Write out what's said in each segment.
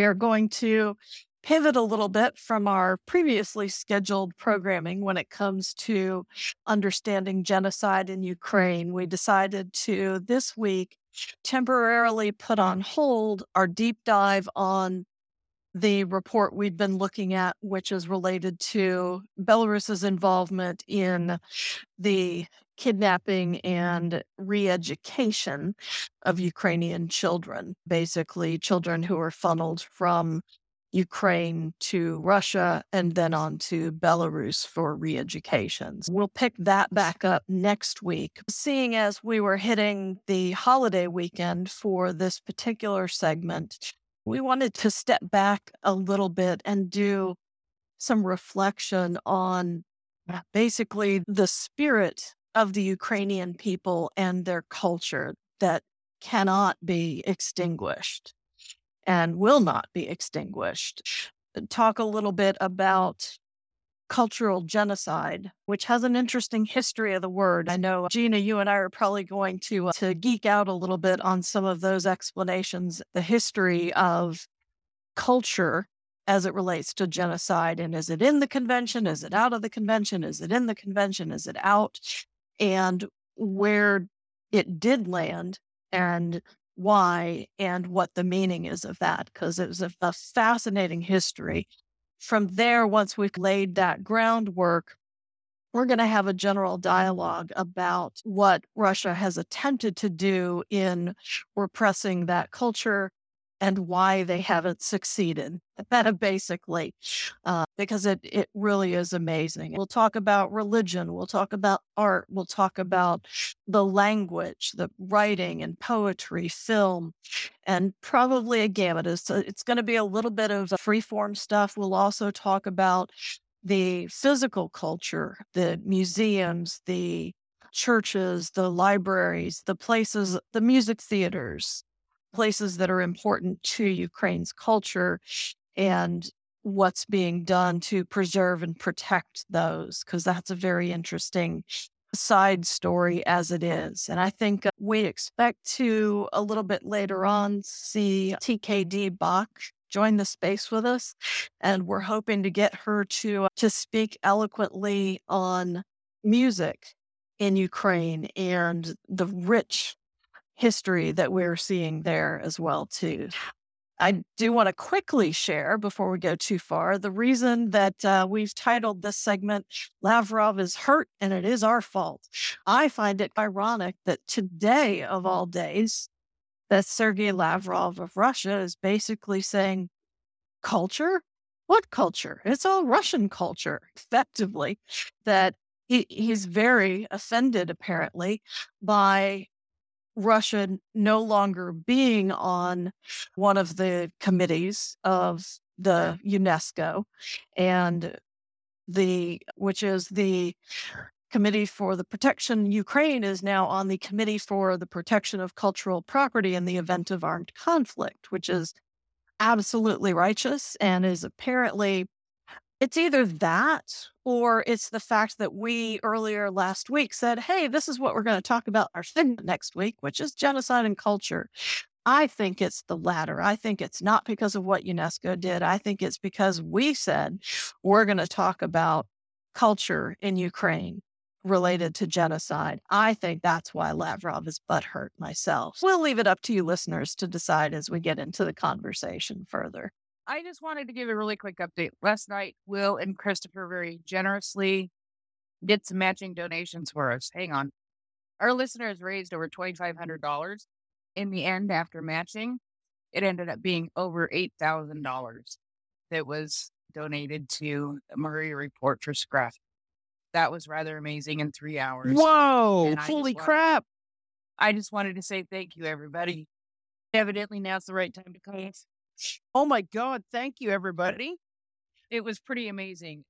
We are going to pivot a little bit from our previously scheduled programming when it comes to understanding genocide in Ukraine. We decided to this week temporarily put on hold our deep dive on the report we've been looking at, which is related to Belarus's involvement in the kidnapping and re education of Ukrainian children, basically, children who are funneled from Ukraine to Russia and then on to Belarus for re educations. We'll pick that back up next week. Seeing as we were hitting the holiday weekend for this particular segment, we wanted to step back a little bit and do some reflection on basically the spirit of the Ukrainian people and their culture that cannot be extinguished and will not be extinguished. Talk a little bit about cultural genocide, which has an interesting history of the word. I know Gina, you and I are probably going to uh, to geek out a little bit on some of those explanations, the history of culture as it relates to genocide and is it in the convention, is it out of the convention, is it in the convention, is it out? And where it did land and why and what the meaning is of that because it was a, a fascinating history. From there, once we've laid that groundwork, we're going to have a general dialogue about what Russia has attempted to do in repressing that culture and why they haven't succeeded, basically, uh, because it, it really is amazing. We'll talk about religion, we'll talk about art, we'll talk about the language, the writing and poetry, film, and probably a gamut. It's, it's going to be a little bit of freeform stuff. We'll also talk about the physical culture, the museums, the churches, the libraries, the places, the music theaters, places that are important to Ukraine's culture and what's being done to preserve and protect those, because that's a very interesting side story as it is. And I think uh, we expect to a little bit later on see TKD Bach join the space with us and we're hoping to get her to uh, to speak eloquently on music in Ukraine and the rich history that we're seeing there as well too. I do want to quickly share before we go too far the reason that uh, we've titled this segment Lavrov is hurt and it is our fault. I find it ironic that today of all days that Sergei Lavrov of Russia is basically saying culture what culture? It's all Russian culture, effectively. That he, he's very offended, apparently, by Russia no longer being on one of the committees of the UNESCO and the which is the committee for the protection Ukraine is now on the committee for the protection of cultural property in the event of armed conflict which is absolutely righteous and is apparently it's either that or it's the fact that we earlier last week said, hey, this is what we're going to talk about our thing next week, which is genocide and culture. I think it's the latter. I think it's not because of what UNESCO did. I think it's because we said we're going to talk about culture in Ukraine related to genocide. I think that's why Lavrov is butthurt myself. We'll leave it up to you listeners to decide as we get into the conversation further. I just wanted to give a really quick update. Last night, Will and Christopher very generously did some matching donations for us. Hang on. Our listeners raised over $2,500. In the end, after matching, it ended up being over $8,000 that was donated to the Mriya Report for Scruff. That was rather amazing in three hours. Whoa! Holy crap. I just wanted to say thank you, everybody. Evidently, now's the right time to call. Oh my God. Thank you, everybody. It was pretty amazing.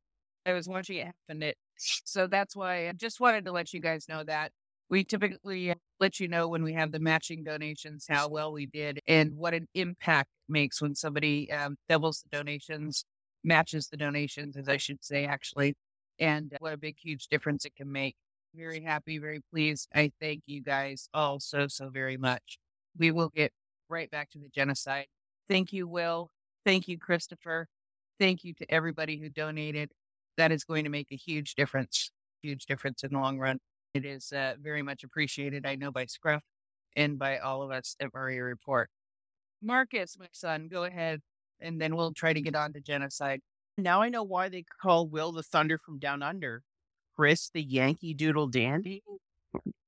I was watching it happen. It, so that's why I just wanted to let you guys know that. We typically let you know when we have the matching donations how well we did and what an impact makes when somebody um, doubles the donations, matches the donations, as I should say, actually, and what a big, huge difference it can make. Very happy, very pleased. I thank you guys all so, so very much. We will get right back to the genocide Thank you, Will. Thank you, Christopher. Thank you to everybody who donated. That is going to make a huge difference, huge difference in the long run. It is uh, very much appreciated, I know, by Scruff and by all of us at Mriya Report. Marcus, my son, go ahead, and then we'll try to get on to genocide. Now I know why they call Will the Thunder from Down Under. Chris the Yankee Doodle Dandy.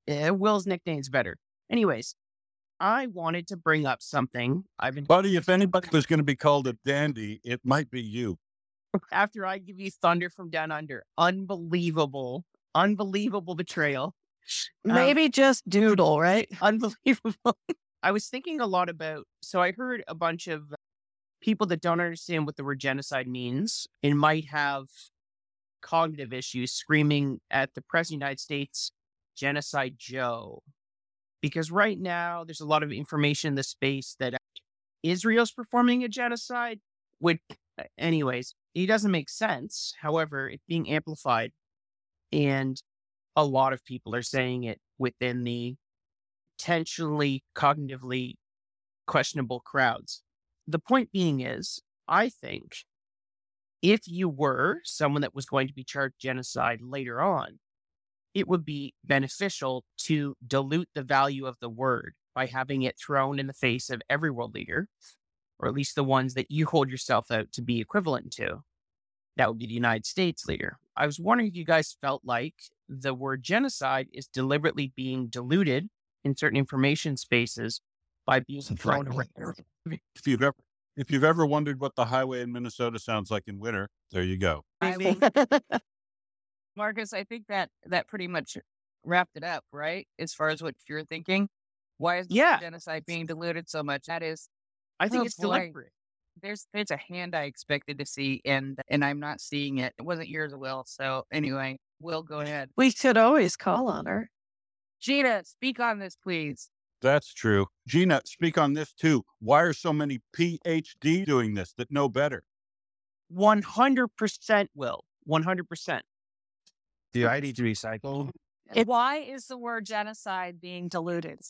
Eh, Will's nickname's better. Anyways, I wanted to bring up something I've been Buddy, if anybody was going to be called a dandy, it might be you. after I give you Thunder from Down Under. Unbelievable, unbelievable betrayal. Um, Maybe just doodle, right? unbelievable. I was thinking a lot about. So I heard a bunch of people that don't understand what the word genocide means and might have cognitive issues screaming at the president of the United States, genocide Joe. Because right now there's a lot of information in the space that Israel's performing a genocide. Which, anyways, it doesn't make sense. However, it's being amplified, and a lot of people are saying it within the potentially cognitively questionable crowds. The point being is, I think if you were someone that was going to be charged genocide later on, it would be beneficial to dilute the value of the word by having it thrown in the face of every world leader, or at least the ones that you hold yourself out to be equivalent to. That would be the United States leader. I was wondering if you guys felt like the word genocide is deliberately being diluted in certain information spaces by being thrown around. If you've ever if you've ever wondered what the highway in Minnesota sounds like in winter, there you go. I Maybe. will- Marcus, I think that that pretty much wrapped it up, right? As far as what you're thinking. Why is Yeah. genocide being diluted so much? That is I think Oh, it's boy. deliberate. there's there's a hand I expected to see and and I'm not seeing it. It wasn't yours, Will. So anyway, Will, go ahead. we could always call on her. Gina, speak on this, please. That's true. Gina, speak on this too. Why are so many PhD doing this that know better? 100% will. 100%. Do I need to recycle? It- Why is the word genocide being diluted?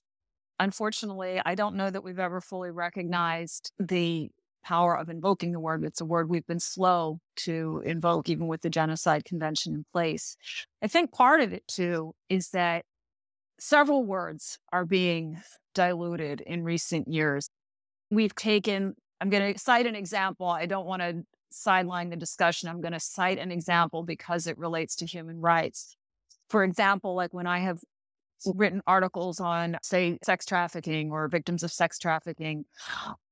Unfortunately, I don't know that we've ever fully recognized the power of invoking the word. It's a word we've been slow to invoke, even with the Genocide Convention in place. I think part of it, too, is that several words are being diluted in recent years. We've taken, I'm going to cite an example. I don't want to sideline the discussion. I'm going to cite an example because it relates to human rights for example, like when I have written articles on, say, sex trafficking or victims of sex trafficking,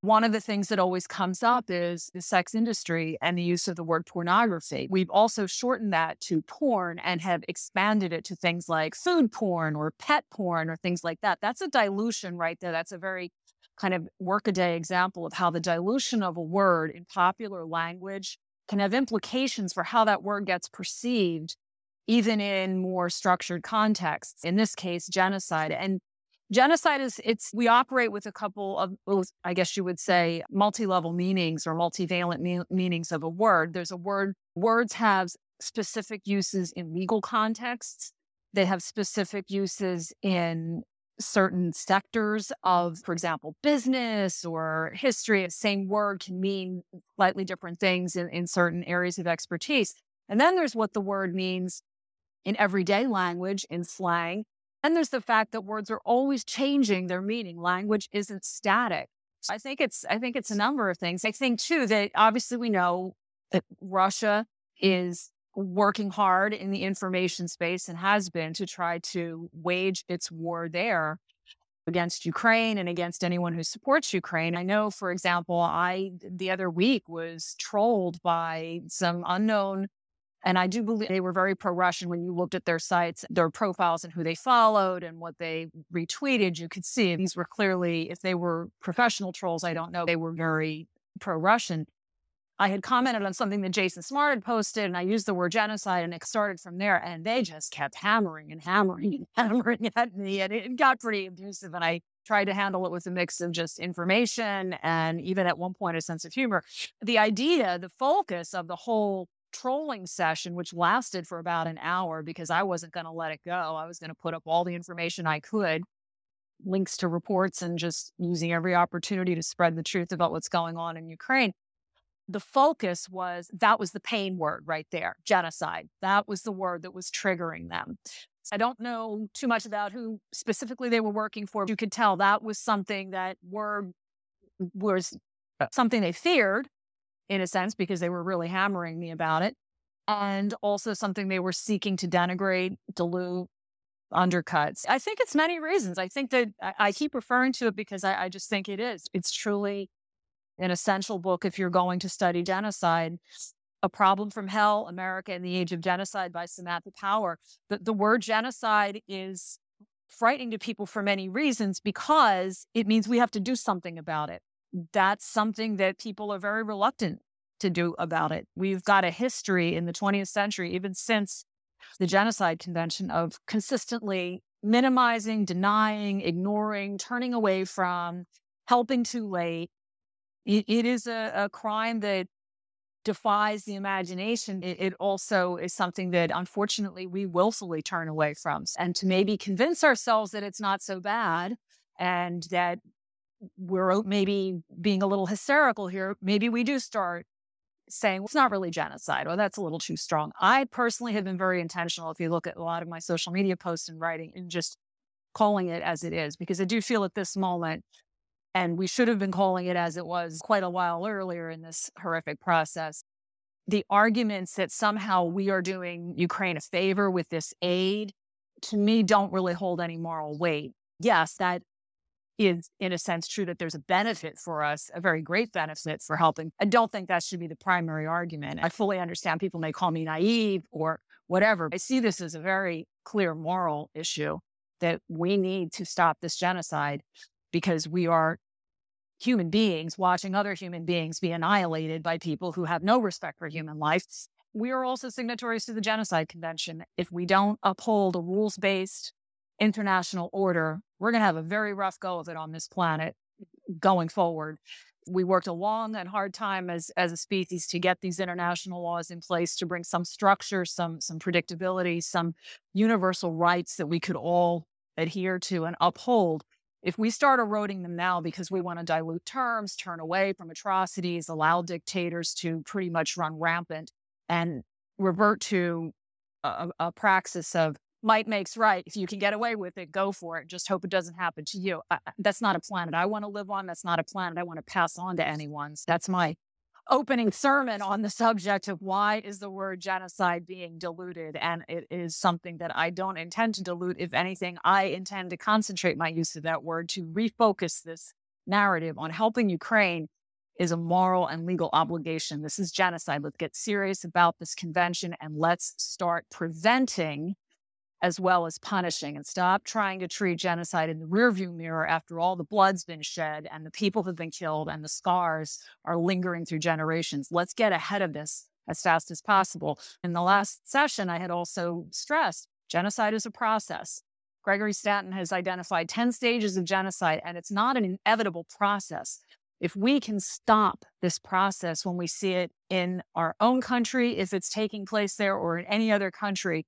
one of the things that always comes up is the sex industry and the use of the word pornography. We've also shortened that to porn and have expanded it to things like food porn or pet porn or things like that. That's a dilution right there. That's a very kind of workaday example of how the dilution of a word in popular language can have implications for how that word gets perceived even in more structured contexts. In this case, genocide. And genocide is it's we operate with a couple of I guess you would say multi-level meanings or multivalent me- meanings of a word. There's a word words have specific uses in legal contexts. They have specific uses in certain sectors of, for example, business or history. The same word can mean slightly different things in, in certain areas of expertise. And then there's what the word means in everyday language, in slang. And there's the fact that words are always changing their meaning. Language isn't static. I think it's I think it's a number of things. I think too that obviously we know that Russia is working hard in the information space and has been to try to wage its war there against Ukraine and against anyone who supports Ukraine. I know, for example, I the other week was trolled by some unknown and I do believe they were very pro Russian when you looked at their sites, their profiles, and who they followed and what they retweeted. You could see these were clearly, if they were professional trolls, I don't know, they were very pro Russian. I had commented on something that Jason Smart had posted, and I used the word genocide, and it started from there. And they just kept hammering and hammering and hammering at me, and it got pretty abusive. And I tried to handle it with a mix of just information and even at one point a sense of humor. The idea, the focus of the whole trolling session, which lasted for about an hour because I wasn't going to let it go. I was going to put up all the information I could, links to reports, and just using every opportunity to spread the truth about what's going on in Ukraine. The focus was that was the pain word right there genocide. That was the word that was triggering them. I don't know too much about who specifically they were working for. You could tell that was something that word was uh, something they feared in a sense because they were really hammering me about it. And also something they were seeking to denigrate, dilute, undercuts. I think it's many reasons. I think that I, I keep referring to it because I, I just think it is. It's truly an essential book if you're going to study genocide. A Problem from Hell America in the Age of Genocide by Samantha Power. The, the word genocide is frightening to people for many reasons because it means we have to do something about it. That's something that people are very reluctant to do about it. We've got a history in the 20th century, even since the Genocide Convention, of consistently minimizing, denying, ignoring, turning away from, helping too late. It, it is a, a crime that defies the imagination, it, it, also is something that unfortunately we willfully turn away from. And to maybe convince ourselves that it's not so bad and that we're maybe being a little hysterical here, maybe we do start saying well, it's not really genocide or that's a little too strong. I personally have been very intentional if you look at a lot of my social media posts and writing and just calling it as it is, because I do feel at this moment and we should have been calling it as it was quite a while earlier in this horrific process. The arguments that somehow we are doing Ukraine a favor with this aid, to me, don't really hold any moral weight. Yes, that is, in a sense, true that there's a benefit for us, a very great benefit for helping. I don't think that should be the primary argument. I fully understand people may call me naive or whatever. I see this as a very clear moral issue that we need to stop this genocide because we are human beings watching other human beings be annihilated by people who have no respect for human life. We are also signatories to the Genocide Convention. If we don't uphold a rules based international order, we're going to have a very rough go of it on this planet going forward. We worked a long and hard time as, as a species to get these international laws in place to bring some structure, some, some predictability, some universal rights that we could all adhere to and uphold. If we start eroding them now because we want to dilute terms, turn away from atrocities, allow dictators to pretty much run rampant, and revert to a, a praxis of might makes right. If you can get away with it, go for it. Just hope it doesn't happen to you. I, that's not a planet I want to live on. That's not a planet I want to pass on to anyone. So that's my opening sermon on the subject of why is the word genocide being diluted and it is something that i don't intend to dilute. If anything i intend to concentrate my use of that word to refocus this narrative on helping ukraine is a moral and legal obligation. This is genocide. Let's get serious about this convention and let's start preventing as well as punishing and stop trying to treat genocide in the rearview mirror after all the blood's been shed and the people have been killed and the scars are lingering through generations. Let's get ahead of this as fast as possible. In the last session, I had also stressed genocide is a process. Gregory Stanton has identified 10 stages of genocide, and it's not an inevitable process. If we can stop this process when we see it in our own country, if it's taking place there, or in any other country,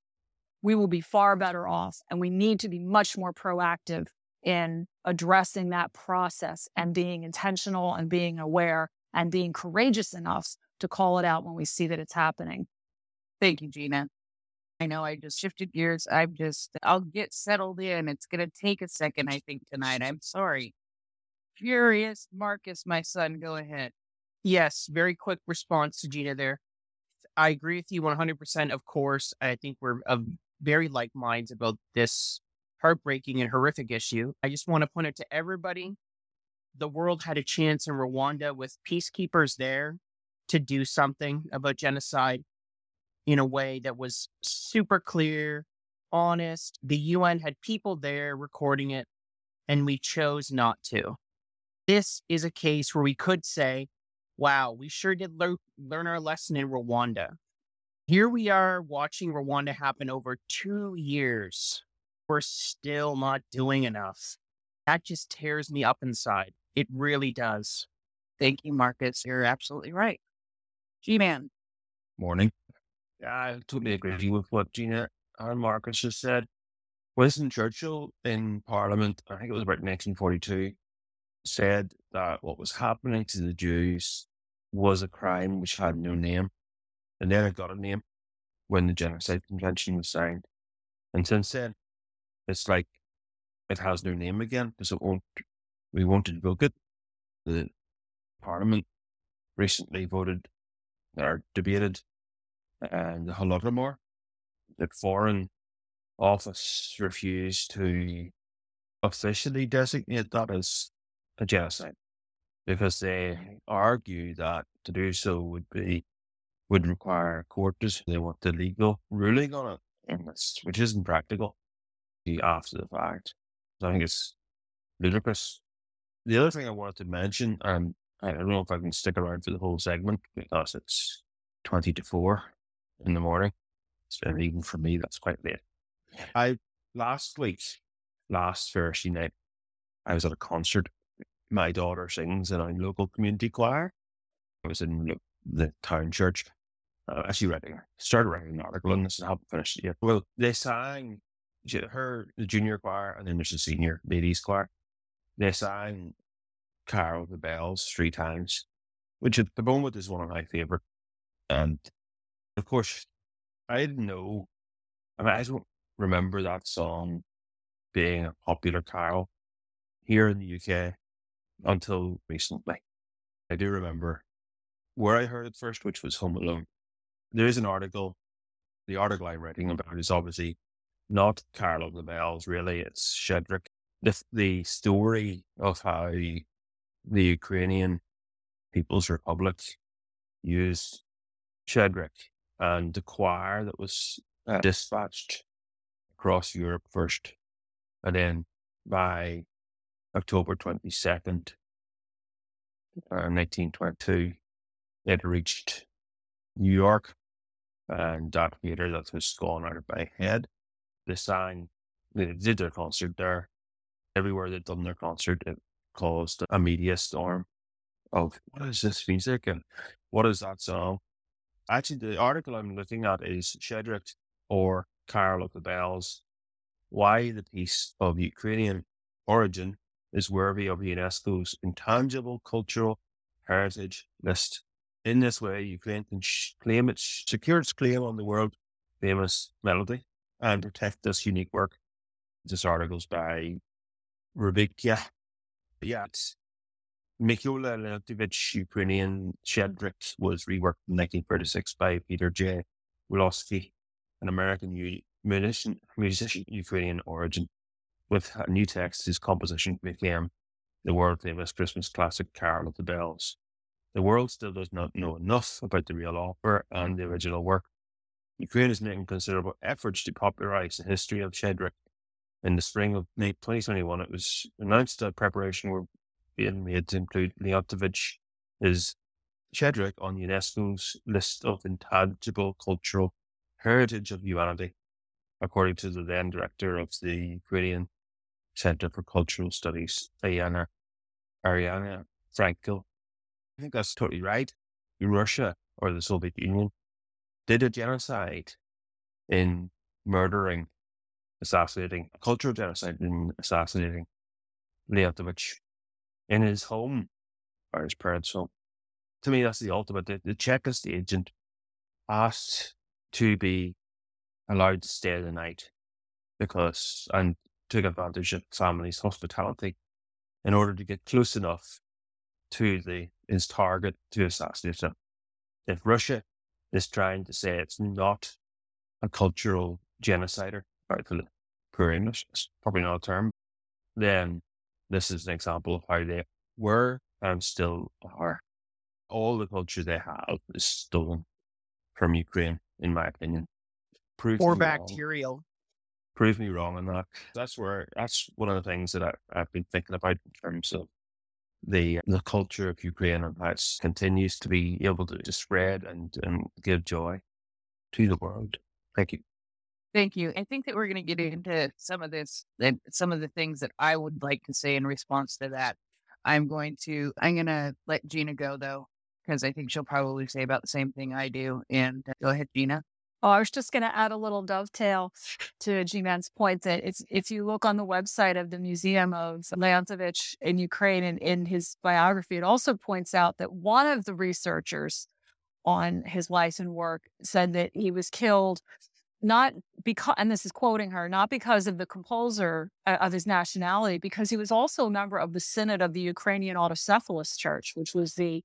we will be far better off. And we need to be much more proactive in addressing that process and being intentional and being aware and being courageous enough to call it out when we see that it's happening. Thank you, Gina. I know I just shifted gears. I'm just, I'll get settled in. It's going to take a second, I think, tonight. I'm sorry. Furious Marcus, my son, go ahead. Yes, very quick response to Gina there. I agree with you 100%. Of course, I think we're of very like minds about this heartbreaking and horrific issue. I just want to point out to everybody the world had a chance in Rwanda with peacekeepers there to do something about genocide in a way that was super clear, honest. The UN had people there recording it, and we chose not to. This is a case where we could say, wow, we sure did lear- learn our lesson in Rwanda. Here we are watching Rwanda happen over two years. We're still not doing enough. That just tears me up inside. It really does. Thank you, Marcus. You're absolutely right. G Man. Morning. I totally agree with what Gina and Marcus just said. Winston Churchill in Parliament, I think it was about 1942, said that what was happening to the Jews was a crime which had no name. And then it got a name when the Genocide Convention was signed. And since then, it's like it has no name again because it won't, we won't invoke it. The Parliament recently voted or debated and the Holodomor that Foreign Office refused to officially designate that as a genocide because they argue that to do so would be would require court they want the legal ruling on it, which isn't practical the after the fact. I think it's ludicrous. The other thing I wanted to mention, um, and I don't know if I can stick around for the whole segment because it's twenty to four in the morning. So even for me, that's quite late. I last week, last Thursday night, I was at a concert. My daughter sings in a local community choir. I was in the town church. Uh, actually, writing, started writing an article on this and haven't finished it yet. Well, they sang her the junior choir, and then there's the senior ladies choir. They sang "Carol the Bells" three times, which at the moment is one of my favorite. And of course, I didn't know. I mean, I don't remember that song being a popular carol here in the UK until recently. I do remember where I heard it first, which was Home Alone. There is an article. The article I'm writing about is obviously not Carol of the Bells, really. It's Shchedryk. The, the story of how the Ukrainian People's Republic used Shchedryk and the choir that was uh, dispatched across Europe first. And then by October 22nd, uh, 1922, it reached New York. And that theater that was gone out of my head. They sang, they did their concert there. Everywhere they'd done their concert, it caused a media storm of what is this music and what is that song? Actually, the article I'm looking at is Shchedryk or Carol of the Bells. Why the piece of Ukrainian origin is worthy of UNESCO's intangible cultural heritage list. In this way, Ukraine can sh- claim its secure its claim on the world famous melody and protect this unique work. This article is by Rubikia. Yeah, it's Mykola Leontovich, Ukrainian Shchedryk, was reworked in 1936 by Peter J. Wilhousky, an American musician, musician Ukrainian origin. With a new text, his composition became the world famous Christmas classic Carol of the Bells. The world still does not know enough about the real author and the original work. Ukraine is making considerable efforts to popularize the history of Shchedryk. In the spring of May 2021, it was announced that preparation were being made to include Leontovich is Shchedryk on UNESCO's list of intangible cultural heritage of humanity, according to the then director of the Ukrainian Center for Cultural Studies, Ayana Ariana Frankel. I think that's totally right. Russia or the Soviet Union did a genocide in murdering, assassinating, cultural genocide in assassinating Leontovich in his home or his parents' home. To me, that's the ultimate. The, the Chekist agent asked to be allowed to stay the night because and took advantage of family's hospitality in order to get close enough to the his target to assassinate him. If Russia is trying to say it's not a cultural genocider, or the poor English, it's probably not a term, then this is an example of how they were and still are. All the culture they have is stolen from Ukraine, in my opinion. Prove or bacterial. Wrong. Prove me wrong on that. That's where that's one of the things that I, I've been thinking about in terms of the the culture of Ukraine and how it continues to be able to, to spread and, and give joy to the world. Thank you. Thank you. I think that we're going to get into some of this, some of the things that I would like to say in response to that. I'm going to, I'm going to let Gina go though, because I think she'll probably say about the same thing I do. And uh, go ahead, Gina. Oh, I was just going to add a little dovetail to G-Man's point that it's, if you look on the website of the Museum of Leontovich in Ukraine and in his biography, it also points out that one of the researchers on his life and work said that he was killed not because, and this is quoting her, not because of the composer uh, of his nationality, because he was also a member of the Synod of the Ukrainian Autocephalous Church, which was the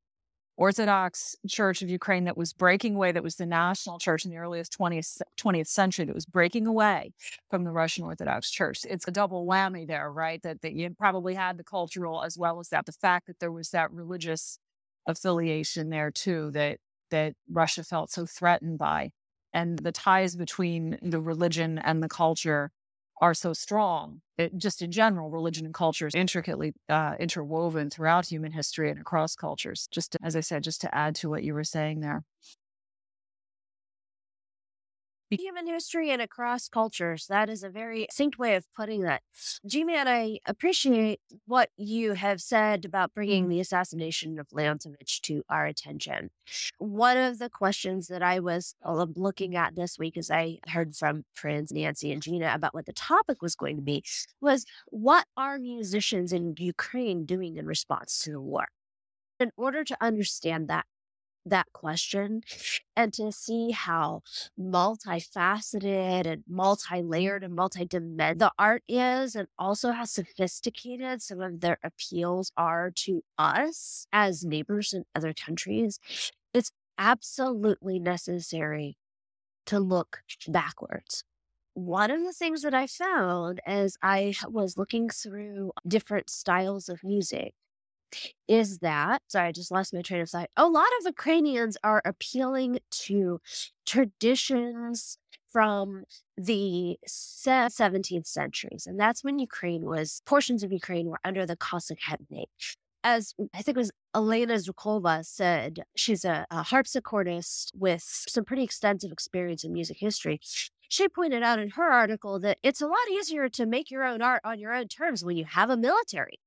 Orthodox Church of Ukraine that was breaking away, that was the national church in the earliest 20th, 20th century, that was breaking away from the Russian Orthodox Church. It's a double whammy there, right? That, that you probably had the cultural as well as that, the fact that there was that religious affiliation there too, that that Russia felt so threatened by and the ties between the religion and the culture are so strong. It, just in general, religion and culture is intricately uh, interwoven throughout human history and across cultures. Just to, as I said, just to add to what you were saying there human history and across cultures. That is a very succinct way of putting that. G Man, I appreciate what you have said about bringing the assassination of Leontovich to our attention. One of the questions that I was uh, looking at this week, as I heard from friends Nancy and Gina about what the topic was going to be, was what are musicians in Ukraine doing in response to the war? In order to understand that that question and to see how multifaceted and multi-layered and multi-dimensional the art is and also how sophisticated some of their appeals are to us as neighbors in other countries it's absolutely necessary to look backwards. One of the things that I found as I was looking through different styles of music is that sorry, I just lost my train of thought. A lot of Ukrainians are appealing to traditions from the 17th centuries. And that's when Ukraine was, portions of Ukraine were under the Cossack Hetmanate. As I think it was Elena Zukova said, she's a, a harpsichordist with some pretty extensive experience in music history. She pointed out in her article that it's a lot easier to make your own art on your own terms when you have a military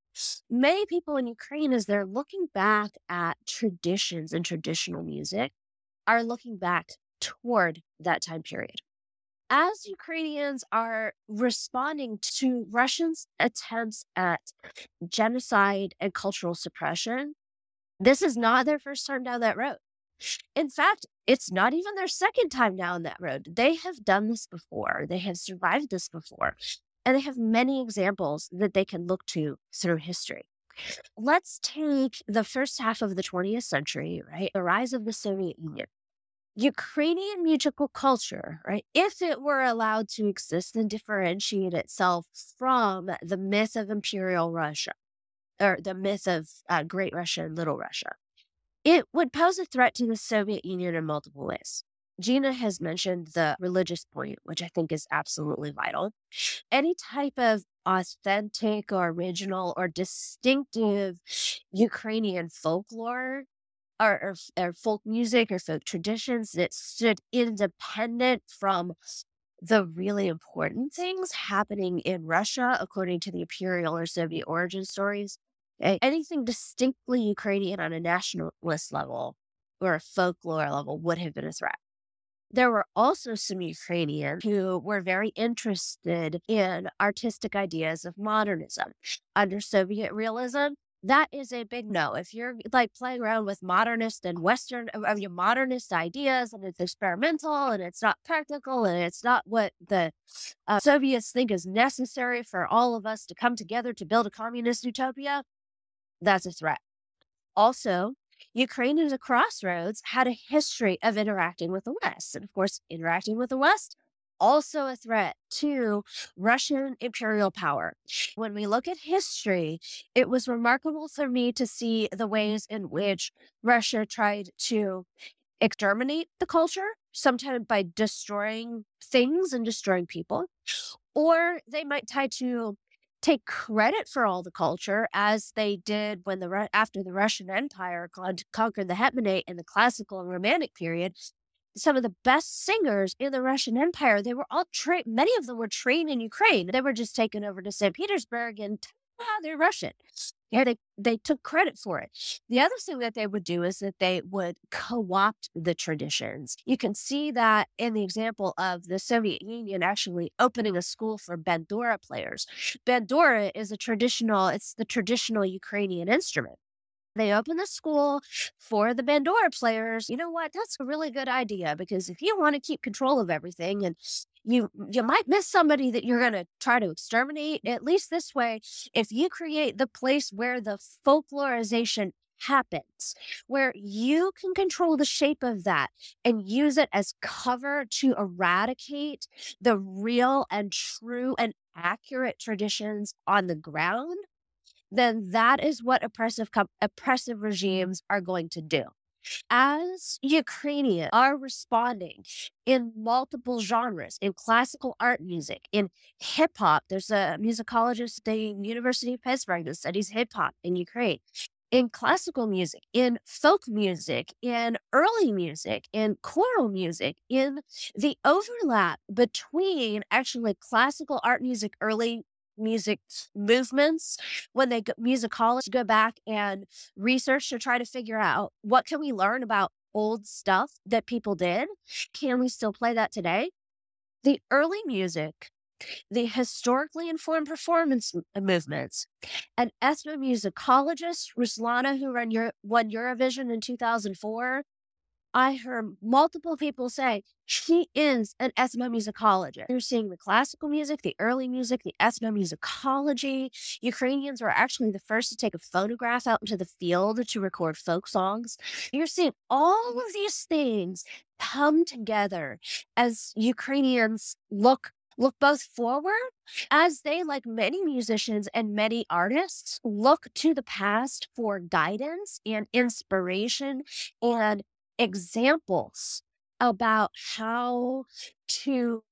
many people in Ukraine, as they're looking back at traditions and traditional music, are looking back toward that time period. As Ukrainians are responding to Russians' attempts at genocide and cultural suppression, this is not their first time down that road. In fact, it's not even their second time down that road. They have done this before, they have survived this before. And they have many examples that they can look to through history. Let's take the first half of the 20th century, right? The rise of the Soviet Union. Ukrainian musical culture, right? If it were allowed to exist and differentiate itself from the myth of Imperial Russia or the myth of uh, Great Russia and Little Russia, it would pose a threat to the Soviet Union in multiple ways. Gina has mentioned the religious point, which I think is absolutely vital. Any type of authentic or original or distinctive Ukrainian folklore or, or, or, folk music or folk traditions that stood independent from the really important things happening in Russia, according to the imperial or Soviet origin stories. Anything distinctly Ukrainian on a nationalist level or a folklore level would have been a threat. There were also some Ukrainians who were very interested in artistic ideas of modernism. Under Soviet realism, that is a big no. If you're like playing around with modernist and Western, uh, your modernist ideas, and it's experimental and it's not practical and it's not what the uh, Soviets think is necessary for all of us to come together to build a communist utopia, that's a threat. Also, Ukraine as a crossroads had a history of interacting with the West. And of course, interacting with the West, also a threat to Russian imperial power. When we look at history, it was remarkable for me to see the ways in which Russia tried to exterminate the culture, sometimes by destroying things and destroying people, or they might tie to take credit for all the culture as they did when the after the Russian Empire con- conquered the Hetmanate in the classical and romantic period. Some of the best singers in the Russian Empire, they were all trained. Many of them were trained in Ukraine. They were just taken over to St. Petersburg and ah, they're Russian. Yeah, they, they took credit for it. The other thing that they would do is that they would co opt the traditions. You can see that in the example of the Soviet Union actually opening a school for Bandura players. Bandura is a traditional, it's the traditional Ukrainian instrument. They open the school for the Bandura players. You know what? That's a really good idea because if you want to keep control of everything and you you might miss somebody that you're going to try to exterminate at least this way if you create the place where the folklorization happens where you can control the shape of that and use it as cover to eradicate the real and true and accurate traditions on the ground then that is what oppressive oppressive mm-hmm. regimes are going to do as Ukrainians are responding in multiple genres, in classical art music, in hip hop, there's a musicologist at the University of Pittsburgh that studies hip hop in Ukraine. In classical music, in folk music, in early music, in choral music, in the overlap between actually classical art music, early music movements when they go, musicologists go back and research to try to figure out what can we learn about old stuff that people did? Can we still play that today? The early music the historically informed performance movements an ethnomusicologist ruslana who ran won eurovision in 2004 I heard multiple people say she is an ethnomusicologist. You're seeing the classical music, the early music, the ethnomusicology. Ukrainians were actually the first to take a phonograph out into the field to record folk songs. You're seeing all of these things come together as Ukrainians look look both forward as they, like many musicians and many artists, look to the past for guidance and inspiration and examples about how to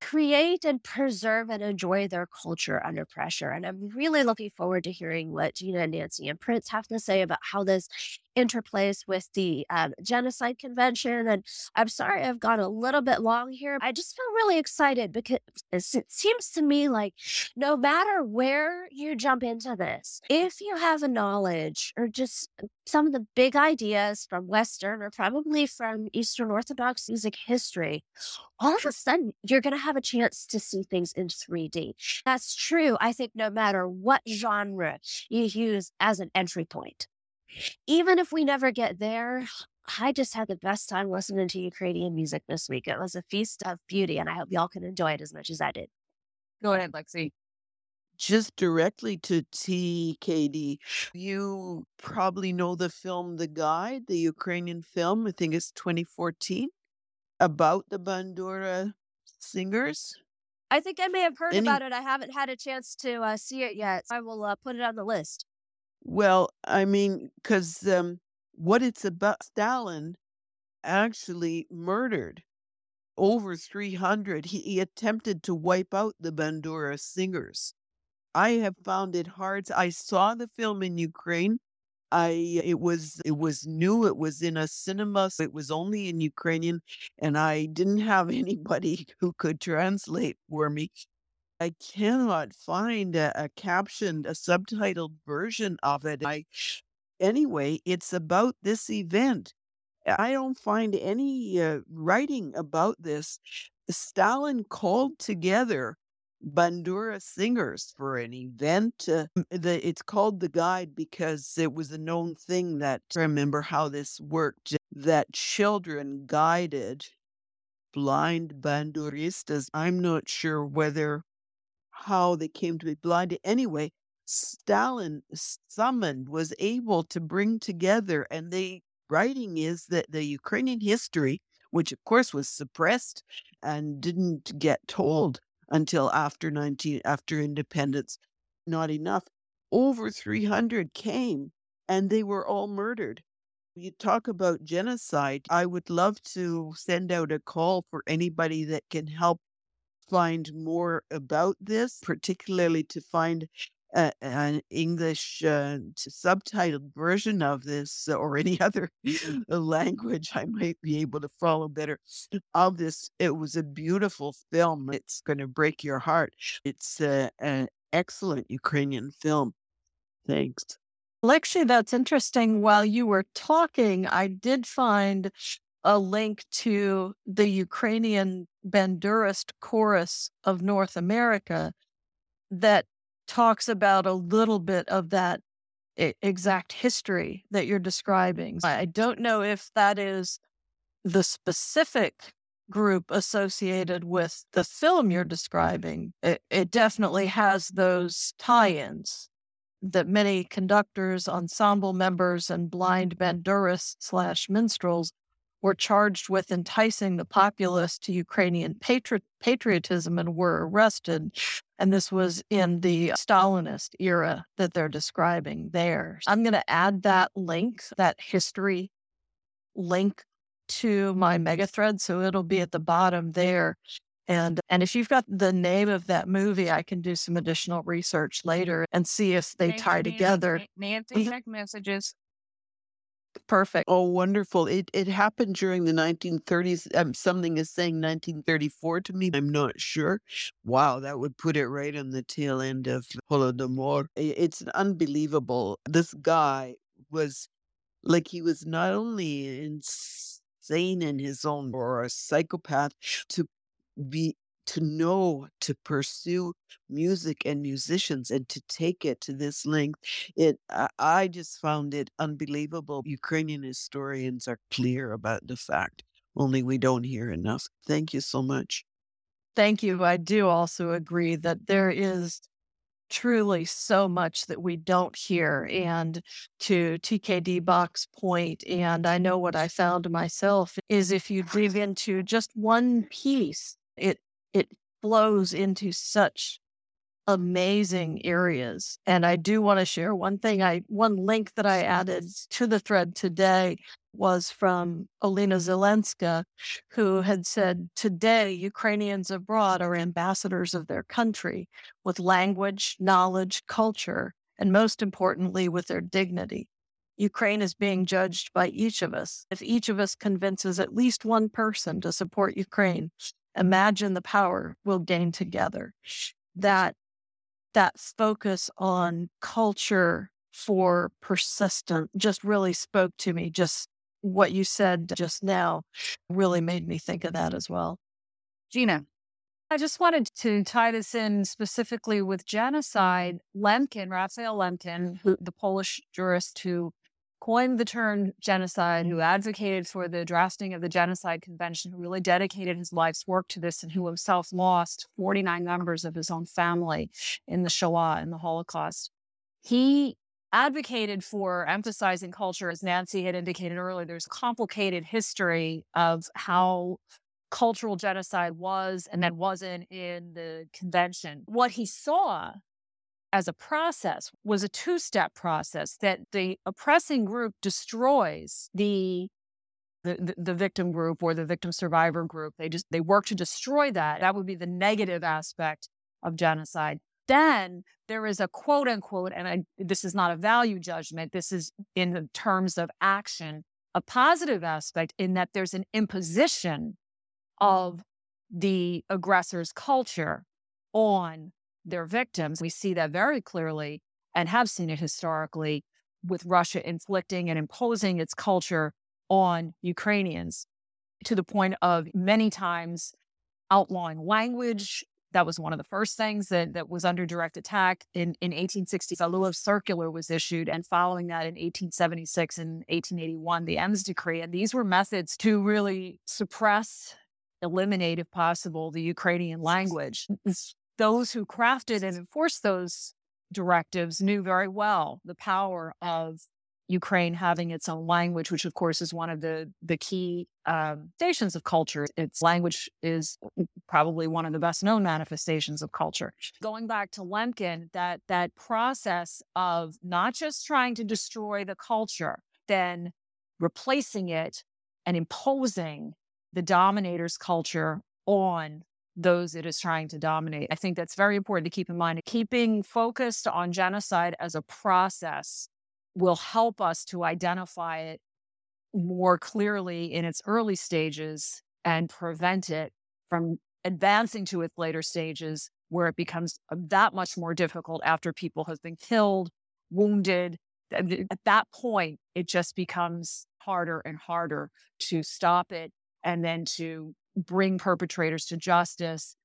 create and preserve and enjoy their culture under pressure. And I'm really looking forward to hearing what Gina and Nancy and Prince have to say about how this interplays with the um, Genocide Convention. And I'm sorry I've gone a little bit long here. I just feel really excited because it seems to me like no matter where you jump into this, if you have a knowledge or just some of the big ideas from Western or probably from Eastern Orthodox music history, all of a sudden you're going to have a chance to see things in 3D. That's true, I think, no matter what genre you use as an entry point even if we never get there, I just had the best time listening to Ukrainian music this week. It was a feast of beauty, and I hope y'all can enjoy it as much as I did. Go ahead, Lexi. Just directly to TKD, you probably know the film The Guide, the Ukrainian film, I think it's 2014, about the Bandura singers. I think I may have heard Any... about it. I haven't had a chance to uh, see it yet. So I will uh, put it on the list. Well, I mean, because um, what it's about, Stalin actually murdered over 300. He, he attempted to wipe out the Bandura singers. I have found it hard. I saw the film in Ukraine. I it was it was new. It was in a cinema. So it was only in Ukrainian, and I didn't have anybody who could translate for me. I cannot find a, a captioned, a subtitled version of it. I anyway, it's about this event. I don't find any uh, writing about this. Stalin called together Bandura singers for an event. Uh, the, it's called the guide because it was a known thing that I remember how this worked that children guided blind banduristas. I'm not sure whether how they came to be blinded. Anyway, Stalin summoned, was able to bring together, and the writing is that the Ukrainian history, which of course was suppressed and didn't get told until after 19 after independence, not enough. Over 300 came and they were all murdered. You talk about genocide. I would love to send out a call for anybody that can help find more about this, particularly to find an English uh, subtitled version of this or any other language, I might be able to follow better of this. It was a beautiful film. It's going to break your heart. It's uh, an excellent Ukrainian film. Thanks. Lexi, that's interesting. While you were talking, I did find a link to the Ukrainian Bandurist Chorus of North America that talks about a little bit of that exact history that you're describing. I don't know if that is the specific group associated with the film you're describing. It, it definitely has those tie ins that many conductors, ensemble members, and blind bandurists slash minstrels were charged with enticing the populace to Ukrainian patri- patriotism and were arrested. And this was in the Stalinist era that they're describing there. I'm going to add that link, that history link to my mega thread. So it'll be at the bottom there. And and if you've got the name of that movie, I can do some additional research later and see if they tie Nancy, together. Nancy, check messages. Perfect. Oh, wonderful. It it happened during the 1930s. Um, something is saying 1934 to me. I'm not sure. Wow, that would put it right on the tail end of Holodomor. It's unbelievable. This guy was like he was not only insane in his own or a psychopath to be to know to pursue music and musicians and to take it to this length it I, just found it unbelievable ukrainian historians are clear about the fact only we don't hear enough thank you so much Thank you. I do also agree that there is truly so much that we don't hear. And to TKD Bach's point, and I know what I found myself is if you dig into just one piece, it it flows into such amazing areas. And I do want to share one thing I one link that I added to the thread today was from Olena Zelenska, who had said, Today, Ukrainians abroad are ambassadors of their country with language, knowledge, culture, and most importantly, with their dignity. Ukraine is being judged by each of us. If each of us convinces at least one person to support Ukraine, imagine the power we'll gain together. That that focus on culture for persistent just really spoke to me. Just what you said just now really made me think of that as well. Gina. I just wanted to tie this in specifically with genocide. Lemkin, Raphael Lemkin, who, the Polish jurist who coined the term genocide, who mm. advocated for the drafting of the Genocide Convention, who really dedicated his life's work to this, and who himself lost 49 members of his own family in the Shoah and the Holocaust. He advocated for emphasizing culture, as Nancy had indicated earlier. There's a complicated history of how cultural genocide was and then wasn't in the convention. What he saw as a process was a two step process that the oppressing group destroys the the, the, the victim group or the victim survivor group. They just they work to destroy that. That would be the negative aspect of genocide. Then there is a quote unquote and I, this is not a value judgment. This is in the terms of action a positive aspect in that there's an imposition mm-hmm. of the aggressor's culture on their victims. We see that very clearly and have seen it historically with Russia inflicting and imposing its culture on Ukrainians to the point of many times outlawing language. That was one of the first things that, that was under direct attack. In, in 1860, a Valuev Circular was issued, and following that in 1876 and 1881, the Ems Decree. And these were methods to really suppress, eliminate, if possible, the Ukrainian language those who crafted and enforced those directives knew very well the power of Ukraine having its own language, which of course is one of the the key um, stations of culture. Its language is probably one of the best known manifestations of culture. Going back to Lemkin, that that process of not just trying to destroy the culture, then replacing it and imposing the dominator's culture on those it is trying to dominate. I think that's very important to keep in mind. Keeping focused on genocide as a process will help us to identify it more clearly in its early stages and prevent it from advancing to its later stages where it becomes uh, that much more difficult after people have been killed, wounded. At that point, it just becomes harder and harder to stop it and then to bring perpetrators to justice,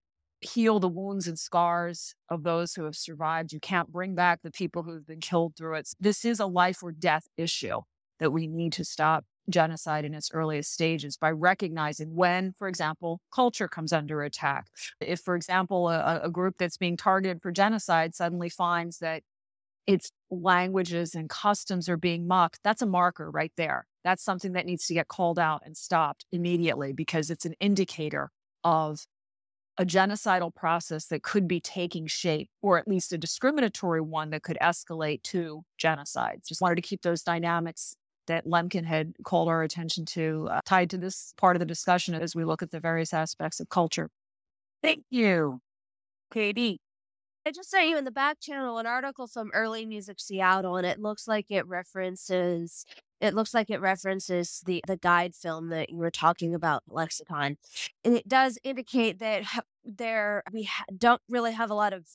heal the wounds and scars of those who have survived. You can't bring back the people who've been killed through it. This is a life or death issue that we need to stop genocide in its earliest stages by recognizing when, for example, culture comes under attack. If, for example, a, a group that's being targeted for genocide suddenly finds that its languages and customs are being mocked, that's a marker right there. That's something that needs to get called out and stopped immediately because it's an indicator of a genocidal process that could be taking shape, or at least a discriminatory one that could escalate to genocide. Just wanted to keep those dynamics that Lemkin had called our attention to, uh, tied to this part of the discussion as we look at the various aspects of culture. Thank you, Katie. I just sent you in the back channel an article from Early Music Seattle, and it looks like it references it looks like it references the the guide film that you were talking about, Lexicon, and it does indicate that there we ha- don't really have a lot of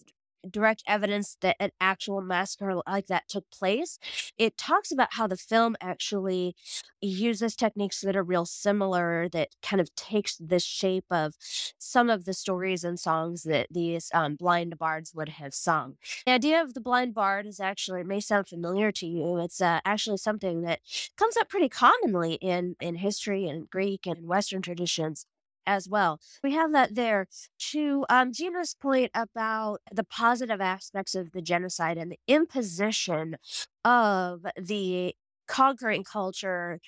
direct evidence that an actual massacre like that took place. It talks about how the film actually uses techniques that are real similar, that kind of takes the shape of some of the stories and songs that these um, blind bards would have sung. The idea of the blind bard is actually, it may sound familiar to you. It's uh, actually something that comes up pretty commonly in, in history and Greek and Western traditions as well. We have that there. To um, Gina's point about the positive aspects of the genocide and the imposition of the conquering culture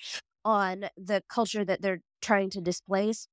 on the culture that they're trying to displace.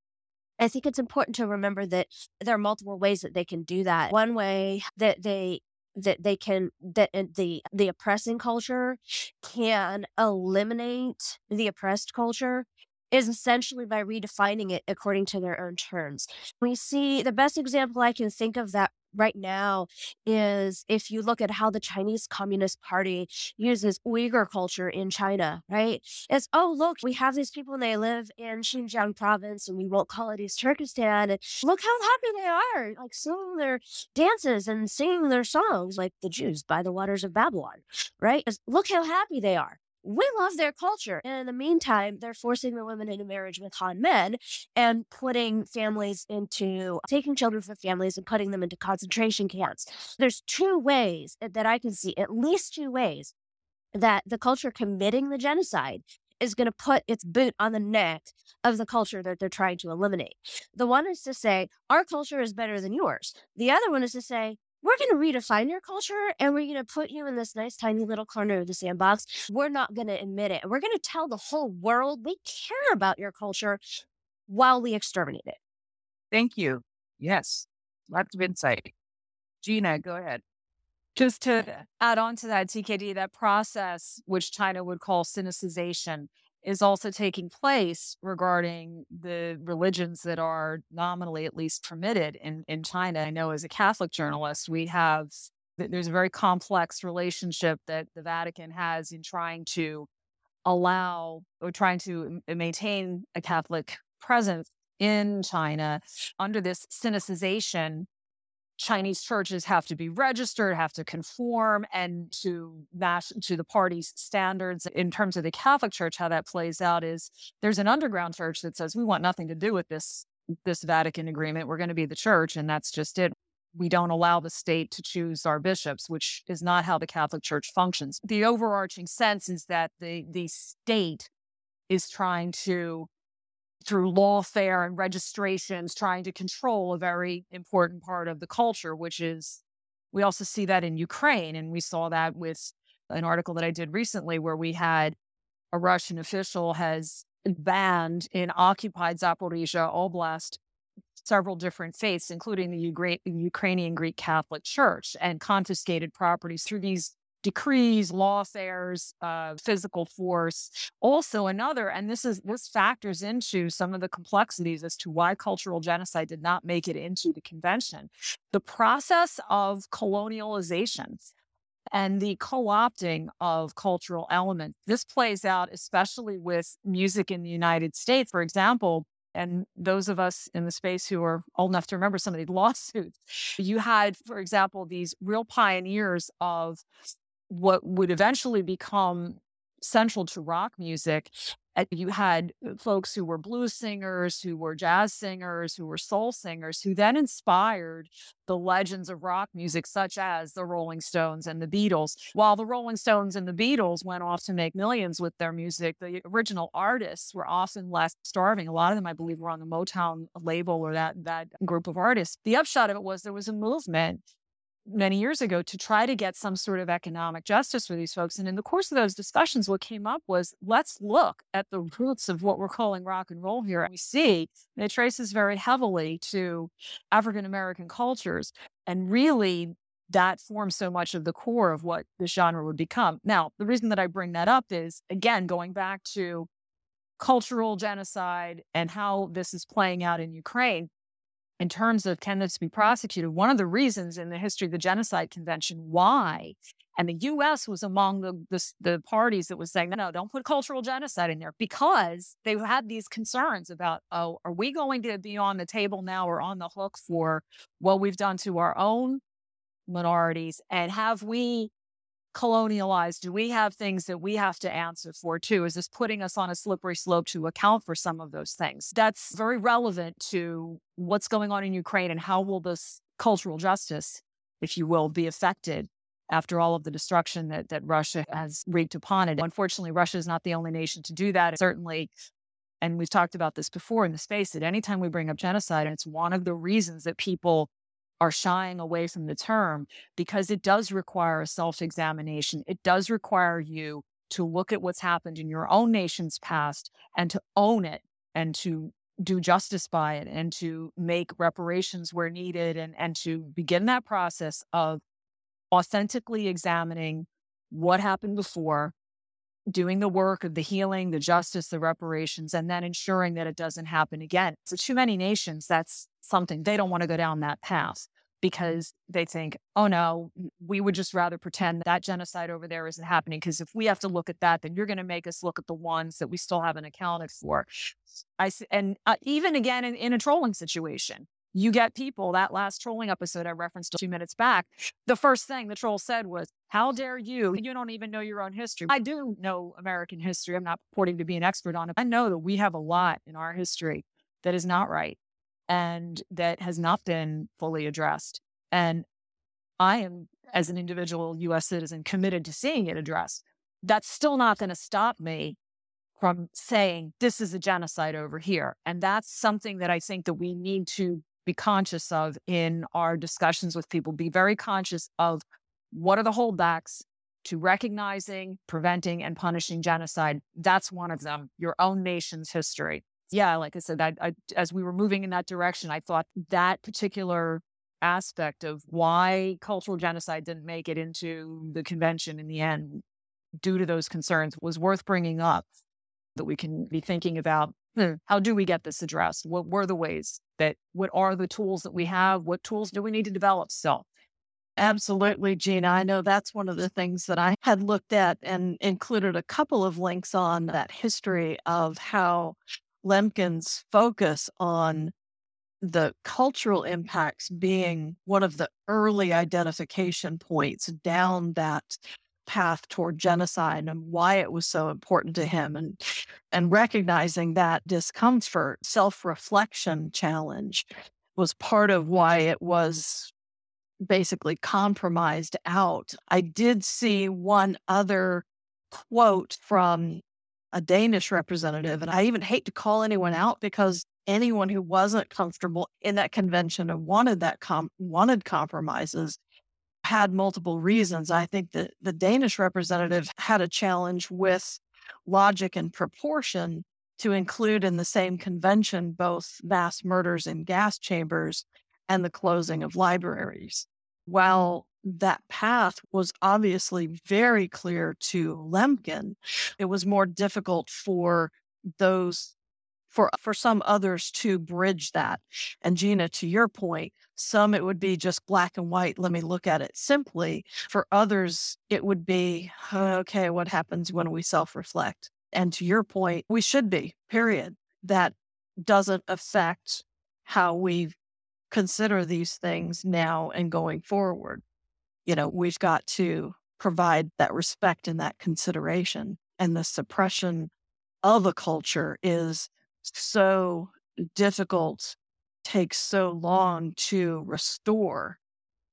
I think it's important to remember that there are multiple ways that they can do that. One way that they that they can that the the oppressing culture can eliminate the oppressed culture is essentially by redefining it according to their own terms. We see the best example I can think of that right now is if you look at how the Chinese Communist Party uses Uyghur culture in China, right? It's, oh, look, we have these people and they live in Xinjiang province and we won't call it East Turkestan. And look how happy they are, like singing their dances and singing their songs, like the Jews by the waters of Babylon, right? It's, look how happy they are we love their culture. And in the meantime, they're forcing the women into marriage with Han men and putting families into taking children from families and putting them into concentration camps. There's two ways that I can see, at least two ways, that the culture committing the genocide is going to put its boot on the neck of the culture that they're trying to eliminate. The one is to say, our culture is better than yours. The other one is to say, we're going to redefine your culture and we're going to put you in this nice tiny little corner of the sandbox. We're not going to admit it. We're going to tell the whole world we care about your culture while we exterminate it. Thank you. Yes, lots of insight. Gina, go ahead. Just to add on to that, TKD, that process, which China would call sinicization, is also taking place regarding the religions that are nominally at least permitted in, in China. I know as a Catholic journalist, we have there's a very complex relationship that the Vatican has in trying to allow or trying to maintain a Catholic presence in China under this sinicization Chinese churches have to be registered, have to conform and to match to the party's standards. In terms of the Catholic Church, how that plays out is there's an underground church that says we want nothing to do with this this Vatican agreement. We're going to be the church, and that's just it. We don't allow the state to choose our bishops, which is not how the Catholic Church functions. The overarching sense is that the the state is trying to through lawfare and registrations trying to control a very important part of the culture, which is we also see that in Ukraine. And we saw that with an article that I did recently where we had a Russian official has banned in occupied Zaporizhia Oblast several different faiths, including the Ukrainian Greek Catholic Church, and confiscated properties through these decrees, lawfares, uh, physical force. Also, another, and this is this factors into some of the complexities as to why cultural genocide did not make it into the convention. The process of colonialization and the co-opting of cultural elements. This plays out especially with music in the United States. For example, and those of us in the space who are old enough to remember some of these lawsuits, you had, for example, these real pioneers of what would eventually become central to rock music. You had uh, folks who were blues singers, who were jazz singers, who were soul singers, who then inspired the legends of rock music, such as the Rolling Stones and the Beatles. While the Rolling Stones and the Beatles went off to make millions with their music, the original artists were often left starving. A lot of them, I believe, were on the Motown label or that that group of artists. The upshot of it was there was a movement many years ago to try to get some sort of economic justice for these folks. And in the course of those discussions, what came up was let's look at the roots of what we're calling rock and roll here. And we see it traces very heavily to African American cultures. And really, that forms so much of the core of what the genre would become. Now, the reason that I bring that up is, again, going back to cultural genocide and how this is playing out in Ukraine in terms of can this be prosecuted, one of the reasons in the history of the Genocide Convention why, and the U.S. was among the, the, the parties that was saying, no, no, don't put cultural genocide in there because they had these concerns about, oh, are we going to be on the table now or on the hook for what we've done to our own minorities, and have we colonialized? Do we have things that we have to answer for too? Is this putting us on a slippery slope to account for some of those things? That's very relevant to what's going on in Ukraine and how will this cultural justice, if you will, be affected after all of the destruction that, that Russia has wreaked upon it. Unfortunately, Russia is not the only nation to do that. Certainly, and we've talked about this before in the space, that anytime we bring up genocide, and it's one of the reasons that people are shying away from the term because it does require a self examination. It does require you to look at what's happened in your own nation's past and to own it and to do justice by it and to make reparations where needed and, and to begin that process of authentically examining what happened before, doing the work of the healing, the justice, the reparations, and then ensuring that it doesn't happen again. So, too many nations, that's something they don't want to go down that path because they think, oh no, we would just rather pretend that, genocide over there isn't happening. Because if we have to look at that, then you're going to make us look at the ones that we still haven't accounted for. I and uh, even again in, in a trolling situation, you get people that last trolling episode I referenced two minutes back. The first thing the troll said was, How dare you? You don't even know your own history. I do know American history. I'm not purporting to be an expert on it. I know that we have a lot in our history that is not right and that has not been fully addressed. And I am, as an individual US citizen, committed to seeing it addressed. That's still not going to stop me from saying this is a genocide over here. And that's something that I think that we need to be conscious of in our discussions with people. Be very conscious of what are the holdbacks to recognizing, preventing, and punishing genocide. That's one of them, your own nation's history yeah, like I said, I, I, as we were moving in that direction, I thought that particular aspect of why cultural genocide didn't make it into the convention in the end, due to those concerns, was worth bringing up. That we can be thinking about hmm, how do we get this addressed? What were the ways that, what are the tools that we have? What tools do we need to develop still? Absolutely, Gina. I know that's one of the things that I had looked at and included a couple of links on that history of how Lemkin's focus on the cultural impacts being one of the early identification points down that path toward genocide and why it was so important to him and and recognizing that discomfort self-reflection challenge was part of why it was basically compromised out. I did see one other quote from a Danish representative. And I even hate to call anyone out because anyone who wasn't comfortable in that convention and wanted that com- wanted compromises had multiple reasons. I think that the Danish representative had a challenge with logic and proportion to include in the same convention both mass murders in gas chambers and the closing of libraries. While that path was obviously very clear to Lemkin. It was more difficult for those for for some others to bridge that. And Gina, to your point, some it would be just black and white. Let me look at it simply. For others, it would be okay. What happens when we self reflect? And to your point, we should be. Period. That doesn't affect how we consider these things now and going forward. You know, we've got to provide that respect and that consideration. And the suppression of a culture is so difficult, takes so long to restore.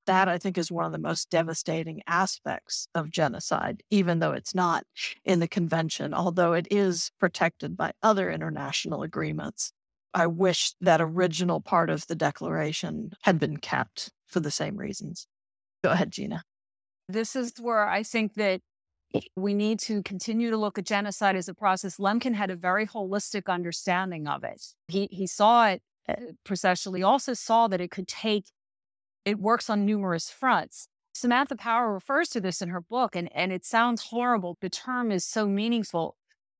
That I think is one of the most devastating aspects of genocide, even though it's not in the convention, although it is protected by other international agreements. I wish that original part of the declaration had been kept for the same reasons. Go ahead, Gina. This is where I think that we need to continue to look at genocide as a process. Lemkin had a very holistic understanding of it. He he saw it uh, processually. Also saw that it could take. It works on numerous fronts. Samantha Power refers to this in her book, and and it sounds horrible. The term is so meaningful.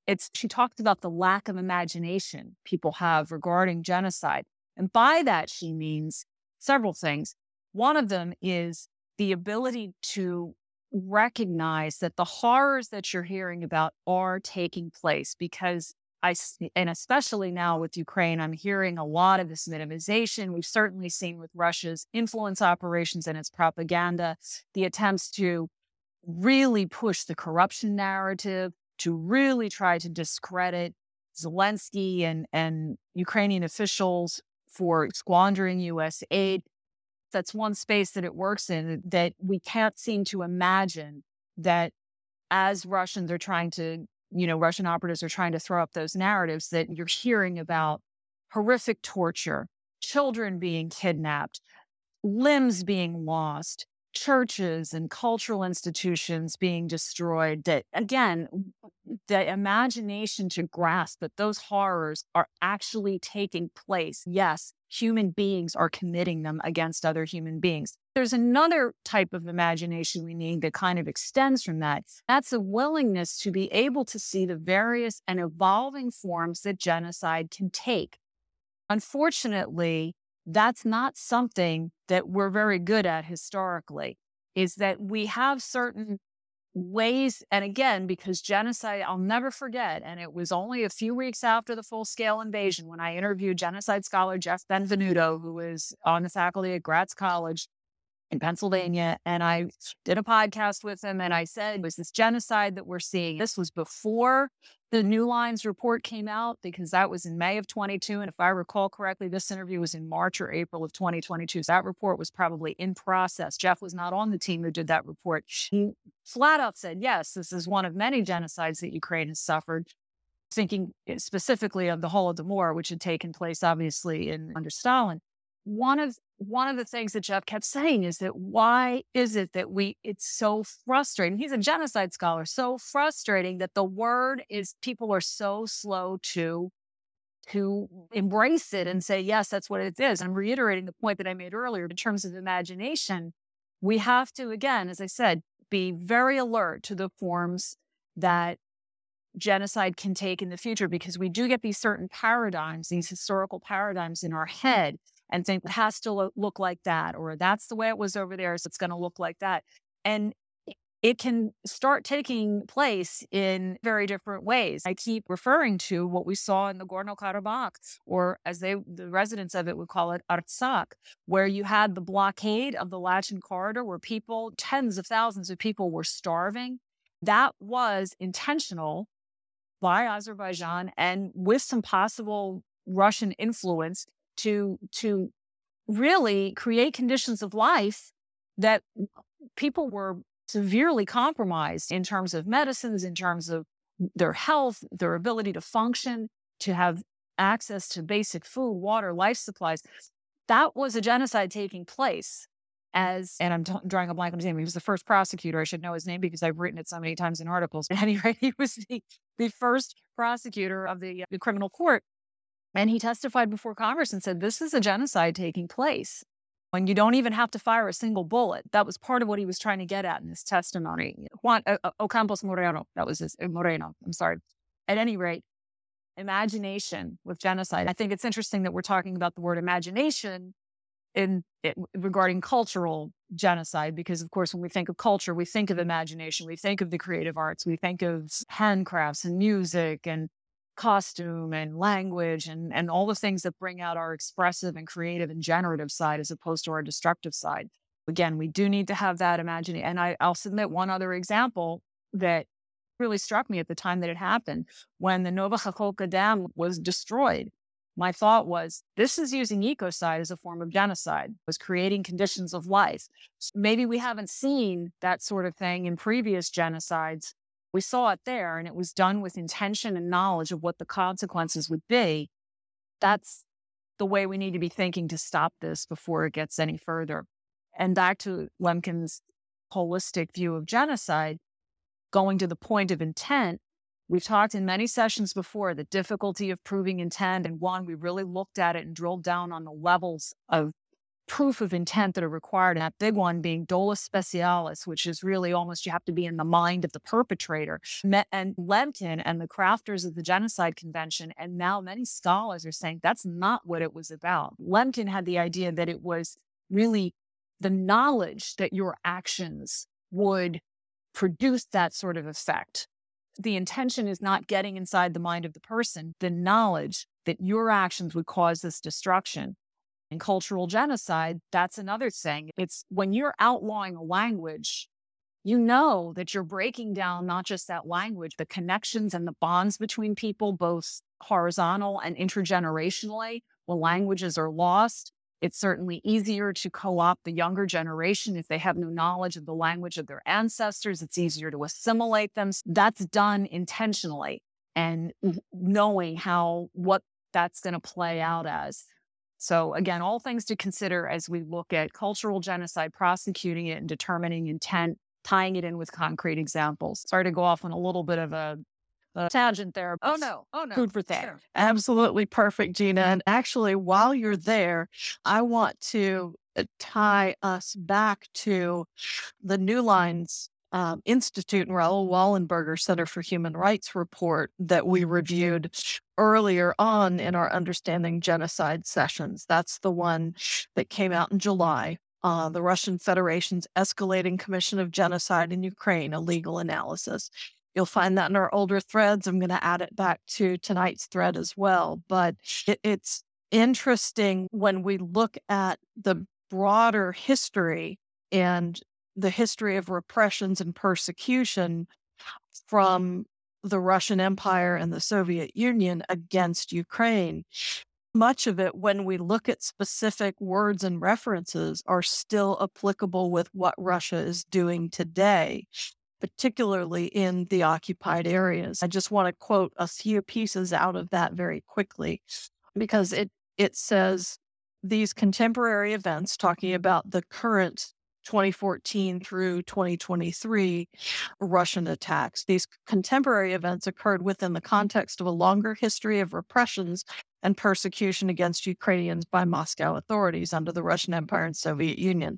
It's she talked about the lack of imagination people have regarding genocide, and by that she means several things. One of them is the ability to recognize that the horrors that you're hearing about are taking place because I, and especially now with Ukraine, I'm hearing a lot of this minimization. We've certainly seen with Russia's influence operations and its propaganda, the attempts to really push the corruption narrative, to really try to discredit Zelensky and, and Ukrainian officials for squandering US aid that's one space that it works in that we can't seem to imagine that as Russians are trying to, you know, Russian operatives are trying to throw up those narratives that you're hearing about horrific torture, children being kidnapped, limbs being lost, churches and cultural institutions being destroyed that again the imagination to grasp that those horrors are actually taking place. Yes human beings are committing them against other human beings. There's another type of imagination we need that kind of extends from that. That's a willingness to be able to see the various and evolving forms that genocide can take. Unfortunately that's not something that we're very good at historically is that we have certain ways and again because genocide i'll never forget and it was only a few weeks after the full scale invasion when i interviewed genocide scholar jeff benvenuto who was on the faculty at gratz college in Pennsylvania. And I did a podcast with him and I said, was this genocide that we're seeing? This was before the New Lines report came out because that was in May of 22. And if I recall correctly, this interview was in March or April of 2022. So that report was probably in process. Jeff was not on the team who did that report. He flat out said, yes, this is one of many genocides that Ukraine has suffered. Thinking eh, specifically of the Holodomor, which had taken place obviously in under Stalin. One of one of the things that Jeff kept saying is that why is it that we, it's so frustrating. He's a genocide scholar, so frustrating that the word is people are so slow to to embrace it and say, yes, that's what it is. I'm reiterating the point that I made earlier in terms of imagination. We have to, again, as I said, be very alert to the forms that genocide can take in the future because we do get these certain paradigms, these historical paradigms in our head and think it has to lo- look like that, or that's the way it was over there, so it's going to look like that. And it can start taking place in very different ways. I keep referring to what we saw in the Gorno Karabakh, or as they, the residents of it would call it, Artsakh, where you had the blockade of the Lachin corridor, where people, tens of thousands of people, were starving. That was intentional by Azerbaijan and with some possible Russian influence to to really create conditions of life that people were severely compromised in terms of medicines, in terms of their health, their ability to function, to have access to basic food, water, life supplies. That was a genocide taking place. As and I'm t- drawing a blank on his name. He was the first prosecutor. I should know his name because I've written it so many times in articles. At any rate, he was the, the first prosecutor of the, uh, the criminal court and he testified before Congress and said, This is a genocide taking place. when you don't even have to fire a single bullet. That was part of what he was trying to get at in his testimony. Juan uh, uh, Ocampos Moreno, that was his uh, Moreno. I'm sorry. At any rate, imagination with genocide. I think it's interesting that we're talking about the word imagination in regarding cultural genocide because of course when we think of culture we think of imagination we think of the creative arts we think of handcrafts and music and costume and language and, and all the things that bring out our expressive and creative and generative side as opposed to our destructive side. Again, we do need to have that imagination. And I, I'll submit one other example that really struck me at the time that it happened when the Nova Kakhovka Dam was destroyed. My thought was, this is using ecocide as a form of genocide, was creating conditions of life. Maybe we haven't seen that sort of thing in previous genocides, we saw it there and it was done with intention and knowledge of what the consequences would be. Mm. That's the way we need to be thinking to stop this before it gets any further. And back to Lemkin's holistic view of genocide, going to the point of intent, we've talked in many sessions before the difficulty of proving intent. And one, we really looked at it and drilled down on the levels of proof of intent that are required. And that big one being dolus specialis, which is really almost you have to be in the mind of the perpetrator. And Lemkin and the crafters of the Genocide Convention, and now many scholars are saying that's not what it was about. Lemkin had the idea that it was really the knowledge that your actions would produce that sort of effect. The intention is not getting inside the mind of the person, the knowledge that your actions would cause this destruction and cultural genocide, that's another thing. It's when you're outlawing a language, you know that you're breaking down not just that language, the connections and the bonds between people, both horizontal and intergenerationally. When languages are lost, it's certainly easier to co opt the younger generation if they have no knowledge of the language of their ancestors. It's easier to assimilate them. That's done intentionally and knowing how, what that's going to play out as. So, again, all things to consider as we look at cultural genocide, prosecuting it and determining intent, tying it in with concrete examples. Sorry to go off on a little bit of a, a tangent there. Oh, no. Oh, no. Food for thought. Sure. Absolutely perfect, Gina. And actually, while you're there, I want to uh, tie us back to the New Lines um, Institute and Raoul Wallenberger Center for Human Rights report that we reviewed earlier on in our Understanding Genocide sessions. That's the one that came out in July. Uh, the Russian Federation's Escalating Commission of Genocide in Ukraine, a legal analysis. You'll find that in our older threads. I'm going to add it back to tonight's thread as well. But it, it's interesting when we look at the broader history and the history of repressions and persecution mm-hmm. from the Russian Empire and the Soviet Union against Ukraine. Much of it, when we look at specific words and references, are still applicable with what Russia is doing today, particularly in the occupied areas. I just want to quote a few pieces out of that very quickly because it, it says these contemporary events, talking about the current 2014 through 2023 Russian attacks. These contemporary events occurred within the context of a longer history of repressions and persecution against Ukrainians by Moscow authorities under the Russian Empire and Soviet Union.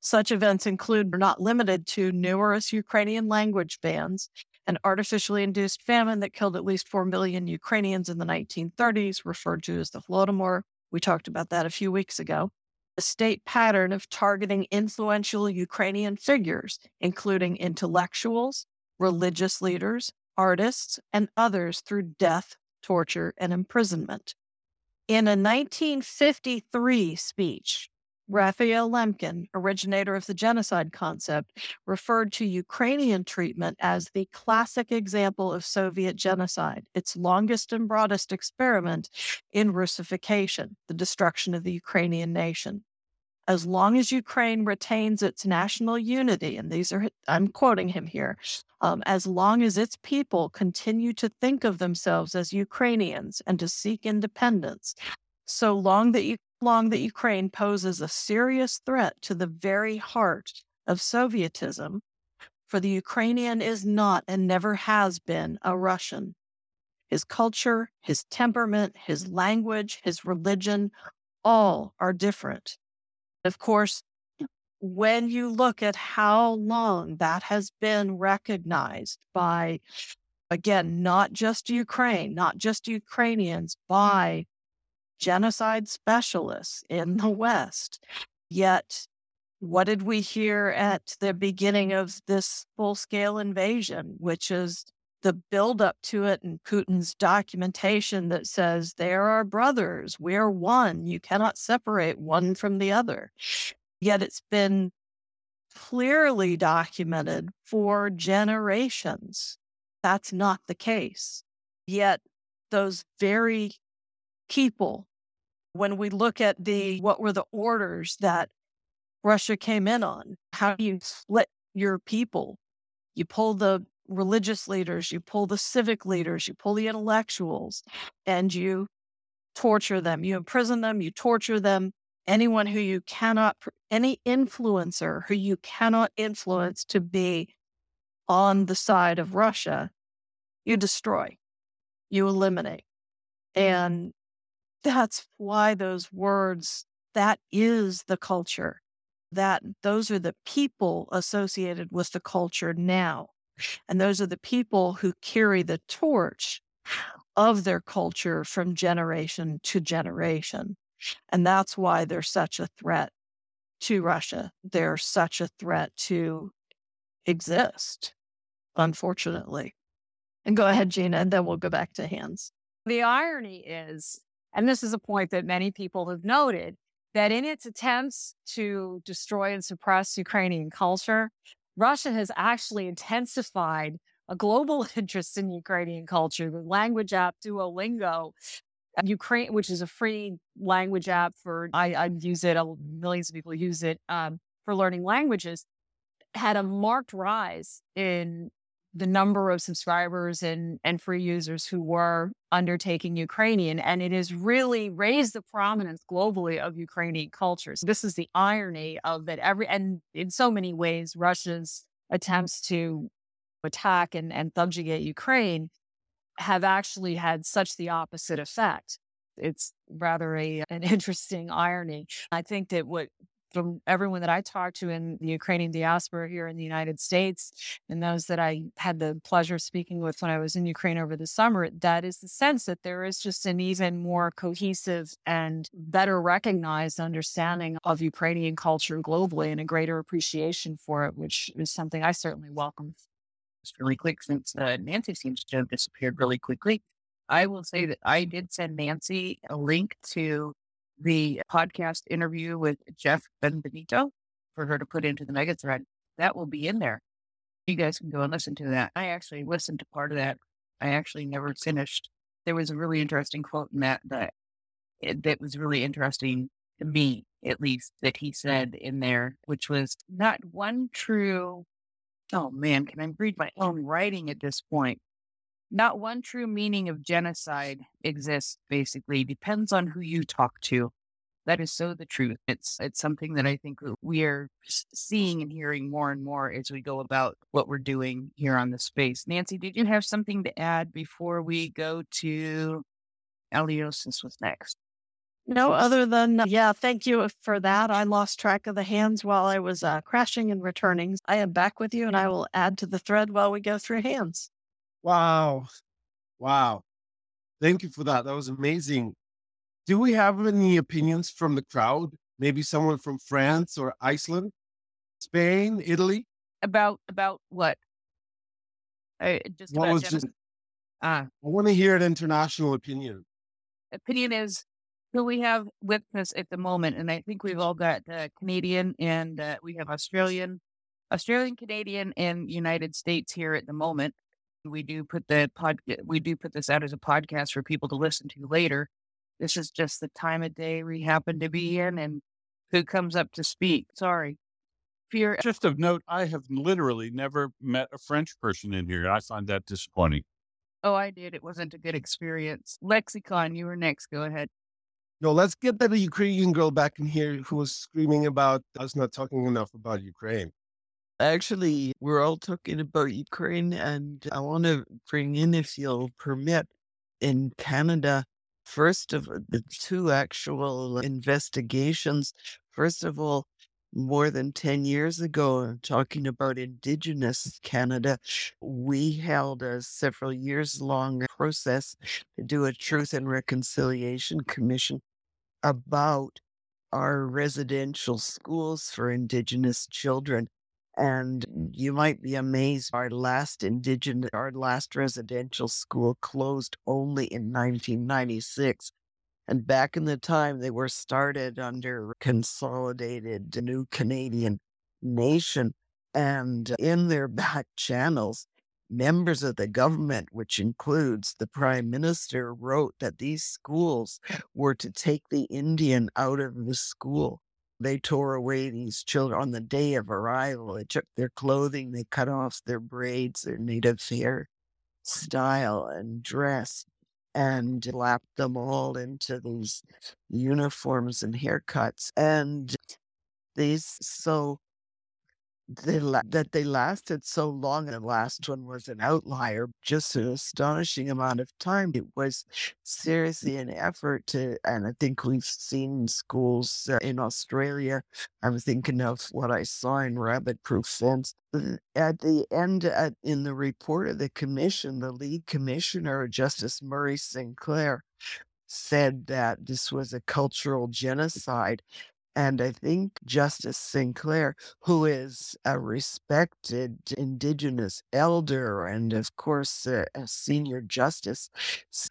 Such events include, but not limited to, numerous Ukrainian language bans, an artificially induced famine that killed at least 4 million Ukrainians in the 1930s, referred to as the Holodomor. We talked about that a few weeks ago state pattern of targeting influential Ukrainian figures, including intellectuals, religious leaders, artists, and others through death, torture, and imprisonment. In a 1953 speech, Raphael Lemkin, originator of the genocide concept, referred to Ukrainian treatment as the classic example of Soviet genocide, its longest and broadest experiment in Russification, the destruction of the Ukrainian nation as long as Ukraine retains its national unity, and these are, I'm quoting him here, um, as long as its people continue to think of themselves as Ukrainians and to seek independence, so long that, long that Ukraine poses a serious threat to the very heart of Sovietism, for the Ukrainian is not and never has been a Russian. His culture, his temperament, his language, his religion, all are different Of course, when you look at how long that has been recognized by, again, not just Ukraine, not just Ukrainians, by genocide specialists in the West. Yet, what did we hear at the beginning of this full scale invasion, which is the buildup to it and Putin's documentation that says they are our brothers, we're one, you cannot separate one from the other. Yet it's been clearly documented for generations. That's not the case. Yet those very people, when we look at the what were the orders that Russia came in on, how do you split your people? You pull the religious leaders, you pull the civic leaders, you pull the intellectuals, and you torture them. You imprison them, you torture them. Anyone who you cannot, any influencer who you cannot influence to be on the side of Russia, you destroy, you eliminate. Mm. And that's why those words, that is the culture. That those are the people associated with the culture now. And those are the people who carry the torch of their culture from generation to generation. And that's why they're such a threat to Russia. They're such a threat to exist, unfortunately. And go ahead, Gina, and then we'll go back to Hans. The irony is, and this is a point that many people have noted, that in its attempts to destroy and suppress Ukrainian culture, Russia has actually intensified a global interest in Ukrainian culture. The language app Duolingo, uh, Ukraine, which is a free language app for I, I use it. Millions of people use it um, for learning languages. Had a marked rise in the number of subscribers and, and free users who were undertaking Ukrainian. And it has really raised the prominence globally of Ukrainian cultures. This is the irony of that every, and in so many ways, Russia's attempts to attack and, and subjugate Ukraine have actually had such the opposite effect. It's rather a, an interesting irony. I think that what from everyone that I talked to in the Ukrainian diaspora here in the United States and those that I had the pleasure of speaking with when I was in Ukraine over the summer, that is the sense that there is just an even more cohesive and better recognized understanding of Ukrainian culture globally and a greater appreciation for it, which is something I certainly welcome. Just really quick, since uh, Nancy seems to have disappeared really quickly, I will say that I did send Nancy a link to the podcast interview with Jeff Benvenuto for her to put into the mega thread. That will be in there. You guys can go and listen to that. I actually listened to part of that. I actually never finished. There was a really interesting quote in that that eh, that was really interesting to me, at least, that he said in there, which was not one true. Oh man, can I read my own writing at this point? Not one true meaning of genocide exists, basically. Depends on who you talk to. That is so the truth. It's it's something that I think we are seeing and hearing more and more as we go about what we're doing here on the space. Nancy, did you have something to add before we go to Eliosis was next? No, other than, yeah, thank you for that. I lost track of the hands while I was uh, crashing and returning. I am back with you and I will add to the thread while we go through hands. Wow. Wow. Thank you for that. That was amazing. Do we have any opinions from the crowd? Maybe someone from France or Iceland, Spain, Italy? About about what? I just what was just, Ah, I want to hear an international opinion. opinion is who we have with us at the moment, and I think we've all got uh, Canadian and uh, we have Australian, Australian, Canadian, and United States here at the moment. We do put the pod, eh, we do put this out as a podcast for people to listen to later. This is just the time of day we happen to be in, and who comes up to speak. Sorry, fear. Just of note, I have literally never met a French person in here. I find that disappointing. Oh, I did. It wasn't a good experience. Lexicon, you were next. Go ahead. No, let's get that Ukrainian girl back in here who was screaming about us not talking enough about Ukraine. Actually, we're all talking about Ukraine, and I want to bring in, if you'll permit, in Canada, first of uh, the two actual investigations First of all, more than 10 years ago, talking about Indigenous Canada, we held a several years long process to do a Truth and Reconciliation Commission about our residential schools for Indigenous children. And you might be amazed, our last Indigenous, our last residential school closed only in 1996. And back in the time, they were started under consolidated new Canadian nation. And in their back channels, members of the government, which includes the prime minister, wrote that these schools were to take the Indian out of the school. They tore away these children on the day of arrival. They took their clothing, they cut off their braids, their native hair style and dress and lapped them all into these uniforms and haircuts. And these, so they la- that they lasted so long, and the last one was an outlier, just an astonishing amount of time. It was seriously an effort to, and I think we've seen schools uh, in Australia. I'm thinking of what I saw in Rabbit Proof Fence. At the end, at, in the report of the commission, the lead commissioner, Justice Murray Sinclair, said that this was a cultural genocide and I think Justice Sinclair, who is a respected Indigenous elder and, of course, a, a senior justice,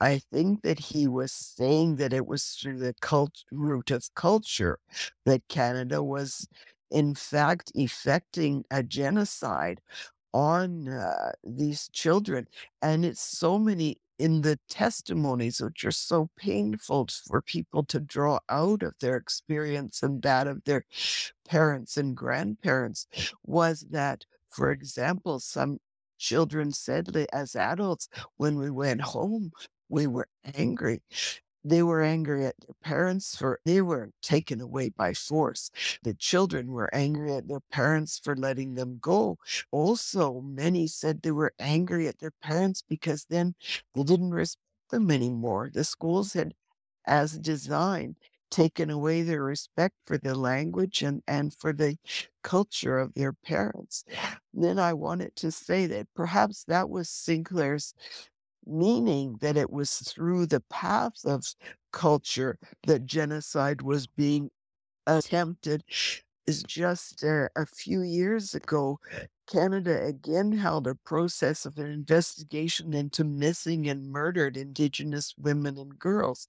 I think that he was saying that it was through the cult- root of culture that Canada was, in fact, effecting a genocide on uh, these children. And it's so many in the testimonies, which are so painful for people to draw out of their experience and that of their parents and grandparents, was that, for example, some children said that as adults, when we went home, we were angry. They were angry at their parents for they were taken away by force. The children were angry at their parents for letting them go. Also, many said they were angry at their parents because then they didn't respect them anymore. The schools had, as designed, taken away their respect for the language and, and for the culture of their parents. And Then I wanted to say that perhaps that was Sinclair's meaning that it was through the path of culture that genocide was being attempted is just uh, a few years ago canada again held a process of an investigation into missing and murdered indigenous women and girls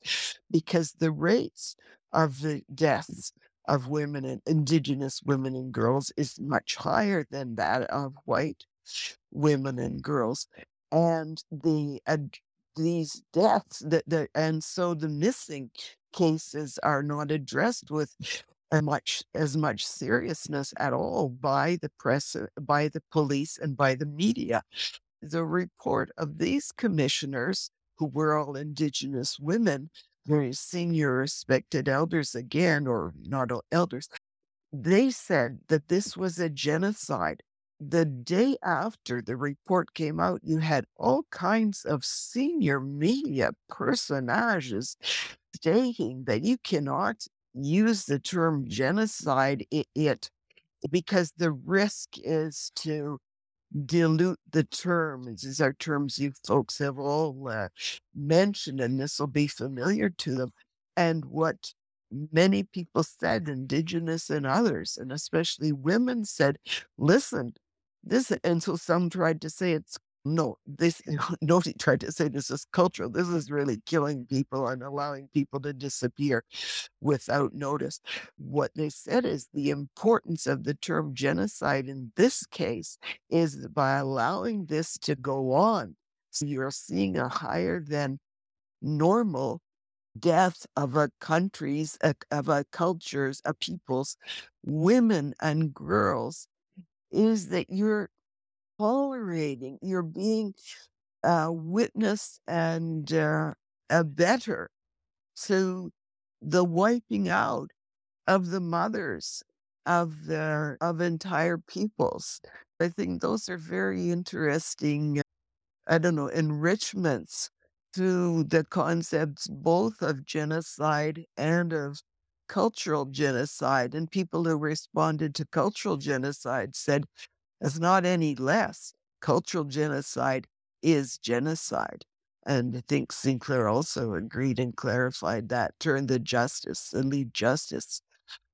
because the rates of the deaths of women and indigenous women and girls is much higher than that of white women and girls and the uh, these deaths that the and so the missing cases are not addressed with as much as much seriousness at all by the press uh, by the police and by the media. The report of these commissioners who were all indigenous women very senior respected elders again or not elders they said that this was a genocide the day after the report came out, you had all kinds of senior media personages stating that you cannot use the term genocide it, it because the risk is to dilute the terms. These are terms you folks have all uh, mentioned, and this will be familiar to them. And what many people said, Indigenous and others, and especially women, said, listen, this and so some tried to say it's no, this nobody tried to say this is cultural. This is really killing people and allowing people to disappear without notice. What they said is the importance of the term genocide in this case is by allowing this to go on. So you're seeing a higher than normal death of a country's, of a culture's, a people's women and girls is that you're tolerating, you're being uh, witness and uh, a better to the wiping out of the mothers of the of entire peoples. I think those are very interesting. I don't know enrichments to the concepts both of genocide and of cultural genocide. And people who responded to cultural genocide said it's not any less. Cultural genocide is genocide. And I think Sinclair also agreed and clarified that, turned the justice, the lead justice.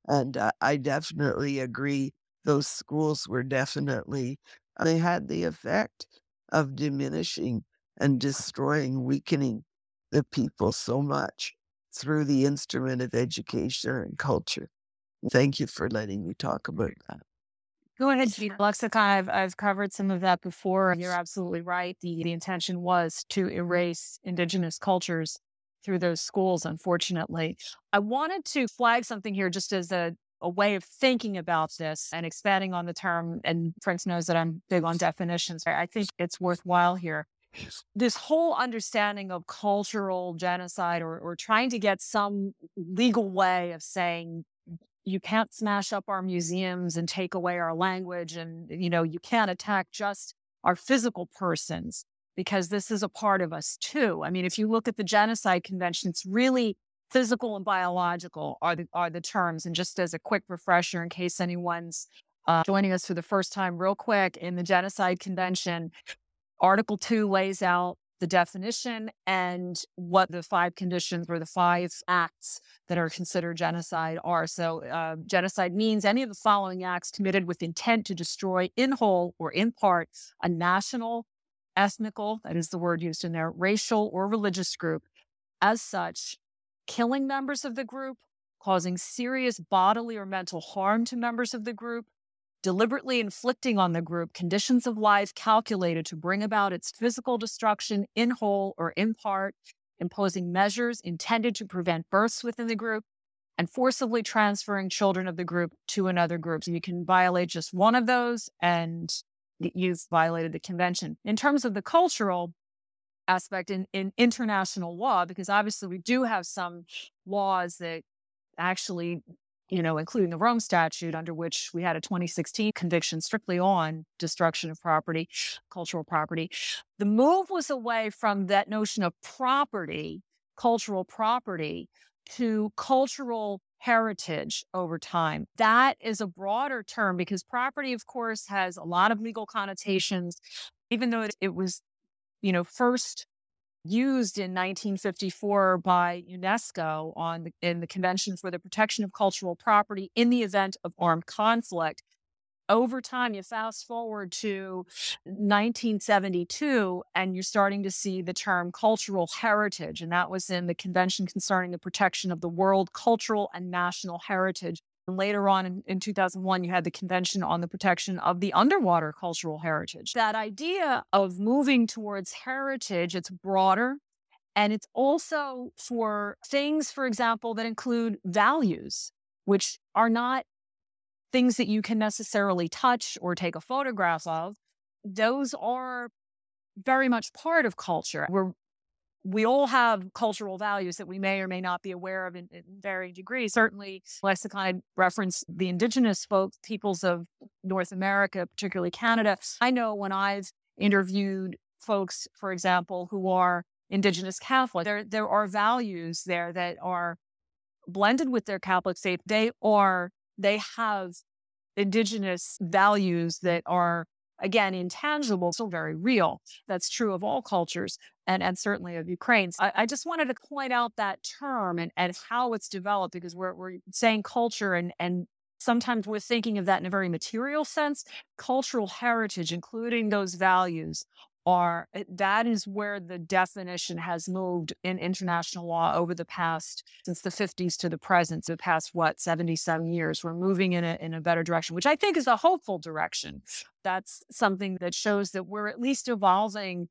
And uh, I definitely agree. Those schools were definitely, they had the effect of diminishing and destroying, weakening the people so much through the instrument of education and culture. Thank you for letting me talk about that. Go ahead, Gina. Lexicon, I've, I've covered some of that before. You're absolutely right. The, the intention was to erase Indigenous cultures through those schools, unfortunately. I wanted to flag something here just as a, a way of thinking about this and expanding on the term. And Prince knows that I'm big on definitions. I think it's worthwhile here. This whole understanding of cultural genocide or, or trying to get some legal way of saying you can't smash up our museums and take away our language and you know you can't attack just our physical persons because this is a part of us too. I mean if you look at the genocide convention it's really physical and biological are the are the terms. And just as a quick refresher in case anyone's uh, joining us for the first time real quick in the genocide convention article 2 lays out the definition and what the five conditions or the five acts that are considered genocide are. So, uh, genocide means any of the following acts committed with intent to destroy in whole or in part a national, ethnical, that is the word used in there, racial or religious group. As such, killing members of the group, causing serious bodily or mental harm to members of the group, deliberately inflicting on the group conditions of life calculated to bring about its physical destruction in whole or in part, imposing measures intended to prevent births within the group, and forcibly transferring children of the group to another group. So you can violate just one of those and you've violated the convention. In terms of the cultural aspect in, in international law, because obviously we do have some laws that actually you know, including the Rome Statute, under which we had a 2016 conviction strictly on destruction of property, cultural property. The move was away from that notion of property, cultural property, to cultural heritage over time. That is a broader term because property, of course, has a lot of legal connotations, even though it, was, you know, first used in 1954 by UNESCO on the, in the Convention for the Protection of Cultural Property in the event of armed conflict. Over time, you fast forward to 1972, and you're starting to see the term cultural heritage, and that was in the Convention concerning the protection of the world cultural and national heritage later on in, in 2001, you had the Convention on the Protection of the Underwater Cultural Heritage. That idea of moving towards heritage, it's broader. And it's also for things, for example, that include values, which are not things that you can necessarily touch or take a photograph of. Those are very much part of culture. We're we all have cultural values that we may or may not be aware of in, in varying degrees. Certainly, lexicon reference the indigenous folks, peoples of North America, particularly Canada. I know when I've interviewed folks, for example, who are indigenous Catholic, there there are values there that are blended with their Catholic faith. They are they have indigenous values that are again, intangible, still very real. That's true of all cultures and, and certainly of Ukraine's. I, I just wanted to point out that term and, and how it's developed because we're, we're saying culture and, and sometimes we're thinking of that in a very material sense. Cultural heritage, including those values, are eh, that is where the definition has moved in international law over the past since the 50s to the present the past what 77 years. We're moving in a in a better direction which i think is a hopeful direction. That's something that shows that we're at least evolving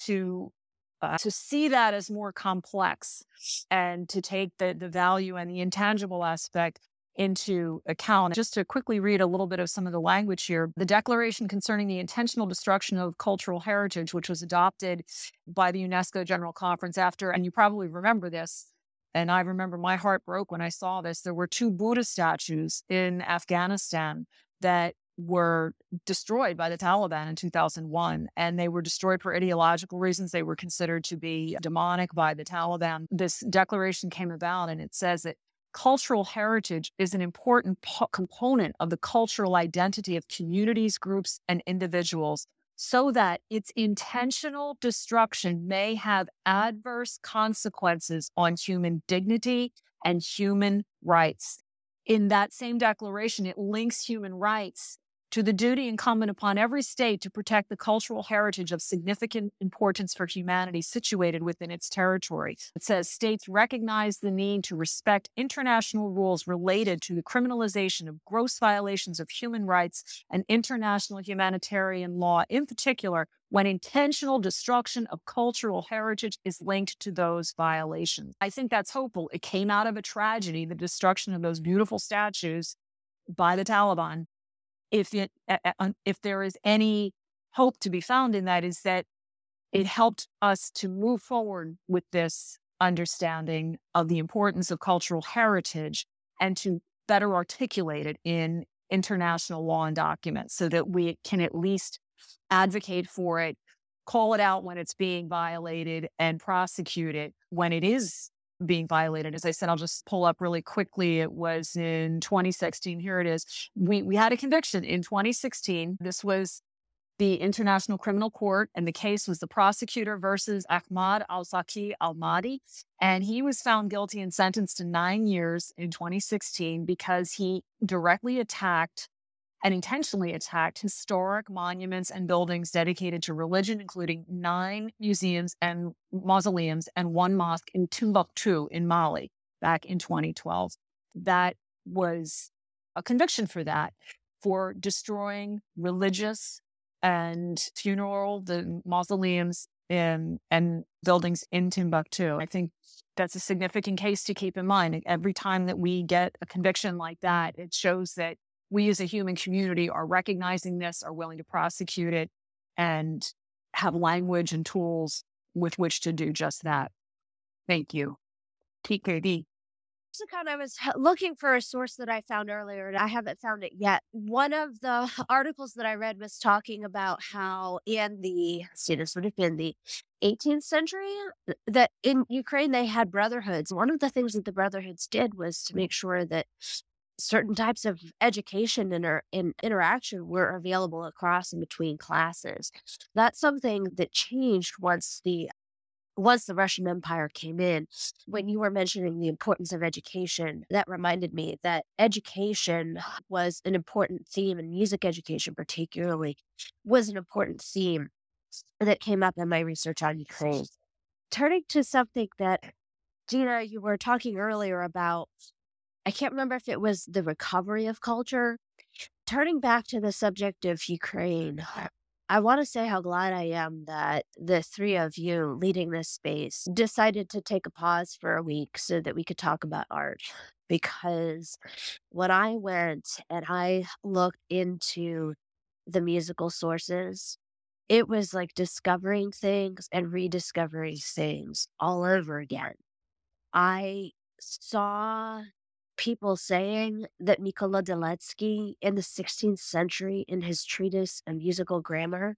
to uh, to see that as more complex and to take the the value and the intangible aspect into account. Just to quickly read a little bit of some of the language here the Declaration concerning the intentional destruction of cultural heritage, which was adopted by the UNESCO General Conference after, and you probably remember this. And I remember my heart broke when I saw this. There were two Buddha statues in Afghanistan that were destroyed by the Taliban in 2001. And they were destroyed for ideological reasons. They were considered to be demonic by the Taliban. This declaration came about and it says that cultural heritage is an important po- component of the cultural identity of communities, groups, and individuals so that its intentional destruction may have adverse consequences on human dignity and human rights. In that same declaration, it links human rights to the duty incumbent upon every state to protect the cultural heritage of significant importance for humanity situated within its territory. It says states recognize the need to respect international rules related to the criminalization of gross violations of human rights and international humanitarian law, in particular, when intentional destruction of cultural heritage is linked to those violations. I think that's hopeful. It came out of a tragedy, the destruction of those beautiful statues by the Taliban if it if there is any hope to be found in that is that it helped us to move forward with this understanding of the importance of cultural heritage and to better articulate it in international law and documents so that we can at least advocate for it, call it out when it's being violated, and prosecute it when it is being violated. As I said, I'll just pull up really quickly. It was in 2016. Here it is. We we had a conviction in 2016. This was the International Criminal Court, and the case was the prosecutor versus Ahmad Al Faqi Al Mahdi. And he was found guilty and sentenced to nine years in 2016 because he directly attacked and intentionally attacked historic monuments and buildings dedicated to religion, including nine museums and mausoleums and one mosque in Timbuktu in Mali back in 2012. That was a conviction for that, for destroying religious and funeral, the mausoleums in, and buildings in Timbuktu. I think that's a significant case to keep in mind. Every time that we get a conviction like that, it shows that we as a human community are recognizing this, are willing to prosecute it, and have language and tools with which to do just that. Thank you. TKD. I was looking for a source that I found earlier and I haven't found it yet. One of the articles that I read was talking about how in the, see, this would have been the 18th century, that in Ukraine they had brotherhoods. One of the things that the brotherhoods did was to make sure that certain types of education and, inter- and interaction were available across and between classes. That's something that changed once the once the Russian Empire came in. When you were mentioning the importance of education, that reminded me that education was an important theme, and music education particularly was an important theme that came up in my research on Ukraine. Turning to something that Gina, you were talking earlier about I can't remember if it was the recovery of culture. Turning back to the subject of Ukraine, I want to say how glad I am that the three of you leading this space decided to take a pause for a week so that we could talk about art. Because when I went and I looked into the musical sources, it was like discovering things and rediscovering things all over again. I saw people saying that Mykola Dyletsky in the 16th century in his treatise A Musical Grammar,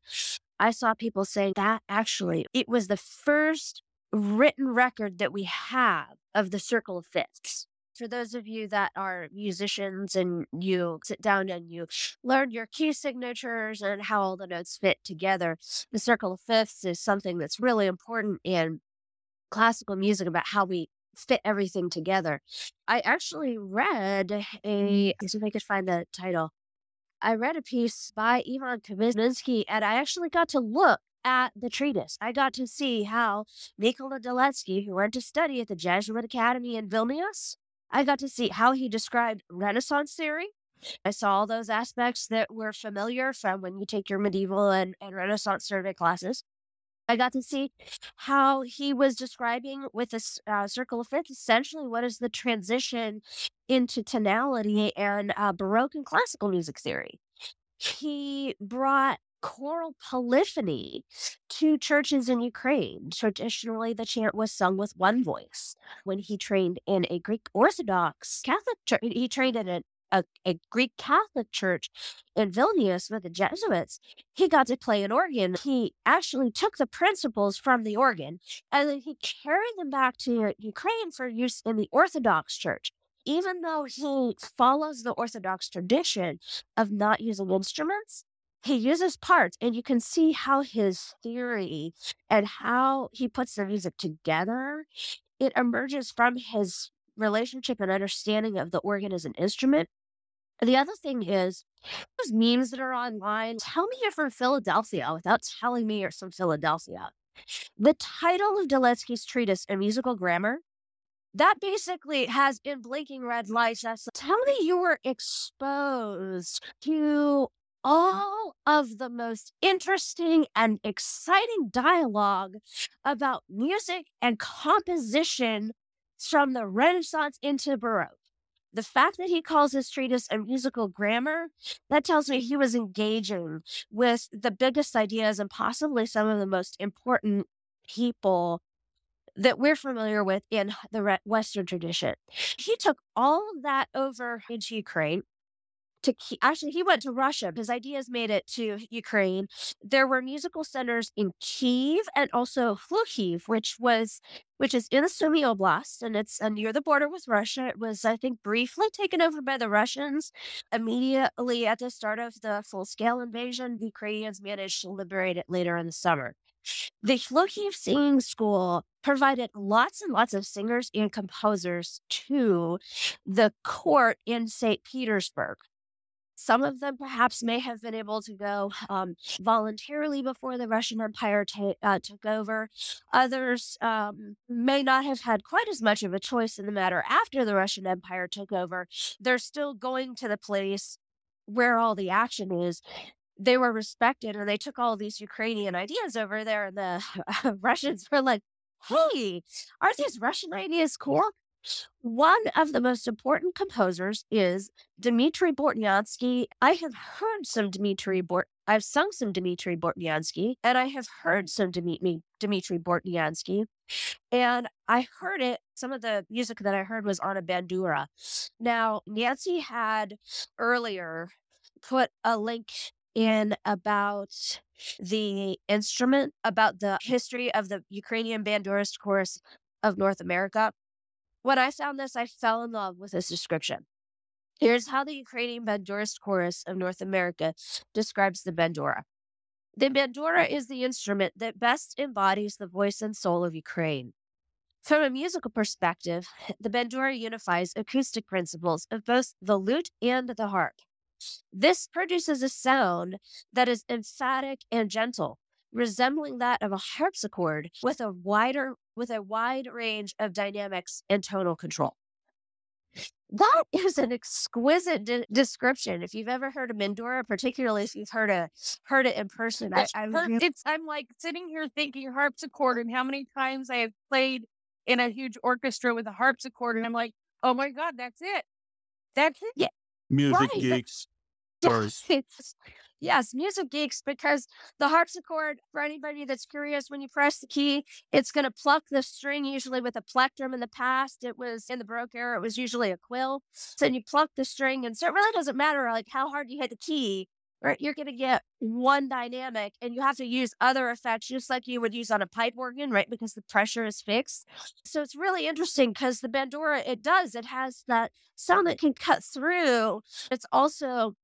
I saw people saying that actually it was the first written record that we have of the circle of fifths. For those of you that are musicians and you sit down and you learn your key signatures and how all the notes fit together, the circle of fifths is something that's really important in classical music about how we fit everything together. I actually read a, see if I could find the title. I read a piece by Ivan Kaminsky, and I actually got to look at the treatise. I got to see how Nikola Dyletsky, who went to study at the Jesuit Academy in Vilnius, I got to see how he described Renaissance theory. I saw all those aspects that were familiar from when you take your medieval and, and Renaissance survey classes. I got to see how he was describing with a uh, circle of fifths essentially what is the transition into tonality and uh, Baroque and classical music theory. He brought choral polyphony to churches in Ukraine. Traditionally, the chant was sung with one voice. When he trained in a Greek Orthodox Catholic church, he trained in an a, a Greek Catholic church in Vilnius with the Jesuits, he got to play an organ. He actually took the principles from the organ and then he carried them back to Ukraine for use in the Orthodox Church. even though he follows the Orthodox tradition of not using instruments, he uses parts, and you can see how his theory and how he puts the music together, it emerges from his relationship and understanding of the organ as an instrument. The other thing is, those memes that are online, tell me you're from Philadelphia without telling me you're from Philadelphia. The title of Delansky's treatise, A Musical Grammar, that basically has in blinking red lights. That's tell me you were exposed to all of the most interesting and exciting dialogue about music and composition from the Renaissance into Baroque. The fact that he calls his treatise a musical grammar, that tells me he was engaging with the biggest ideas and possibly some of the most important people that we're familiar with in the Western tradition. He took all that over into Ukraine to actually he went to Russia. His ideas made it to Ukraine. There were musical centers in Kiev and also Hlukhiv, which was which is in the Sumy Oblast, and it's uh, near the border with Russia. It was, I think, briefly taken over by the Russians. Immediately at the start of the full scale invasion, the Ukrainians managed to liberate it later in the summer. The Hlukhiv Singing School provided lots and lots of singers and composers to the court in St. Petersburg. Some of them perhaps may have been able to go um, voluntarily before the Russian Empire uh, took over. Others um, may not have had quite as much of a choice in the matter after the Russian Empire took over. They're still going to the place where all the action is. They were respected, and they took all these Ukrainian ideas over there, and the Russians were like, hey, aren't these Russian ideas cool? One of the most important composers is Dmitry Bortniansky. I have heard some Dmitry Bort. I've sung some Dmitry Bortniansky, and I have heard some Dmitry Dmitry Bortniansky, and I heard it. Some of the music that I heard was on a bandura. Now, Nancy had earlier put a link in about the instrument, about the history of the Ukrainian bandurist chorus of North America. When I found this, I fell in love with this description. Here's how the Ukrainian Bandurist Chorus of North America describes the Bandura. The Bandura is the instrument that best embodies the voice and soul of Ukraine. From a musical perspective, the Bandura unifies acoustic principles of both the lute and the harp. This produces a sound that is emphatic and gentle, resembling that of a harpsichord with a wider with a wide range of dynamics and tonal control. That is an exquisite de- description. If you've ever heard a Bandura, particularly if you've heard a heard it in person, I, I it's I'm like sitting here thinking harpsichord and how many times I have played in a huge orchestra with a harpsichord, and I'm like, oh my god, that's it, that's it. Yeah, Music right. geeks. Sorry. Yes, music geeks, because the harpsichord, for anybody that's curious, when you press the key, it's going to pluck the string, usually with a plectrum in the past. It was in the Baroque era, it was usually a quill. So you pluck the string, and so it really doesn't matter like how hard you hit the key. Right, you're going to get one dynamic, and you have to use other effects just like you would use on a pipe organ, right? Because the pressure is fixed. So it's really interesting because the bandura, it does, it has that sound that can cut through. It's also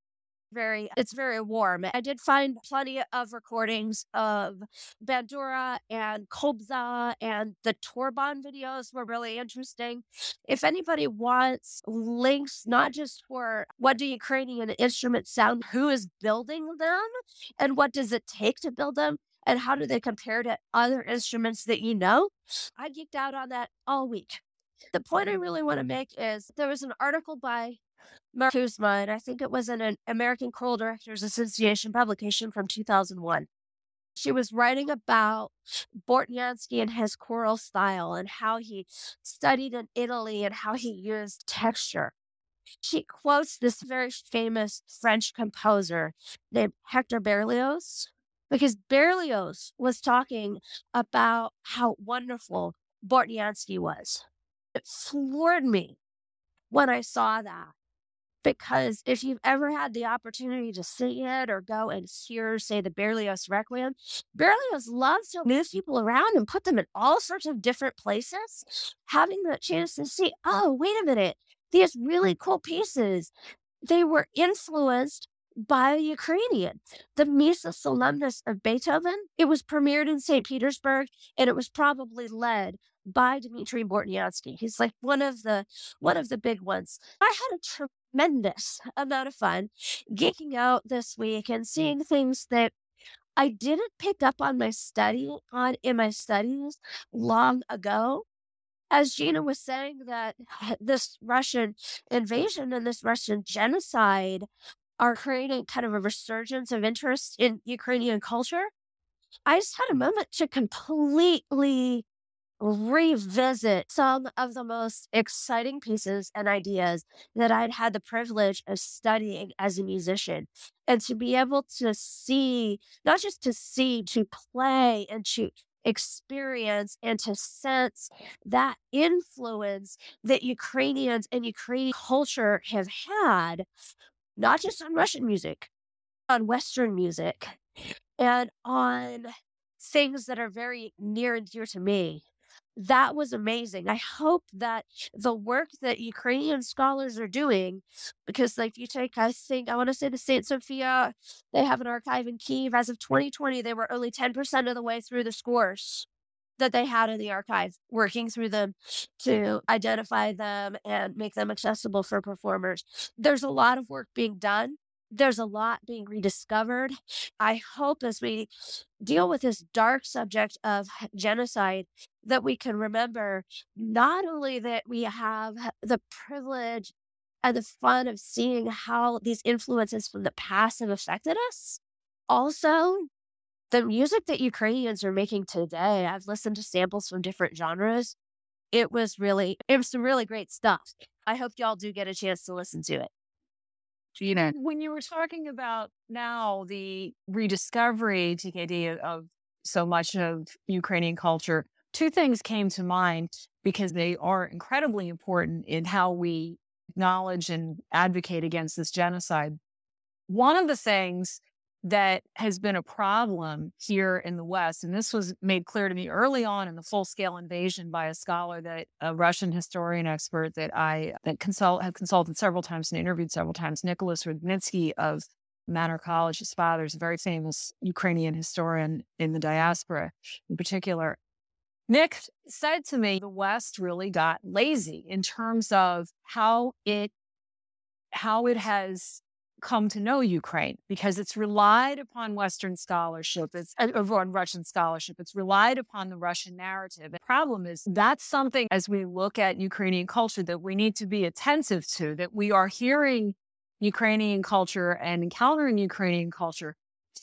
very it's very warm. I did find plenty of recordings of Bandura and Kobza and the Torban videos were really interesting. If anybody wants links not just for what do Ukrainian instruments sound, who is building them and what does it take to build them and how do they compare to other instruments that you know? I geeked out on that all week. The point I really want to make is there was an article by Marika Kuzma, and I think it was in an American Choral Directors Association publication from 2001. She was writing about Bortniansky and his choral style and how he studied in Italy and how he used texture. She quotes this very famous French composer named Hector Berlioz because Berlioz was talking about how wonderful Bortniansky was. It floored me when I saw that because if you've ever had the opportunity to see it or go and hear, say, the Berlioz Requiem, Berlioz loves to move people around and put them in all sorts of different places. Having the chance to see, oh, wait a minute, these really cool pieces. They were influenced by a Ukrainian. The Missa Solemnis of Beethoven, it was premiered in St. Petersburg and it was probably led by Dmitry Bortniansky. He's like one of the one of the big ones. I had a tremendous amount of fun geeking out this week and mm. seeing things that I didn't pick up on my study on in my studies long ago. As Gina was saying, that this Russian invasion and this Russian genocide are creating kind of a resurgence of interest in Ukrainian culture. I just had a moment to completely revisit some of the most exciting pieces and ideas that I'd had the privilege of studying as a musician. And to be able to see, not just to see, to play and to experience and to sense that influence that Ukrainians and Ukrainian culture have had, not just on Russian music, on Western music, and on things that are very near and dear to me that was amazing. I hope that the work that Ukrainian scholars are doing, because like you take, I think I want to say the Saint Sophia, they have an archive in Kiev. As of 2020, they were only 10% of the way through the scores that they had in the archive, working through them to identify them and make them accessible for performers. There's a lot of work being done there's a lot being rediscovered. I hope as we deal with this dark subject of genocide that we can remember not only that we have the privilege and the fun of seeing how these influences from the past have affected us, also the music that Ukrainians are making today. I've listened to samples from different genres. It was really, it was some really great stuff. I hope y'all do get a chance to listen to it. Gina. When you were talking about now the rediscovery, TKD, of so much of Ukrainian culture, two things came to mind because they are incredibly important in how we acknowledge and advocate against this genocide. One of the things that has been a problem here in the West. And this was made clear to me early on in the full scale invasion by a scholar that a Russian historian expert that I that consult have consulted several times and interviewed several times, Nicholas Rudnitsky of Manor College. His father is a very famous Ukrainian historian in the diaspora in particular. Nick said to me, the West really got lazy in terms of how it how it has come to know Ukraine because it's relied upon Western scholarship, it's uh, on Russian scholarship, it's relied upon the Russian narrative. The problem is that's something as we look at Ukrainian culture that we need to be attentive to, that we are hearing Ukrainian culture and encountering Ukrainian culture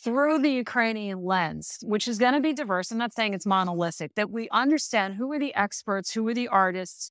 through the Ukrainian lens, which is going to be diverse. I'm not saying it's monolithic, that we understand who are the experts, who are the artists,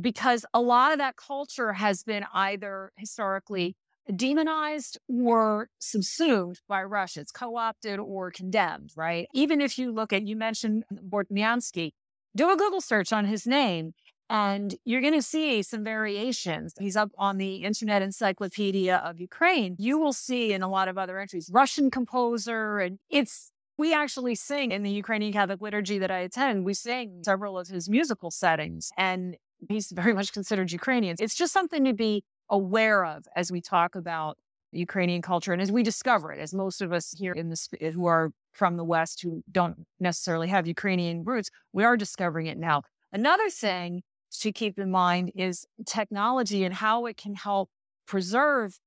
because a lot of that culture has been either historically demonized or subsumed by Russia. It's co opted or condemned, right? Even if you look at, you mentioned Bortniansky, do a Google search on his name and you're going to see some variations. He's up on the Internet Encyclopedia of Ukraine. You will see in a lot of other entries, Russian composer, and it's we actually sing in the Ukrainian Catholic liturgy that I attend. We sing several of his musical settings, and he's very much considered Ukrainian. It's just something to be aware of as we talk about Ukrainian culture and as we discover it, as most of us here in the eh, who are from the West who don't necessarily have Ukrainian roots, we are discovering it now. Another thing to keep in mind is technology and how it can help preserve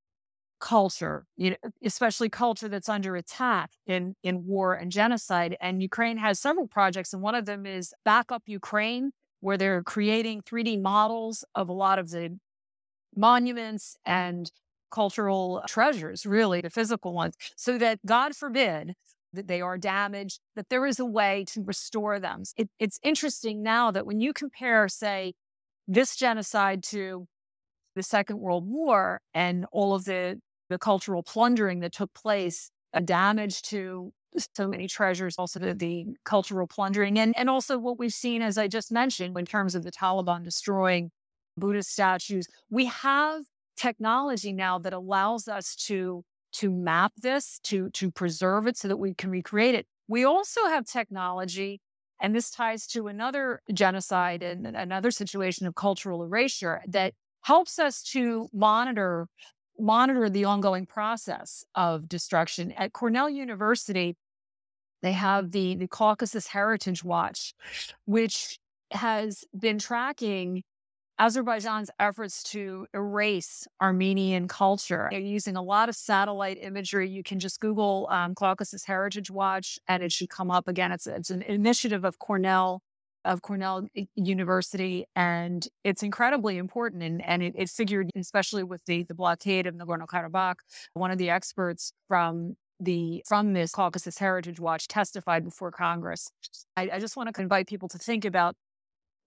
culture, you know, especially culture that's under attack in, in war and genocide. And Ukraine has several projects, and one of them is Backup Ukraine, where they're creating 3D models of a lot of the monuments and cultural treasures, really, the physical ones, so that God forbid that they are damaged, that there is a way to restore them. It, it's interesting now that when you compare, say, this genocide to the Second World War and all of the, the cultural plundering that took place, a damage to so many treasures, also the, the cultural plundering, and, and also what we've seen, as I just mentioned, in terms of the Taliban destroying Buddhist statues. We have technology now that allows us to to map this, to to preserve it so that we can recreate it. We also have technology, and this ties to another genocide and another situation of cultural erasure that helps us to monitor monitor the ongoing process of destruction. At Cornell University, they have the, the Caucasus Heritage Watch, which has been tracking Azerbaijan's efforts to erase Armenian culture. They're using a lot of satellite imagery. You can just Google um, Caucasus Heritage Watch and it should come up again. It's, it's an initiative of Cornell of Cornell University, and it's incredibly important. And, and it, it figured, especially with the, the blockade of Nagorno-Karabakh, one of the experts from the from this Caucasus Heritage Watch testified before Congress. I, I just want to invite people to think about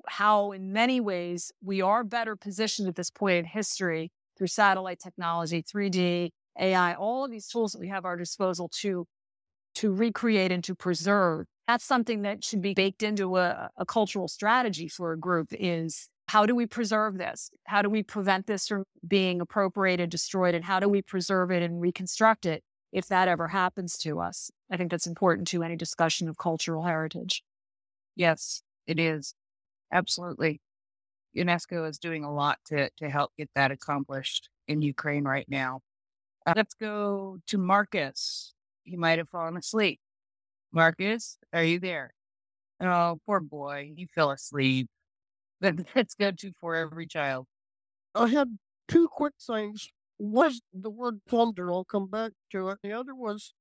how, in many ways, we are better positioned at this point in history through satellite technology, 3D, AI, all of these tools that we have at our disposal to to recreate and to preserve that's something that should be baked into a, a cultural strategy for a group is how do we preserve this? How do we prevent this from being appropriated, destroyed, and how do we preserve it and reconstruct it if that ever happens to us? I think that's important to any discussion of cultural heritage. Yes, it is. Absolutely. UNESCO is doing a lot to, to help get that accomplished in Ukraine right now. Uh, let's go to Marcus. He might have fallen asleep. Marcus, are you there? Oh, poor boy. He fell asleep. That's good too for every child. I had two quick things. Was the word plunder, I'll come back to it. The other was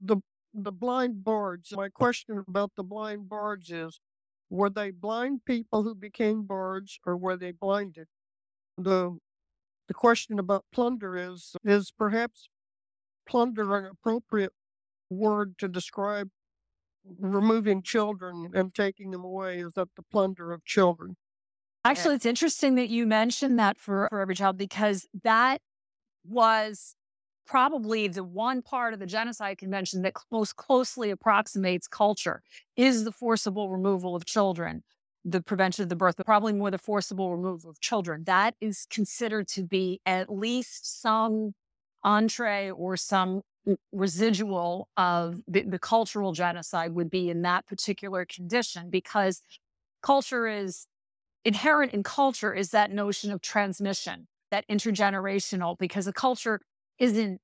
the the blind bards. My question about the blind bards is were they blind people who became bards or were they blinded? The the question about plunder is is perhaps plunder an appropriate word to describe removing children and taking them away is that the plunder of children. Actually, it's interesting that you mentioned that for, for every child because that was probably the one part of the genocide convention that most closely approximates culture is the forcible removal of children the prevention of the birth but probably more the forcible removal of children. That is considered to be at least some entree or some residual of the, the cultural genocide would be in that particular condition because culture is inherent in culture is that notion of transmission, that intergenerational, because a culture isn't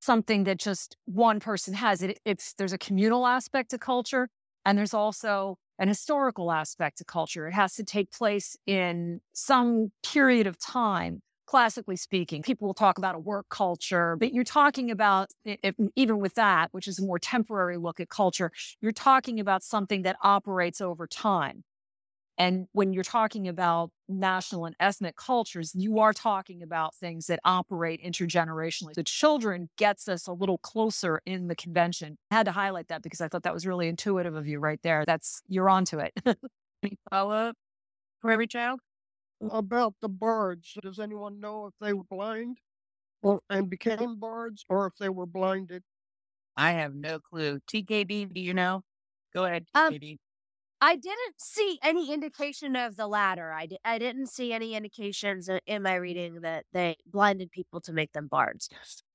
something that just one person has. It, it's there's a communal aspect to culture, and there's also an historical aspect to culture. It has to take place in some period of time classically speaking, people will talk about a work culture, but you're talking about, if, even with that, which is a more temporary look at culture, you're talking about something that operates over time. And when you're talking about national and ethnic cultures, you are talking about things that operate intergenerationally. The children gets us a little closer in the convention. I had to highlight that because I thought that was really intuitive of you right there. That's you're onto it. Any follow up for every child? about the birds. Does anyone know if they were blind or and became birds or if they were blinded? I have no clue. TKD, do you know? Go ahead, Um, TKD. I didn't see any indication of the latter. I, di- I didn't see any indications in my reading that they blinded people to make them bards.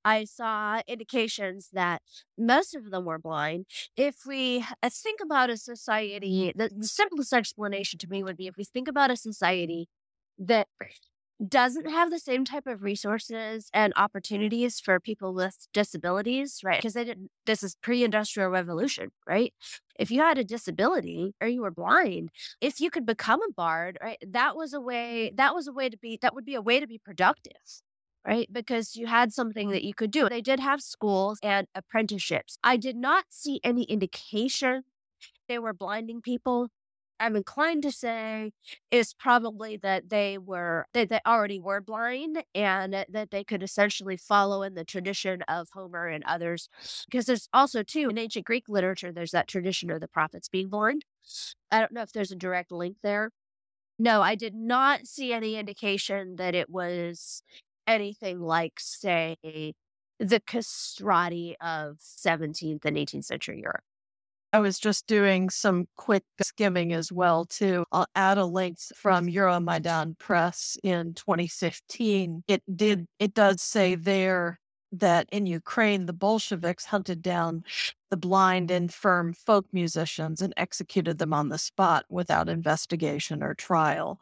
I saw indications that most of them were blind. If we uh, think about a society, the, the simplest explanation to me would be if we think about a society that doesn't have the same type of resources and opportunities for people with disabilities, right? Because they didn't, this is pre industrial revolution, right? If you had a disability or you were blind, if you could become a bard, right, that was a way, that was a way to be, that would be a way to be productive. Right, because you had something that you could do. They did have schools and apprenticeships. I did not see any indication they were blinding people I'm inclined to say is probably that they were that they already were blind and that they could essentially follow in the tradition of Homer and others. Because there's also too in ancient Greek literature, there's that tradition of the prophets being blind. I don't know if there's a direct link there. No, I did not see any indication that it was anything like, say, the castrati of 17th and 18th century Europe. I was just doing some quick skimming as well too. I'll add a link from Euromaidan Press in 2015. It did it does say there that in Ukraine the Bolsheviks hunted down the blind infirm folk musicians and executed them on the spot without investigation or trial.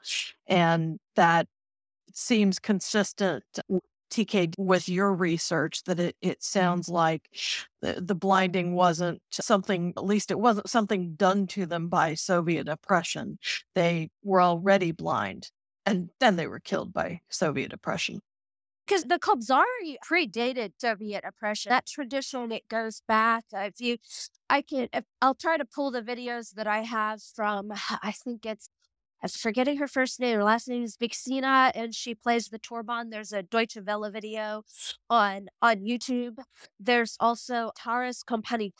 And that seems consistent TK with your research that it, it mm-hmm. sounds like the, the blinding wasn't something, at least it wasn't something done to them by Soviet oppression. They were already blind and then they were killed by Soviet oppression. Because the Kobzari predated Soviet oppression. That tradition, it goes back. If you, I can, if, I'll try to pull the videos that I have from, I think it's I'm forgetting her first name. Her last name is Vixina, and she plays the Torban. There's a Deutsche Welle video on on YouTube. There's also Taras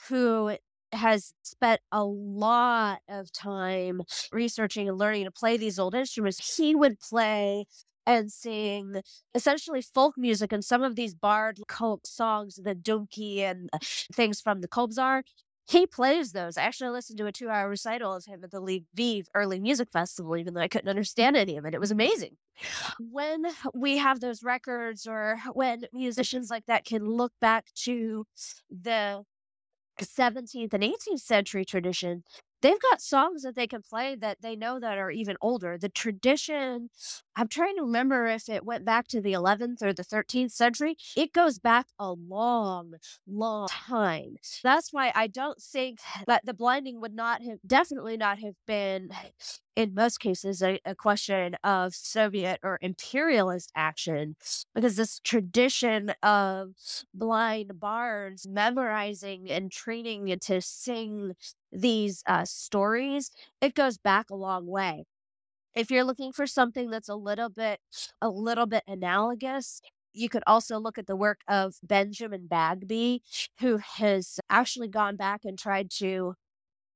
who has spent a lot of time researching and learning to play these old instruments. He would play and sing essentially folk music and some of these bard songs, the Dumki and things from the Kobzar. He plays those. I actually listened to a two hour recital of him at the Lviv Early Music Festival, even though I couldn't understand any of it. It was amazing. When we have those records, or when musicians like that can look back to the 17th and 18th century tradition, they've got songs that they can play that they know that are even older. The tradition, I'm trying to remember if it went back to the 11th or the 13th century. It goes back a long, long time. That's why I don't think that the blinding would not have, definitely not have been in most cases a, a, question of Soviet or imperialist action because this tradition of blind bards memorizing and training to sing these uh, stories, it goes back a long way. If you're looking for something that's a little bit a little bit analogous, you could also look at the work of Benjamin Bagby, who has actually gone back and tried to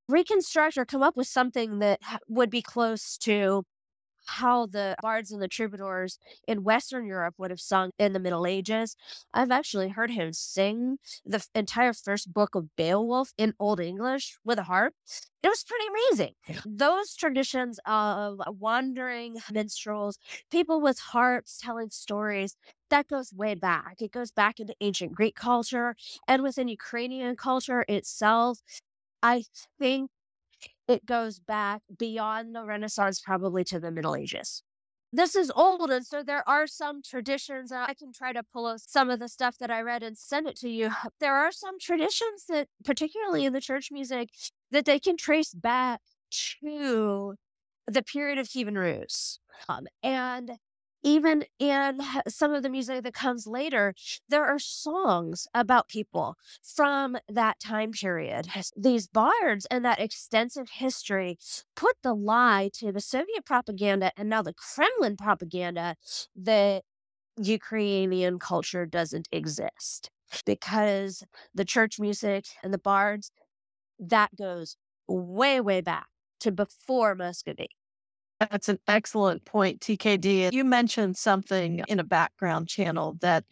reconstruct or come up with something that would be close to how the bards and the troubadours in Western Europe would have sung in the Middle Ages. I've actually heard him sing the entire first book of Beowulf in Old English with a harp. It was pretty amazing. Those traditions of wandering minstrels, people with harps telling stories, that goes way back. It goes back into ancient Greek culture and within Ukrainian culture itself. I think it goes back beyond the Renaissance, probably to the Middle Ages. This is old, and so there are some traditions. I can try to pull some of the stuff that I read and send it to you. There are some traditions that, particularly in the church music, that they can trace back to the period of Kievan Rus. Um, and even in some of the music that comes later, there are songs about people from that time period. These bards and that extensive history put the lie to the Soviet propaganda and now the Kremlin propaganda that Ukrainian culture doesn't exist because the church music and the bards that goes way, way back to before Muscovy. That's an excellent point, TKD. You mentioned something in a background channel that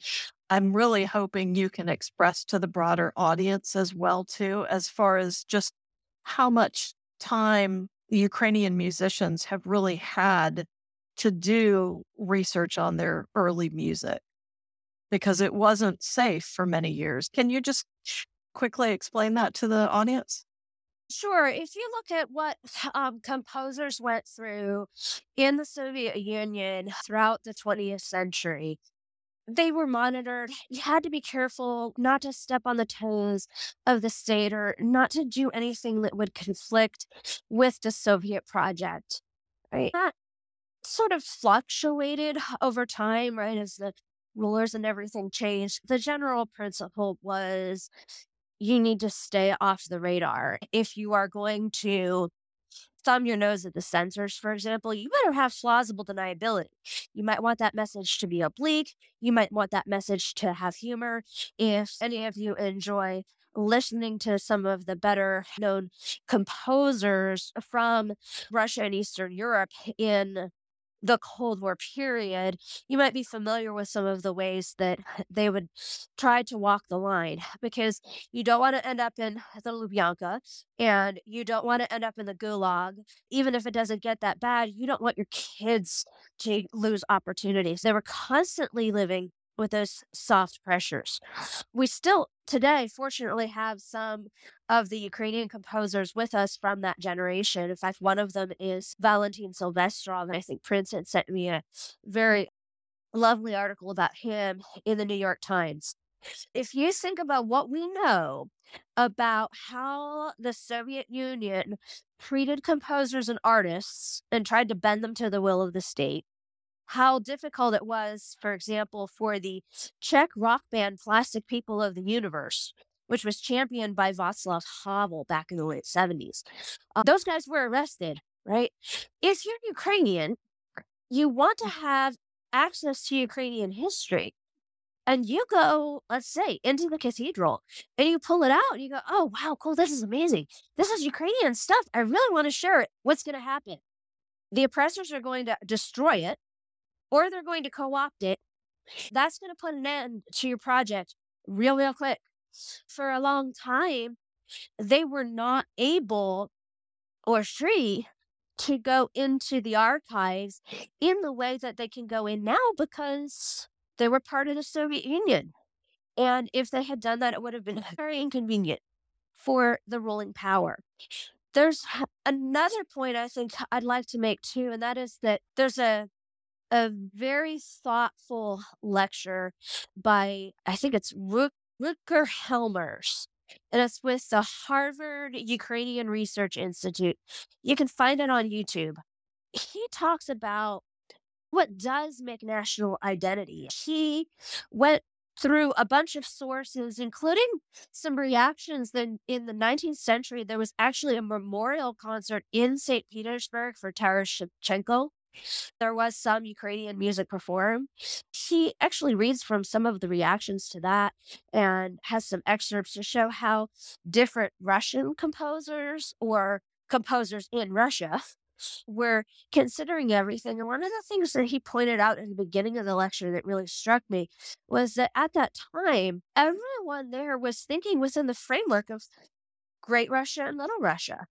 I'm really hoping you can express to the broader audience as well too as far as just how much time Ukrainian musicians have really had to do research on their early music because it wasn't safe for many years. Can you just quickly explain that to the audience? Sure. If you look at what um, composers went through in the Soviet Union throughout the 20th century, they were monitored. You had to be careful not to step on the toes of the state or not to do anything that would conflict with the Soviet project. Right. That sort of fluctuated over time, right, as the rulers and everything changed. The general principle was you need to stay off the radar. If you are going to thumb your nose at the censors, for example, you better have plausible deniability. You might want that message to be oblique. You might want that message to have humor. If any of you enjoy listening to some of the better known composers from Russia and Eastern Europe in the Cold War period, you might be familiar with some of the ways that they would try to walk the line because you don't want to end up in the Lubyanka and you don't want to end up in the gulag. Even if it doesn't get that bad, you don't want your kids to lose opportunities. They were constantly living with those soft pressures. We still today, fortunately, have some of the Ukrainian composers with us from that generation. In fact, one of them is Valentin Silvestrov. And I think Prince had sent me a very lovely article about him in the New York Times. If you think about what we know about how the Soviet Union treated composers and artists and tried to bend them to the will of the state, how difficult it was, for example, for the Czech rock band Plastic People of the Universe, which was championed by Václav Havel back in the late 70s. Uh, those guys were arrested, right? If you're Ukrainian, you want to have access to Ukrainian history. And you go, let's say, into the cathedral and you pull it out and you go, oh, wow, cool. This is amazing. This is Ukrainian stuff. I really want to share it. What's going to happen? The oppressors are going to destroy it or they're going to co opt it. That's going to put an end to your project real, real quick. For a long time, they were not able or free to go into the archives in the way that they can go in now because they were part of the Soviet Union. And if they had done that, it would have been very inconvenient for the ruling power. There's another point I think I'd like to make too, and that is that there's a a very thoughtful lecture by I think it's Rutger Helmers, and it's with the Harvard Ukrainian Research Institute. You can find it on YouTube. He talks about what does make national identity. He went through a bunch of sources, including some reactions Then in the 19th century, there was actually a memorial concert in St. Petersburg for Taras Shevchenko. There was some Ukrainian music performed. He actually reads from some of the reactions to that and has some excerpts to show how different Russian composers or composers in Russia were considering everything. And one of the things that he pointed out in the beginning of the lecture that really struck me was that at that time, everyone there was thinking within the framework of Great Russia and Little Russia.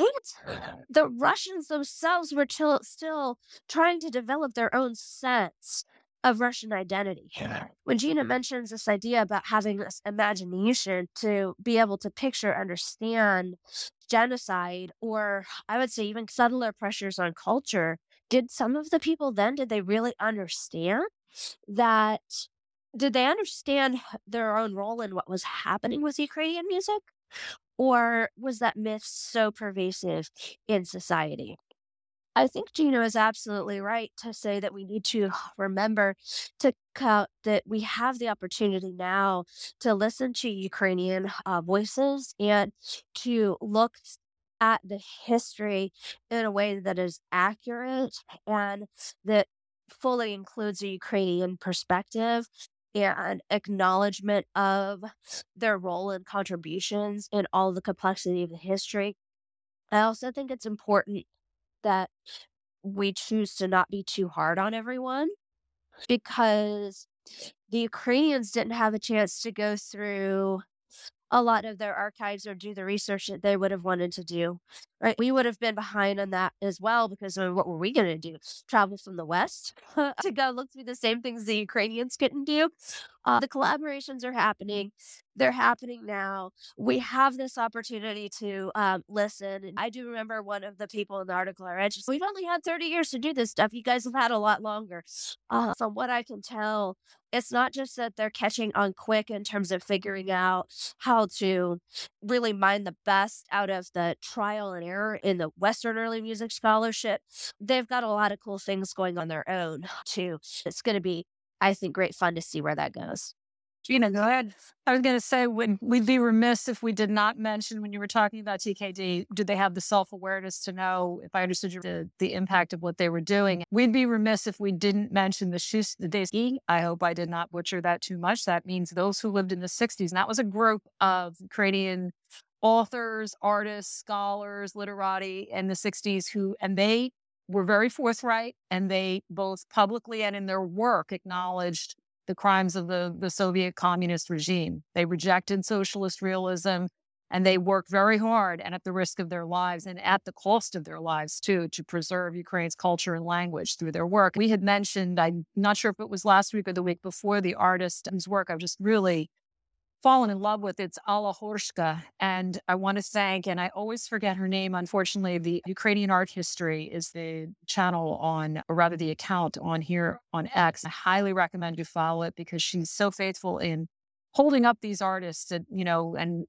And the Russians themselves were till, still trying to develop their own sense of Russian identity. When Gina mm-hmm. mentions this idea about having this imagination to be able to picture, understand genocide, or I would say even subtler pressures on culture, did some of the people then, did they really understand that? Did they understand their own role in what was happening with Ukrainian music? Or was that myth so pervasive in society? I think Gina is absolutely right to say that we need to remember to count that we have the opportunity now to listen to Ukrainian uh, voices and to look at the history in a way that is accurate and that fully includes a Ukrainian perspective and acknowledgement of their role and contributions in all the complexity of the history. I also think it's important that we choose to not be too hard on everyone because the Ukrainians didn't have a chance to go through a lot of their archives or do the research that they would have wanted to do. Right. We would have been behind on that as well because I mean, what were we going to do? Travel from the West to go look through the same things the Ukrainians couldn't do. Uh, the collaborations are happening. They're happening now. We have this opportunity to um, listen. I do remember one of the people in the article I read, we've only had 30 years to do this stuff. You guys have had a lot longer. Uh, from what I can tell, it's not just that they're catching on quick in terms of figuring out how to really mine the best out of the trial and error in the Western early music scholarship. They've got a lot of cool things going on their own too. It's going to be, I think, great fun to see where that goes. Gina, go ahead. I was going to say, when we'd be remiss if we did not mention when you were talking about TKD, did they have the self awareness to know, if I understood you, the, the, impact of what they were doing? We'd be remiss if we didn't mention the Shustadesi. I hope I did not butcher that too much. That means those who lived in the 60s. And that was a group of Ukrainian authors, artists, scholars, literati in the 60s who, and they were very forthright and they both publicly and in their work acknowledged the crimes of the, the Soviet communist regime. They rejected socialist realism and they worked very hard and at the risk of their lives and at the cost of their lives too to preserve Ukraine's culture and language through their work. We had mentioned, I'm not sure if it was last week or the week before, the artist um, whose work I've just really fallen in love with. It's Alla Horshka. And I want to thank, and I always forget her name, unfortunately, the Ukrainian Art History is the channel on, or rather the account on here on X. I highly recommend you follow it because she's so faithful in holding up these artists and, you know, and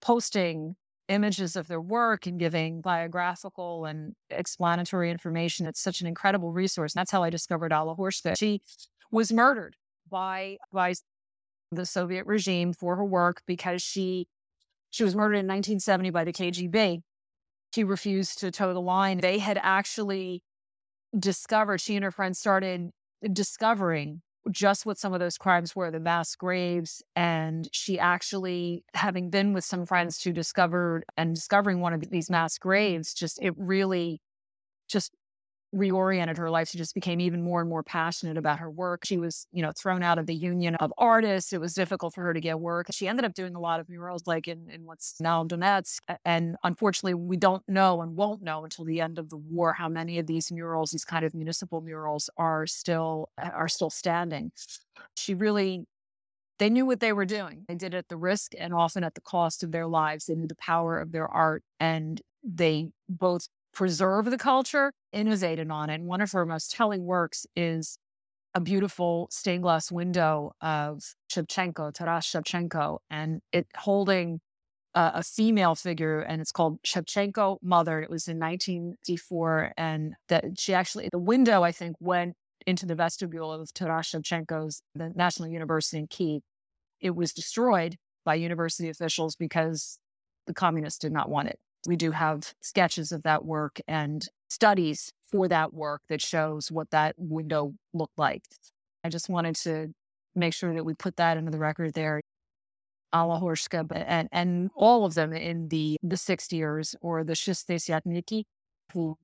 posting images of their work and giving biographical and explanatory information. It's such an incredible resource. And that's how I discovered Alla Horshka. She was murdered by by the Soviet regime for her work because she she was murdered in 1970 by the KGB. She refused to toe the line. They had actually discovered, she and her friends started discovering just what some of those crimes were the mass graves. And she actually, having been with some friends who discovered and discovering one of these mass graves, just it really just reoriented her life. She just became even more and more passionate about her work. She was, you know, thrown out of the union of artists. It was difficult for her to get work. She ended up doing a lot of murals, like in, in what's now Donetsk. And unfortunately, we don't know and won't know until the end of the war how many of these murals, these kind of municipal murals, are still are still standing. She really they knew what they were doing. They did it at the risk and often at the cost of their lives. They knew the power of their art and they both preserve the culture, innovated on it. And one of her most telling works is a beautiful stained glass window of Shevchenko, Taras Shevchenko, and it holding a female figure, and it's called Shevchenko Mother. It was in 1954, and that she actually the window I think went into the vestibule of Taras Shevchenko's the National University in Kiev. It was destroyed by university officials because the communists did not want it. We do have sketches of that work and studies for that work that shows what that window looked like. I just wanted to make sure that we put that into the record there. Alla Horshka and, and all of them in the, the six years or the Shistesiatniki, who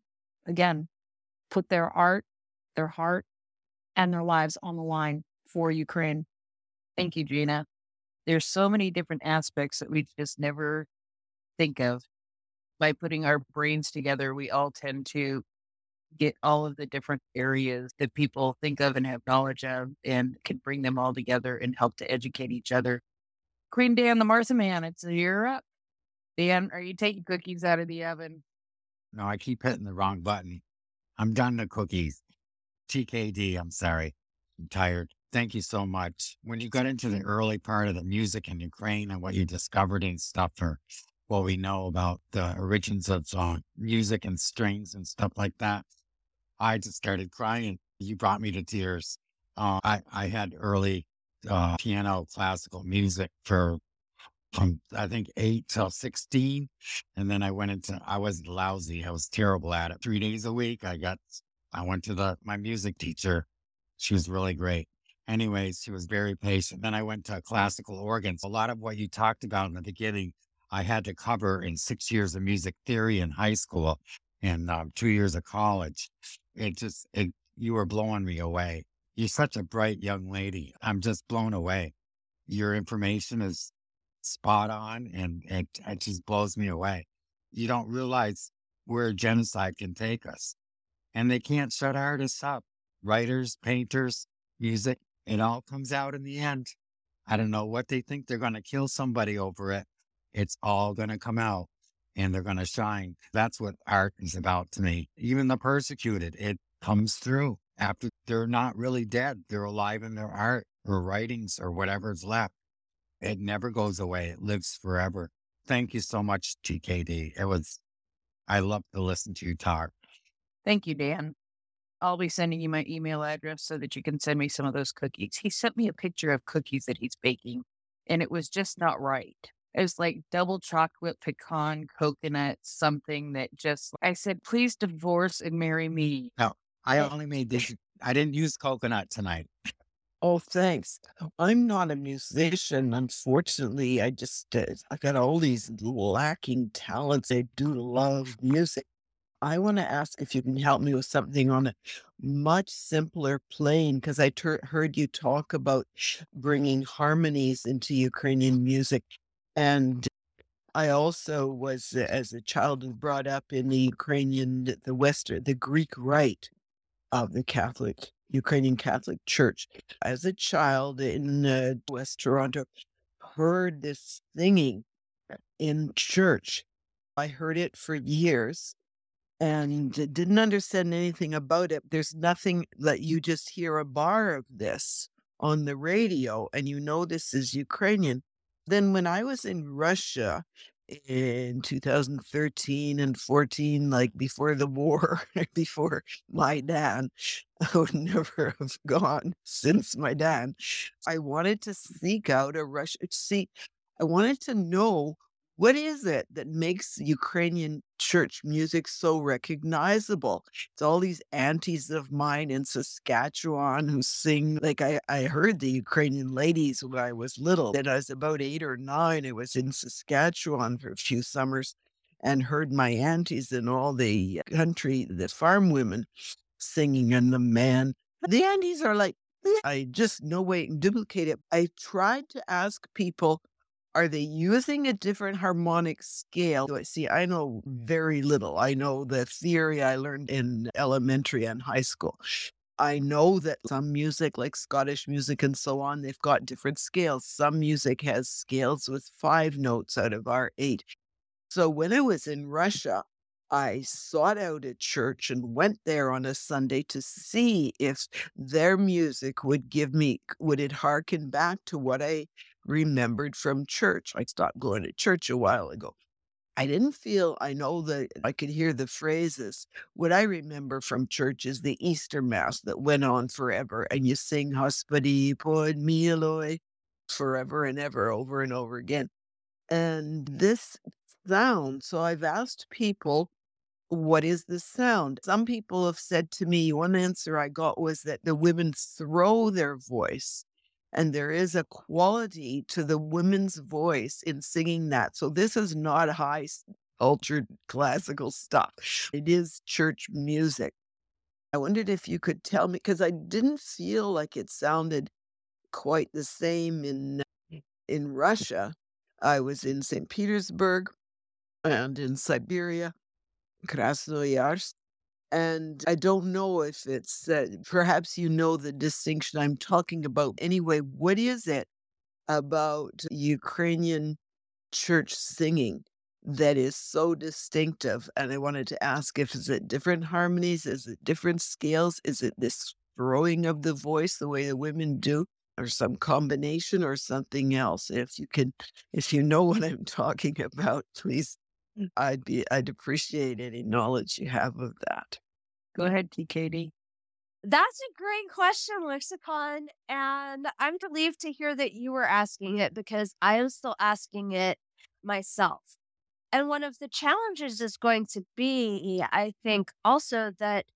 again put their art, their heart, and their lives on the line for Ukraine. Thank you, Gina. There's so many different aspects that we just never think of by putting our brains together, we all tend to get all of the different areas that people think of and have knowledge of and can bring them all together and help to educate each other. Queen Dan, the Martha Man, it's a year up. Dan, are you taking cookies out of the oven? No, I keep hitting the wrong button. I'm done the cookies. TKD, I'm sorry. I'm tired. Thank you so much. When you got into the early part of the music in Ukraine and what you discovered and stuff, or what we know about the origins of uh, music and strings and stuff like that, I just started crying. You brought me to tears. Uh, I, I had early uh, piano classical music for from I think eight till 16. And then I went into, I was lousy. I was terrible at it. Three days a week, I got, I went to the, my music teacher. She was really great. Anyways, she was very patient. Then I went to classical organs. A lot of what you talked about in the beginning I had to cover in six years of music theory in high school and um, two years of college. It just, it, you were blowing me away. You're such a bright young lady. I'm just blown away. Your information is spot on and it, it just blows me away. You don't realize where genocide can take us. And they can't shut artists up. Writers, painters, music, it all comes out in the end. I don't know what they think they're going to kill somebody over it. It's all going to come out and they're going to shine. That's what art is about to me. Even the persecuted, it comes through after they're not really dead. They're alive in their art or writings or whatever's left. It never goes away. It lives forever. Thank you so much, TKD. It was, I love to listen to you talk. Thank you, Dan. I'll be sending you my email address so that you can send me some of those cookies. He sent me a picture of cookies that he's baking, and it was just not right. It was like double chocolate pecan coconut, something that just, I said, please divorce and marry me. No, I only made this. I didn't use coconut tonight. Oh, thanks. I'm not a musician, unfortunately. I just, uh, I got all these lacking talents. I do love music. I want to ask if you can help me with something on a much simpler plane because I ter- heard you talk about bringing harmonies into Ukrainian music. And I also was, uh, as a child, brought up in the Ukrainian, the Western, the Greek rite of the Catholic, Ukrainian Catholic Church. As a child in uh, West Toronto, heard this singing in church. I heard it for years and didn't understand anything about it. There's nothing that you just hear a bar of this on the radio and you know this is Ukrainian. Then when I was in Russia in 2013 and 14, like before the war, before Maidan, I would never have gone since Maidan. I wanted to seek out a Russia. See, I wanted to know what is it that makes Ukrainian church music so recognizable? It's all these aunties of mine in Saskatchewan who sing. Like I, I heard the Ukrainian ladies when I was little. And I was about eight or nine. I was in Saskatchewan for a few summers and heard my aunties and all the country, the farm women singing and the man. The aunties are like, I just no way duplicate it. I tried to ask people are they using a different harmonic scale? See, I know very little. I know the theory I learned in elementary and high school. I know that some music, like Scottish music and so on, they've got different scales. Some music has scales with five notes out of our eight. So when I was in Russia, I sought out a church and went there on a Sunday to see if their music would give me, would it harken back to what I remembered from church. I stopped going to church a while ago. I didn't feel, I know that I could hear the phrases. What I remember from church is the Easter Mass that went on forever, and you sing Hospody pomylui forever and ever, over and over again. And this sound, so I've asked people, what is the sound? Some people have said to me, one answer I got was that the women throw their voice and there is a quality to the women's voice in singing that. So this is not high cultured classical stuff. It is church music. I wondered if you could tell me because I didn't feel like it sounded quite the same in uh, mm. in Russia. I was in St. Petersburg and in Siberia, Krasnoyarsk, and I don't know if it's uh, perhaps you know the distinction I'm talking about. Anyway, what is it about Ukrainian church singing that is so distinctive? And I wanted to ask if is it different harmonies? Is it different scales? Is it this throwing of the voice the way the women do? Or some combination or something else. If you can, if you know what I'm talking about, please I'd be I'd appreciate any knowledge you have of that. Go ahead, TKD. That's a great question, Lexicon. And I'm relieved to hear that you were asking it because I am still asking it myself. And one of the challenges is going to be, I think, also that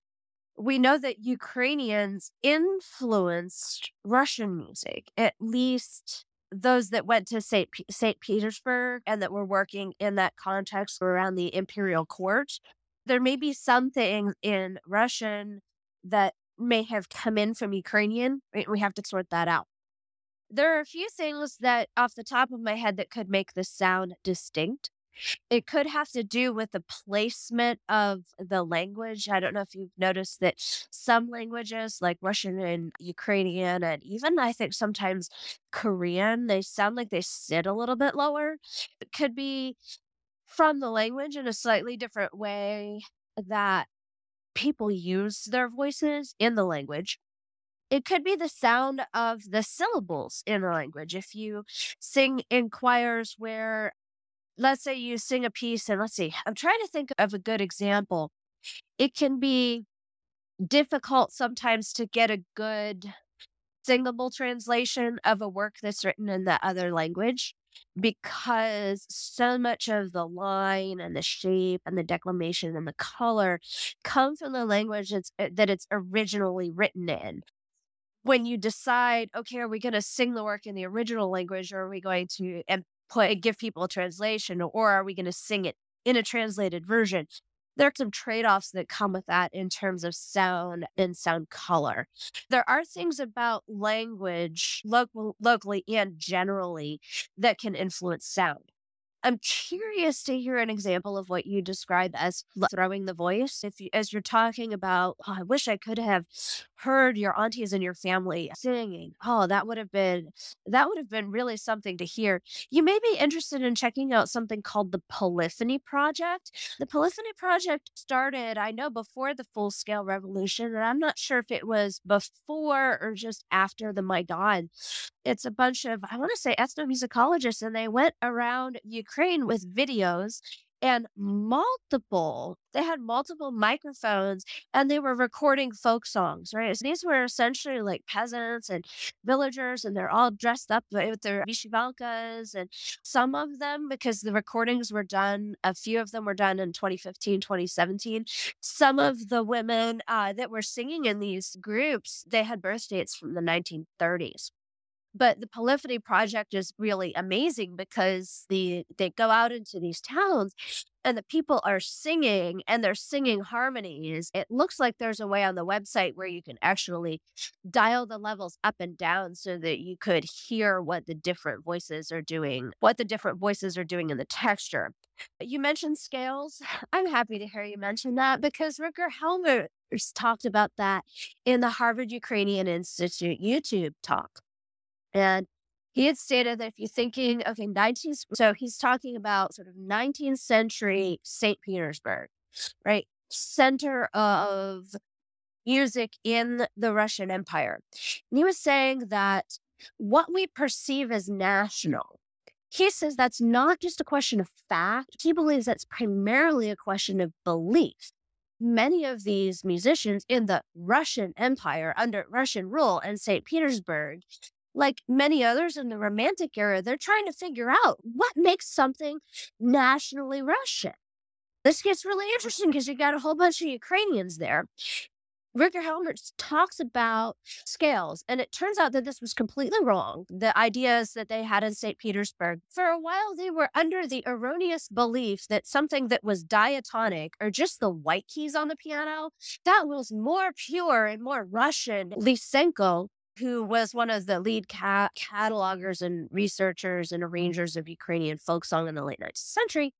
we know that Ukrainians influenced Russian music, at least those that went to St. P- St. Petersburg and that were working in that context around the imperial court. There may be some things in Russian that may have come in from Ukrainian. We have to sort that out. There are a few things that, off the top of my head, that could make this sound distinct. It could have to do with the placement of the language. I don't know if you've noticed that some languages, like Russian and Ukrainian, and even I think sometimes Korean, they sound like they sit a little bit lower. It could be from the language in a slightly different way that people use their voices in the language. It could be the sound of the syllables in a language. If you sing in choirs where let's say you sing a piece and let's see, I'm trying to think of a good example. It can be difficult sometimes to get a good singable translation of a work that's written in the other language because so much of the line and the shape and the declamation and the color come from the language eh, that it's originally written in. When you decide, okay, are we going to sing the work in the original language or are we going to and put give people a translation or are we going to sing it in a translated version? There are some trade-offs that come with that in terms of sound and sound color. There are things about language local locally and generally that can influence sound I'm curious to hear an example of what you describe as throwing the voice. If you, as you're talking about, oh, I wish I could have heard your aunties and your family singing. Oh, that would have been that would have been really something to hear. You may be interested in checking out something called the Polyphony Project. The Polyphony Project started, I know, before the full scale revolution, and I'm not sure if it was before or just after the Maidan. It's a bunch of, I want to say, ethnomusicologists, and they went around Ukraine with videos and multiple they had multiple microphones and they were recording folk songs right? So these were essentially like peasants and villagers and they're all dressed up with their vyshyvalkas and some of them because the recordings were done a few of them were done in 2015 2017 some of the women uh, that were singing in these groups they had birth dates from the 1930s but the polyphony project is really amazing because the they go out into these towns and the people are singing and they're singing harmonies. It looks like there's a way on the website where you can actually dial the levels up and down so that you could hear what the different voices are doing what the different voices are doing in the texture. You mentioned scales. I'm happy to hear you mention that because Rutger Helmer talked about that in the harvard ukrainian institute youtube talk and he had stated that if you're thinking, okay, 19th, so he's talking about sort of 19th century St. Petersburg, right? Center of music in the Russian Empire. And he was saying that what we perceive as national, he says that's not just a question of fact. He believes that's primarily a question of belief. Many of these musicians in the Russian Empire under Russian rule in St. Petersburg like many others in the Romantic era, they're trying to figure out what makes something nationally Russian. This gets really interesting because you got a whole bunch of Ukrainians there. Rutger Helmer talks about scales, and it turns out that this was completely wrong. The ideas that they had in St. Petersburg, for a while, they were under the erroneous belief that something that was diatonic or just the white keys on the piano, that was more pure and more Russian. Lysenko who was one of the lead ca- catalogers and researchers and arrangers of Ukrainian folk song in the late 19th century.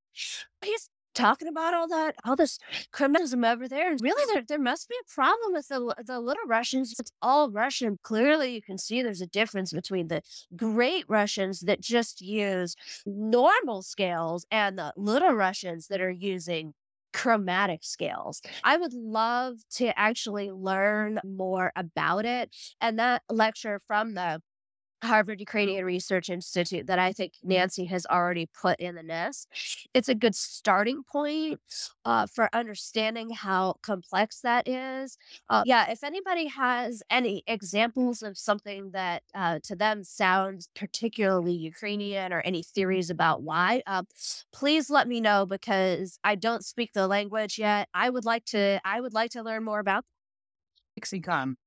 He's talking about all that, all this chromaticism over there. And really, there, there must be a problem with the, the little Russians. It's all Russian. Clearly, you can see there's a difference between the great Russians that just use normal scales and the little Russians that are using chromatic scales. I would love to actually learn more about it. And that lecture from the Harvard Ukrainian Research Institute that I think Nancy has already put in the nest. It's a good starting point uh, for understanding how complex that is. Uh, yeah, if anybody has any examples of something that uh, to them sounds particularly Ukrainian or any theories about why, uh, please let me know because I don't speak the language yet. I would like to. I would like to learn more about. Lexicon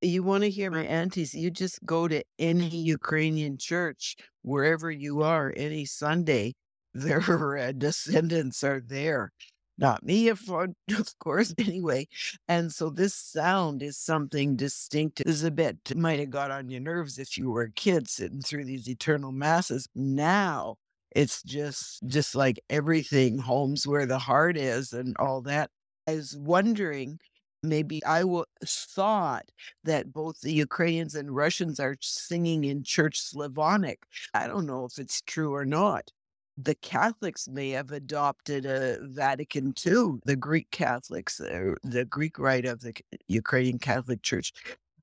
you want to hear my aunties, you just go to any Ukrainian church, wherever you are, any Sunday, their descendants are there. Not me, of, of course, anyway. And so this sound is something distinct. Is a bit might have got on your nerves if you were a kid sitting through these eternal masses. Now it's just just like everything, homes where the heart is, and all that. I was wondering maybe I w- thought that both the Ukrainians and Russians are singing in Church Slavonic. I don't know if it's true or not. The Catholics may have adopted a Vatican II, the Greek Catholics, the Greek rite of the Ukrainian Catholic Church.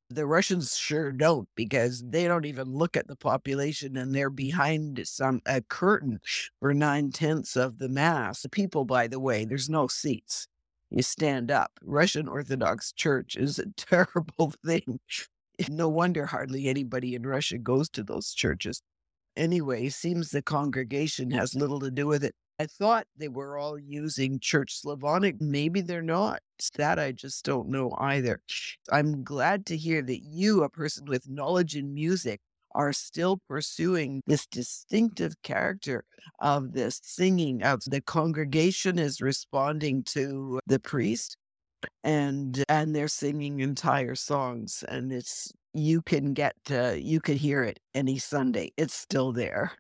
The Russians sure don't because they don't even look at the population and they're behind some a curtain for nine tenths of the mass. The people, by the way, there's no seats you stand up. Russian Orthodox Church is a terrible thing. No wonder hardly anybody in Russia goes to those churches. Anyway, seems the congregation has little to do with it. I thought they were all using Church Slavonic. Maybe they're not. That I just don't know either. I'm glad to hear that you, a person with knowledge in music, are still pursuing this distinctive character of this singing of the congregation is responding to the priest and and they're singing entire songs and it's you can get uh, you could hear it any sunday it's still there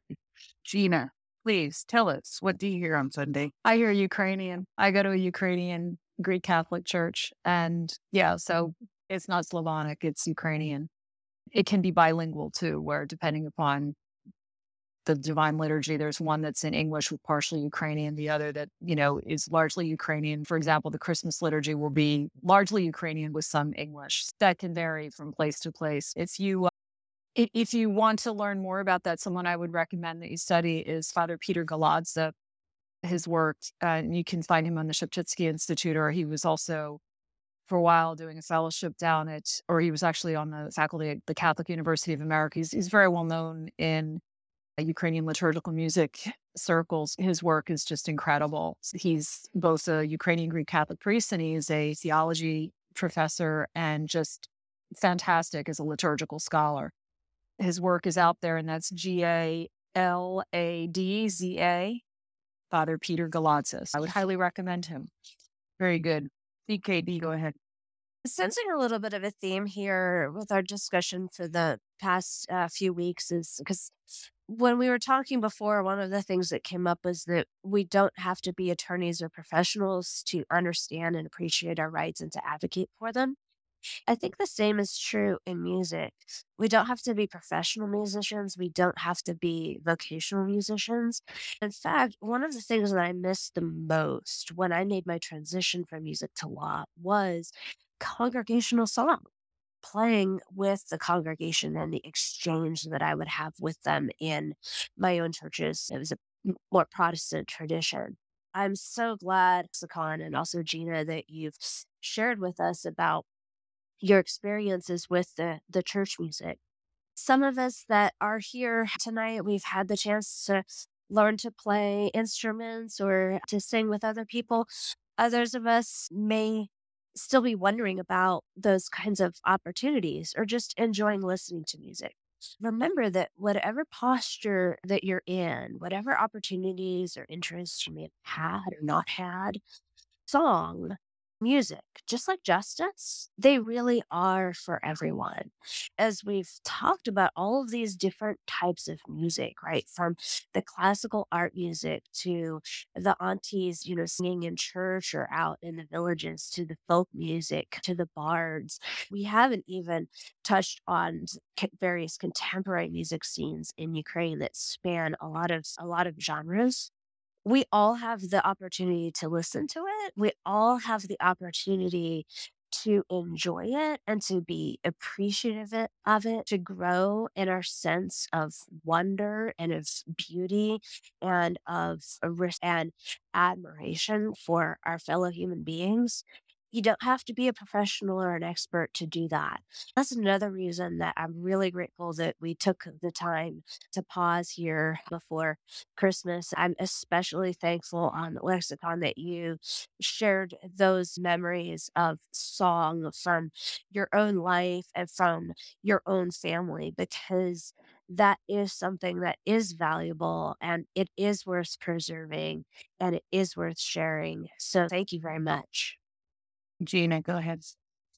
gina Please tell us what do you hear on Sunday? I hear Ukrainian. I go to a Ukrainian Greek Catholic church. And yeah, so it's not Slavonic, it's Ukrainian. It can be bilingual too, where depending upon the divine liturgy, there's one that's in English with partially Ukrainian, the other that, you know, is largely Ukrainian. For example, the Christmas liturgy will be largely Ukrainian with some English. That can vary from place to place. If you if you want to learn more about that, someone I would recommend that you study is Father Peter Galadza. His work, uh, and you can find him on the Sheptytsky Institute, or he was also for a while doing a fellowship down at, or he was actually on the faculty at the Catholic University of America. He's, he's very well known in Ukrainian liturgical music circles. His work is just incredible. He's both a Ukrainian Greek Catholic priest and he's a theology professor and just fantastic as a liturgical scholar. His work is out there, and that's G A L A D Z A, Father Peter Galadzis. I would highly recommend him. Very good. TKD, go ahead. Sensing a little bit of a theme here with our discussion for the past uh, few weeks is because when we were talking before, one of the things that came up was that we don't have to be attorneys or professionals to understand and appreciate our rights and to advocate for them. I think the same is true in music. We don't have to be professional musicians. We don't have to be vocational musicians. In fact, one of the things that I missed the most when I made my transition from music to law was congregational song, playing with the congregation and the exchange that I would have with them in my own churches. It was a more Protestant tradition. I'm so glad, Sakan, and also Gina, that you've shared with us about your experiences with the, the church music. Some of us that are here tonight, we've had the chance to learn to play instruments or to sing with other people. Others of us may still be wondering about those kinds of opportunities or just enjoying listening to music. Remember that whatever posture that you're in, whatever opportunities or interests you may have had or not had, song music, just like justice, they really are for everyone. As we've talked about all of these different types of music, right? From the classical art music to the aunties, you know, singing in church or out in the villages to the folk music to the bards. We haven't even touched on various contemporary music scenes in Ukraine that span a lot of a lot of genres we all have the opportunity to listen to it. We all have the opportunity to enjoy it and to be appreciative of it, to grow in our sense of wonder and of beauty and of uh, risk and admiration for our fellow human beings. You don't have to be a professional or an expert to do that. That's another reason that I'm really grateful that we took the time to pause here before Christmas. I'm especially thankful on lexicon that you shared those memories of song from your own life and from your own family because that is something that is valuable and it is worth preserving and it is worth sharing. So thank you very much. Gina, go ahead.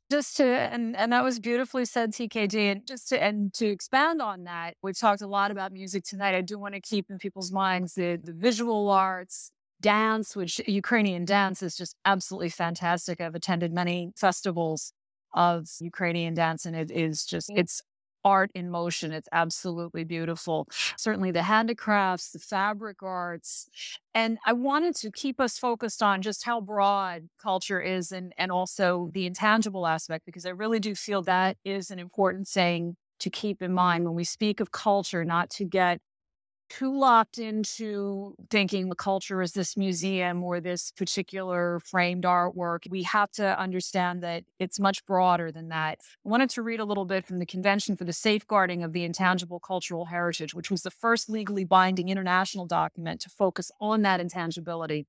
Just to and and that was beautifully said, TKD. And just to and to expand on that, we've talked a lot about music tonight. I do want to keep in people's minds the the visual arts, dance, which Ukrainian dance is just absolutely fantastic. I've attended many festivals of Ukrainian dance, and it is just it's art in motion. It's absolutely beautiful. Certainly the handicrafts, the fabric arts. And I wanted to keep us focused on just how broad culture is and, and also the intangible aspect, because I really do feel that is an important saying to keep in mind when we speak of culture, not to get too locked into thinking the culture is this museum or this particular framed artwork. We have to understand that it's much broader than that. I wanted to read a little bit from the Convention for the Safeguarding of the Intangible Cultural Heritage, which was the first legally binding international document to focus on that intangibility.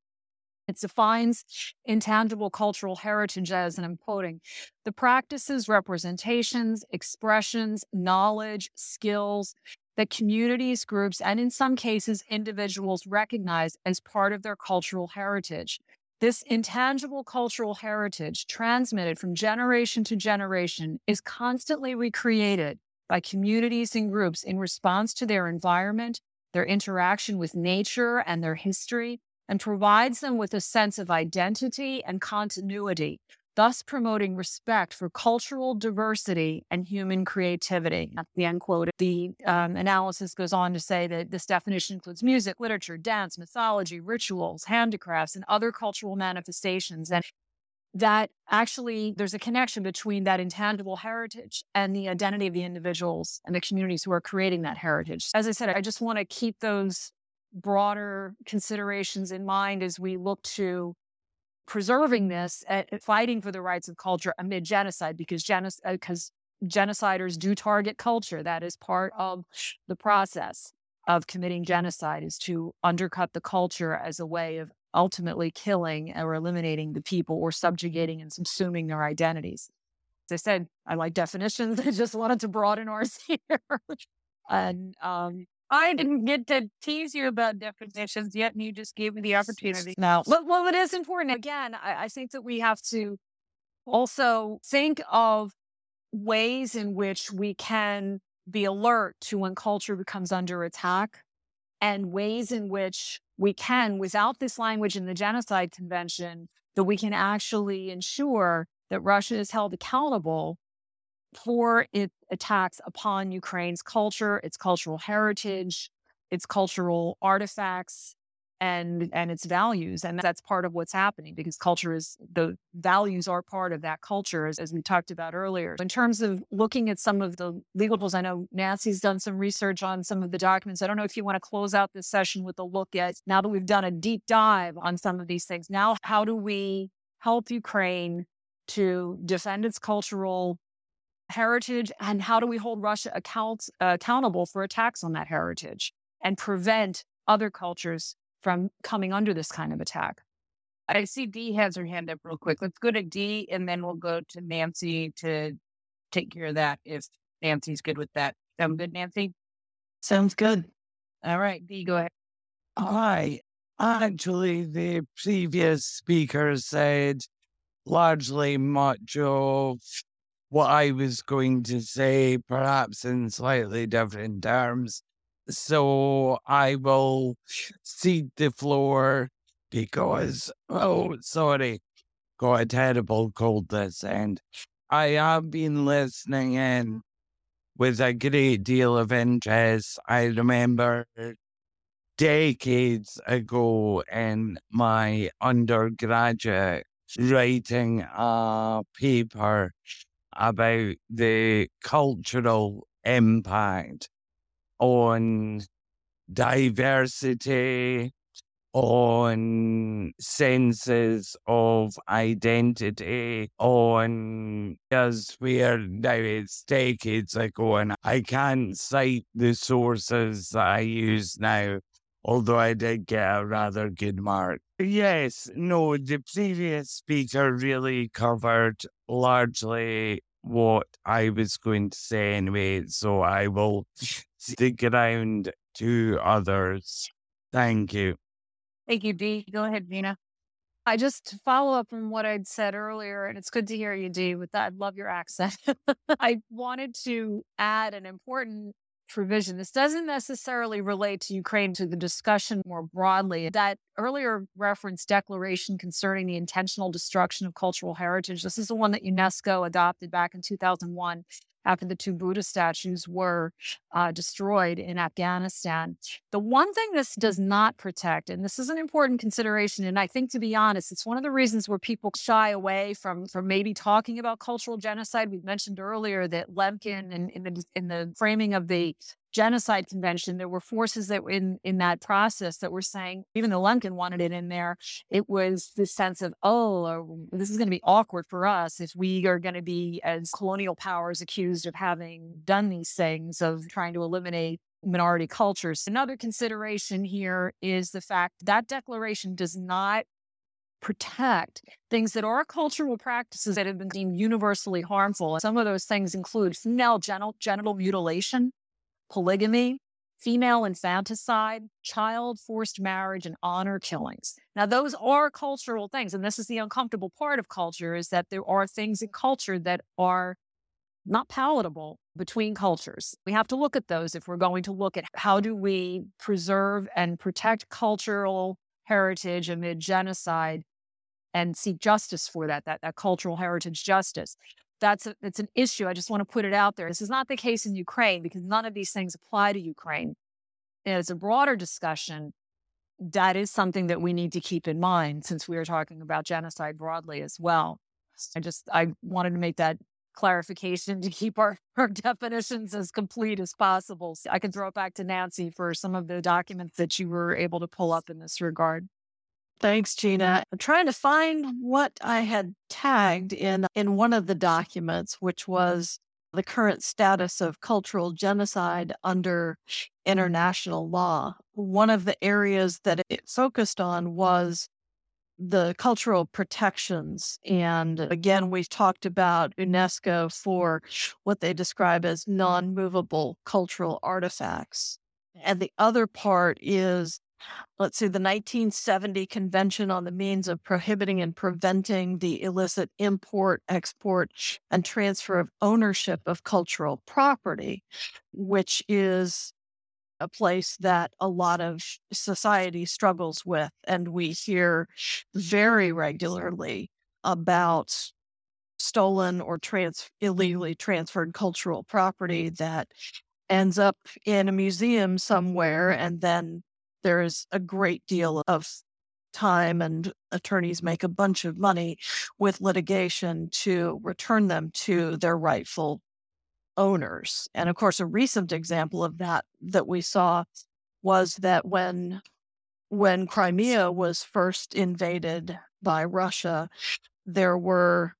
It defines intangible cultural heritage as, and I'm quoting, the practices, representations, expressions, knowledge, skills, that communities, groups, and in some cases, individuals recognize as part of their cultural heritage. This intangible cultural heritage, transmitted from generation to generation, is constantly recreated by communities and groups in response to their environment, their interaction with nature and their history, and provides them with a sense of identity and continuity, thus promoting respect for cultural diversity and human creativity. At the end quote. The um, analysis goes on to say that this definition includes music, literature, dance, mythology, rituals, handicrafts, and other cultural manifestations. And that actually there's a connection between that intangible heritage and the identity of the individuals and the communities who are creating that heritage. As I said, I just want to keep those broader considerations in mind as we look to preserving this and fighting for the rights of culture amid genocide because genocide uh, because genociders do target culture. That is part of the process of committing genocide is to undercut the culture as a way of ultimately killing or eliminating the people or subjugating and subsuming their identities. As i said i like definitions. I just wanted to broaden ours here. And um, I didn't get to tease you about definitions yet, and you just gave me the opportunity. No, well, well it is important. Again, I, I think that we have to also think of ways in which we can be alert to when culture becomes under attack and ways in which we can, without this language in the Genocide Convention, that we can actually ensure that Russia is held accountable for its attacks upon Ukraine's culture, its cultural heritage, its cultural artifacts, and and its values and that's part of what's happening because culture is the values are part of that culture as, as we talked about earlier. In terms of looking at some of the legal tools i know nancy's done some research on some of the documents. I don't know if you want to close out this session with a look at now that we've done a deep dive on some of these things now how do we help ukraine to defend its cultural heritage and how do we hold Russia account, uh, accountable for attacks on that heritage and prevent other cultures from coming under this kind of attack. I see Dee has her hand up real quick. Let's go to Dee and then we'll go to Nancy to take care of that if Nancy's good with that. Sound good, Nancy? Sounds good. All right, Dee, go ahead. Hi. Actually, the previous speaker said largely much of what I was going to say, perhaps in slightly different terms. So I will cede the floor because, oh, sorry, got a terrible cold this end. I have been listening in with a great deal of interest. I remember decades ago in my undergraduate writing a paper about the cultural impact on diversity, on senses of identity, on as where now it's decades ago, and I can't cite the sources that I use now, although I did get a rather good mark. Yes, no, the previous speaker really covered largely what I was going to say anyway, so I will stick around to others. Thank you. Thank you, Dee. Go ahead, Gina. I just follow up on what I'd said earlier, and it's good to hear you, Dee. With that, I love your accent. I wanted to add an important provision. This doesn't necessarily relate to Ukraine to the discussion more broadly. That earlier referenced declaration concerning the intentional destruction of cultural heritage. This is the one that UNESCO adopted back in 2001 after the two Buddha statues were uh, destroyed in Afghanistan. The one thing this does not protect, and this is an important consideration, and I think to be honest, it's one of the reasons where people shy away from from maybe talking about cultural genocide. We mentioned earlier that Lemkin, in, in the in the framing of the genocide convention, there were forces that were in in that process that were saying, even though Lemkin wanted it in there, it was this sense of, oh, uh, this is going to be awkward for us if we are going to be as colonial powers accused of having done these things of trying to eliminate minority cultures. Another consideration here is the fact that declaration does not protect things that are cultural practices that have been deemed universally harmful. Some of those things include female genital, genital mutilation, polygamy, female infanticide, child forced marriage, and honor killings. Now, those are cultural things. And this is the uncomfortable part of culture is that there are things in culture that are not palatable between cultures. We have to look at those if we're going to look at how do we preserve and protect cultural heritage amid genocide and seek justice for that, that, that cultural heritage justice. That's a, it's an issue. I just want to put it out there. This is not the case in Ukraine because none of these things apply to Ukraine. And it's a broader discussion. That is something that we need to keep in mind since we are talking about genocide broadly as well. I just I wanted to make that clarification to keep our, our definitions as complete as possible. So I can throw it back to Nancy for some of the documents that you were able to pull up in this regard. Thanks, Gina. I'm trying to find what I had tagged in in one of the documents, which mm-hmm. was the current status of cultural genocide under international law. One of the areas that it focused on was the cultural protections. And again, we've talked about UNESCO for what they describe as non movable cultural artifacts. And the other part is let's see, the 1970 Convention on the Means of Prohibiting and Preventing the Illicit Import, Export, and Transfer of Ownership of Cultural Property, which is a place that a lot of society struggles with. And we hear very regularly about stolen or trans- illegally transferred cultural property that ends up in a museum somewhere and then there's a great deal of time and attorneys make a bunch of money with litigation to return them to their rightful owners. And of course, a recent example of that that we saw was that when when Crimea was first invaded by Russia, there were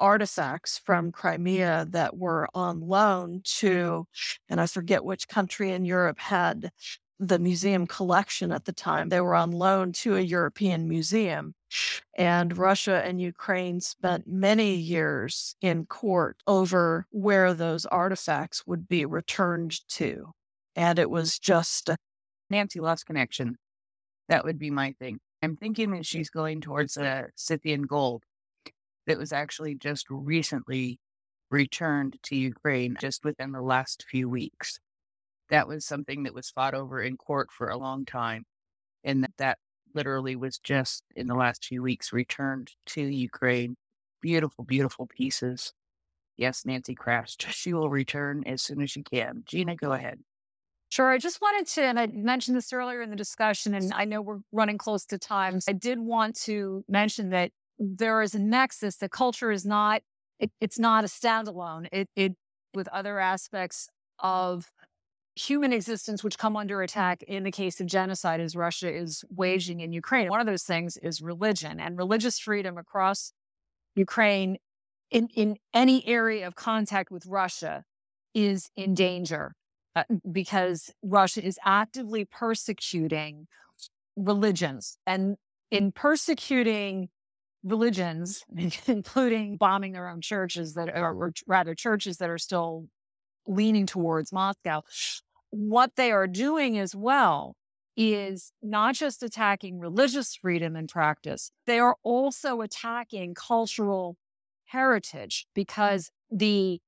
artifacts from Crimea that were on loan to, and I forget which country in Europe had the museum collection at the time. They were on loan to a European museum. And Russia and Ukraine spent many years in court over where those artifacts would be returned to. And it was just a- Nancy lost connection. That would be my thing. I'm thinking that she's going towards a Scythian gold that was actually just recently returned to Ukraine just within the last few weeks that was something that was fought over in court for a long time. And that, that literally was just in the last few weeks returned to Ukraine. Beautiful, beautiful pieces. Yes, Nancy Crafts. She will return as soon as she can. Gina, go ahead. Sure. I just wanted to, and I mentioned this earlier in the discussion, and I know we're running close to time. I did want to mention that there is a nexus. That culture is not, it, it's not a standalone. It, it, with other aspects of human existence which come under attack in the case of genocide as Russia is waging in Ukraine. One of those things is religion and religious freedom across Ukraine in, in any area of contact with Russia is in danger uh, because Russia is actively persecuting religions. And in persecuting religions, including bombing their own churches that are, or rather churches that are still leaning towards Moscow. What they are doing as well is not just attacking religious freedom and practice, they are also attacking cultural heritage because the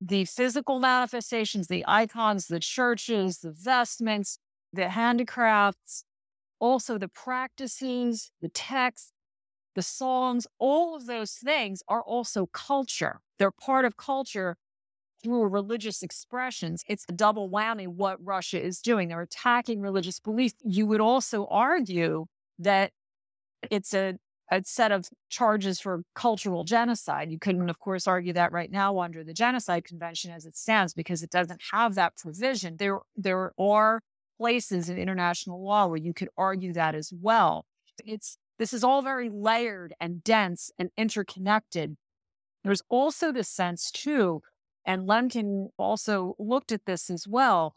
the physical manifestations, the icons, the churches, the vestments, the handicrafts, also the practices, the texts, the songs, all of those things are also culture. They're part of culture through religious expressions, it's a double whammy what Russia is doing. They're attacking religious beliefs. You would also argue that it's a, a set of charges for cultural genocide. You couldn't, of course, argue that right now under the Genocide Convention as it stands because it doesn't have that provision. There, there are places in international law where you could argue that as well. It's this is all very layered and dense and interconnected. There's also the sense, too, and Lemkin also looked at this as well,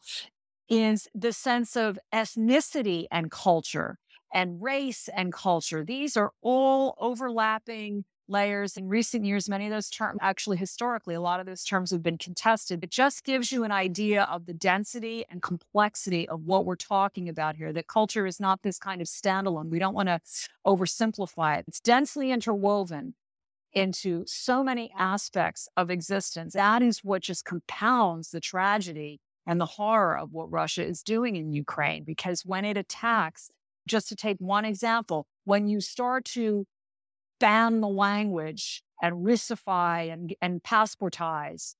is the sense of ethnicity and culture and race and culture. These are all overlapping layers. In recent years, many of those terms, actually historically, a lot of those terms have been contested. It just gives you an idea of the density and complexity of what we're talking about here. That culture is not this kind of standalone. We don't want to oversimplify it. It's densely interwoven into so many aspects of existence. That is what just compounds the tragedy and the horror of what Russia is doing in Ukraine. Because when it attacks, just to take one example, when you start to ban the language and Russify and, and passportize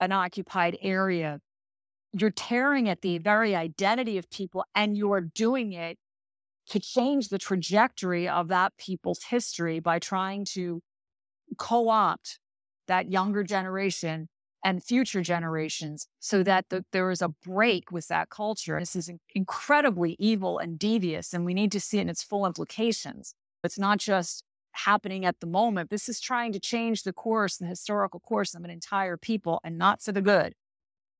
an occupied area, you're tearing at the very identity of people and you're doing it to change the trajectory of that people's history by trying to co opt that younger generation and future generations so that the, there is a break with that culture. This is incredibly evil and devious, and we need to see it in its full implications. It's not just happening at the moment. This is trying to change the course, the historical course of an entire people, and not for the good.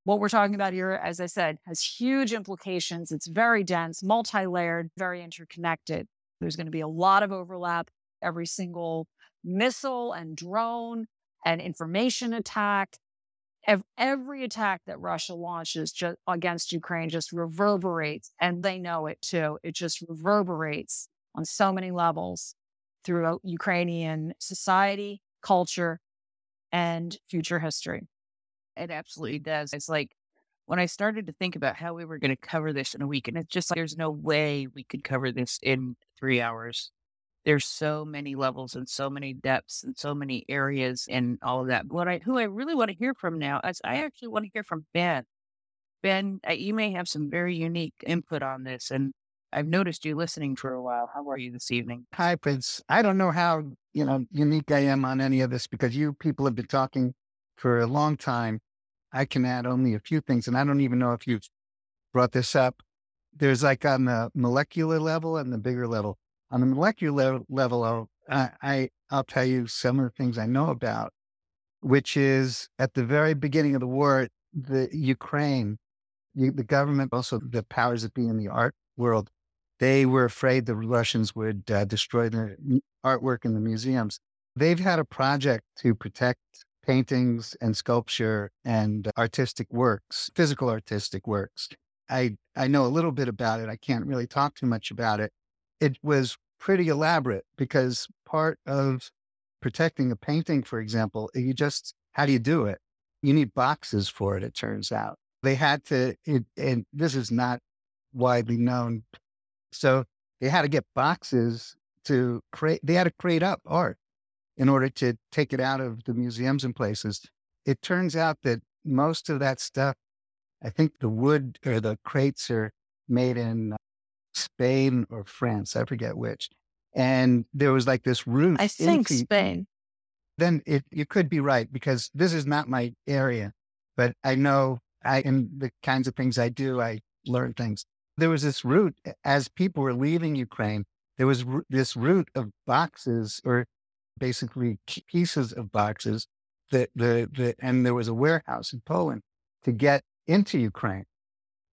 What we're talking about here, as I said, has huge implications. It's very dense, multi layered, very interconnected. There's going to be a lot of overlap. Every single missile and drone and information attack, every attack that Russia launches just against Ukraine just reverberates, and they know it too. It just reverberates on so many levels throughout Ukrainian society, culture, and future history. It absolutely does. It's like when I started to think about how we were going to cover this in a week, and it's just like there's no way we could cover this in three hours. There's so many levels and so many depths and so many areas and all of that. What I who I really want to hear from now is I actually want to hear from Ben. Ben, uh, you may have some very unique input on this, and I've noticed you listening for a while. How are you this evening? Hi, Prince. I don't know how you know unique I am on any of this because you people have been talking for a long time. I can add only a few things, and I don't even know if you've brought this up. There's like on the molecular level and the bigger level. On the molecular level, I'll, I, I'll tell you some of the things I know about, which is at the very beginning of the war, the Ukraine, the government, also the powers that be in the art world, they were afraid the Russians would uh, destroy the artwork in the museums. They've had a project to protect paintings and sculpture and artistic works, physical artistic works. I, I know a little bit about it. I can't really talk too much about it. It was pretty elaborate because part of protecting a painting, for example, you just, how do you do it? You need boxes for it, it turns out. They had to, it, and this is not widely known. So they had to get boxes to create, they had to create up art in order to take it out of the museums and places. It turns out that most of that stuff, I think the wood or the crates are made in Spain or France, I forget which. And there was like this route. I think Spain. Then it, you could be right because this is not my area, but I know I, in the kinds of things I do, I learn things. There was this route as people were leaving Ukraine. There was r- this route of boxes or basically pieces of boxes that the, the, and there was a warehouse in Poland to get into Ukraine.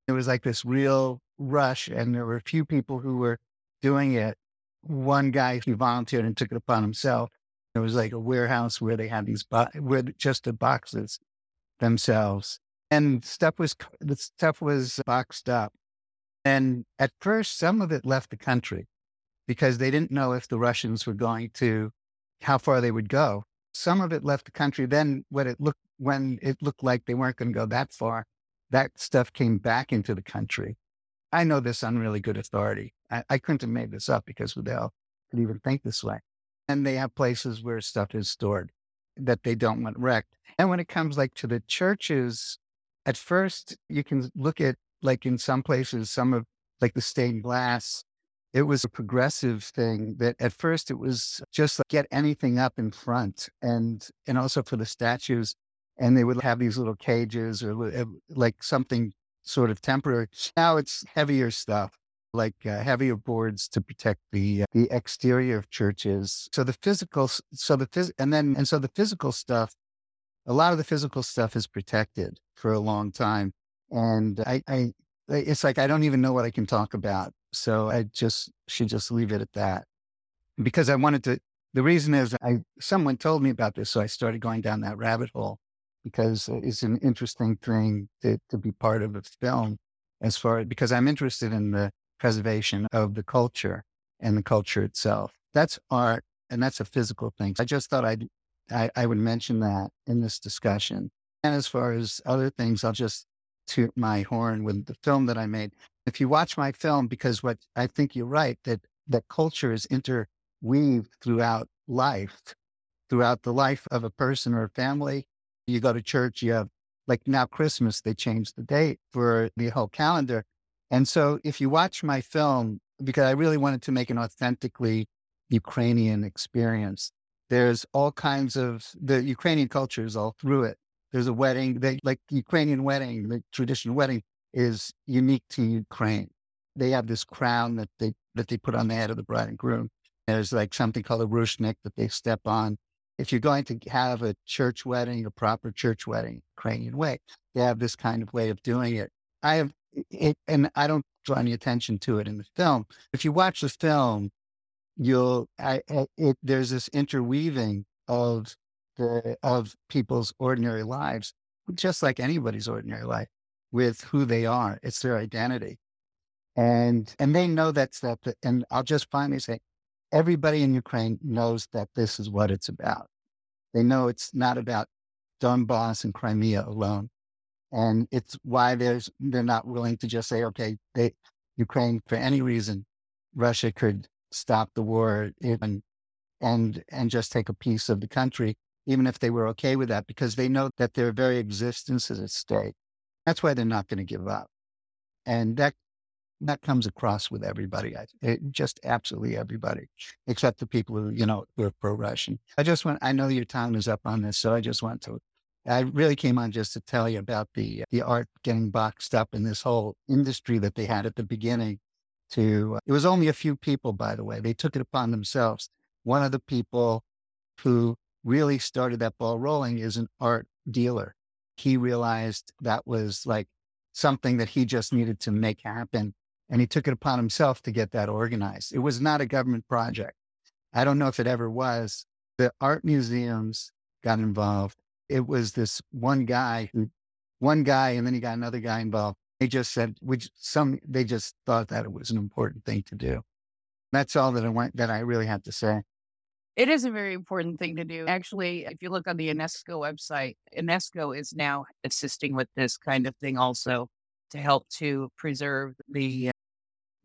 It was like this real rush, and there were a few people who were doing it. One guy, he volunteered and took it upon himself. It was like a warehouse where they had these, bo- where just the boxes themselves. And stuff was, the stuff was boxed up. And at first, some of it left the country because they didn't know if the Russians were going to how far they would go. Some of it left the country. Then when it looked when it looked like they weren't going to go that far, that stuff came back into the country. I know this on really good authority. I, I couldn't have made this up because who the hell could even think this way? And they have places where stuff is stored that they don't want wrecked. And when it comes like to the churches, at first you can look at like in some places, some of like the stained glass it was a progressive thing that at first it was just like get anything up in front and and also for the statues and they would have these little cages or eh, like something sort of temporary now it's heavier stuff like uh, heavier boards to protect the uh, the exterior of churches so the physical so the phys- and then and so the physical stuff a lot of the physical stuff is protected for a long time and i i it's like i don't even know what i can talk about so I just should just leave it at that. Because I wanted to, the reason is I, someone told me about this. So I started going down that rabbit hole because uh, it's an interesting thing to, to be part of a film as far because I'm interested in the preservation of the culture and the culture itself. That's art and that's a physical thing. I just thought I'd I, I would mention that in this discussion. And as far as other things, I'll just toot my horn with the film that I made. If you watch my film, because what I think you're right, that that culture is interweaved throughout life, throughout the life of a person or a family. You go to church, you have like now Christmas, they changed the date for the whole calendar. And so if you watch my film, because I really wanted to make an authentically Ukrainian experience, there's all kinds of the Ukrainian culture is all through it. There's a wedding, they, like Ukrainian wedding, the traditional wedding is unique to Ukraine. They have this crown that they that they put on the head of the bride and groom. There's like something called a rushnik that they step on. If you're going to have a church wedding, a proper church wedding, Ukrainian way, they have this kind of way of doing it. I have it, and I don't draw any attention to it in the film. If you watch the film, you'll I, it, there's this interweaving of the of people's ordinary lives, just like anybody's ordinary life, with who they are. It's their identity, and and they know that stuff. And I'll just finally say, everybody in Ukraine knows that this is what it's about. They know it's not about Donbass and Crimea alone, and it's why there's they're not willing to just say, okay, they Ukraine for any reason, Russia could stop the war even and and just take a piece of the country even if they were okay with that, because they know that their very existence is at stake. That's why they're not going to give up. And that that comes across with everybody. I, it, just absolutely everybody, except the people who, you know, who are pro-Russian. I just want, I know your time is up on this, so I just want to, I really came on just to tell you about the, the art getting boxed up in this whole industry that they had at the beginning to, uh, it was only a few people, by the way. They took it upon themselves. One of the people who really started that ball rolling is an art dealer. He realized that was like something that he just needed to make happen. And he took it upon himself to get that organized. It was not a government project. I don't know if it ever was. The art museums got involved. It was this one guy who, one guy, and then he got another guy involved. They just said, which some, they just thought that it was an important thing to do. That's all that I want, that I really have to say. It is a very important thing to do. Actually, if you look on the UNESCO website, UNESCO is now assisting with this kind of thing also to help to preserve the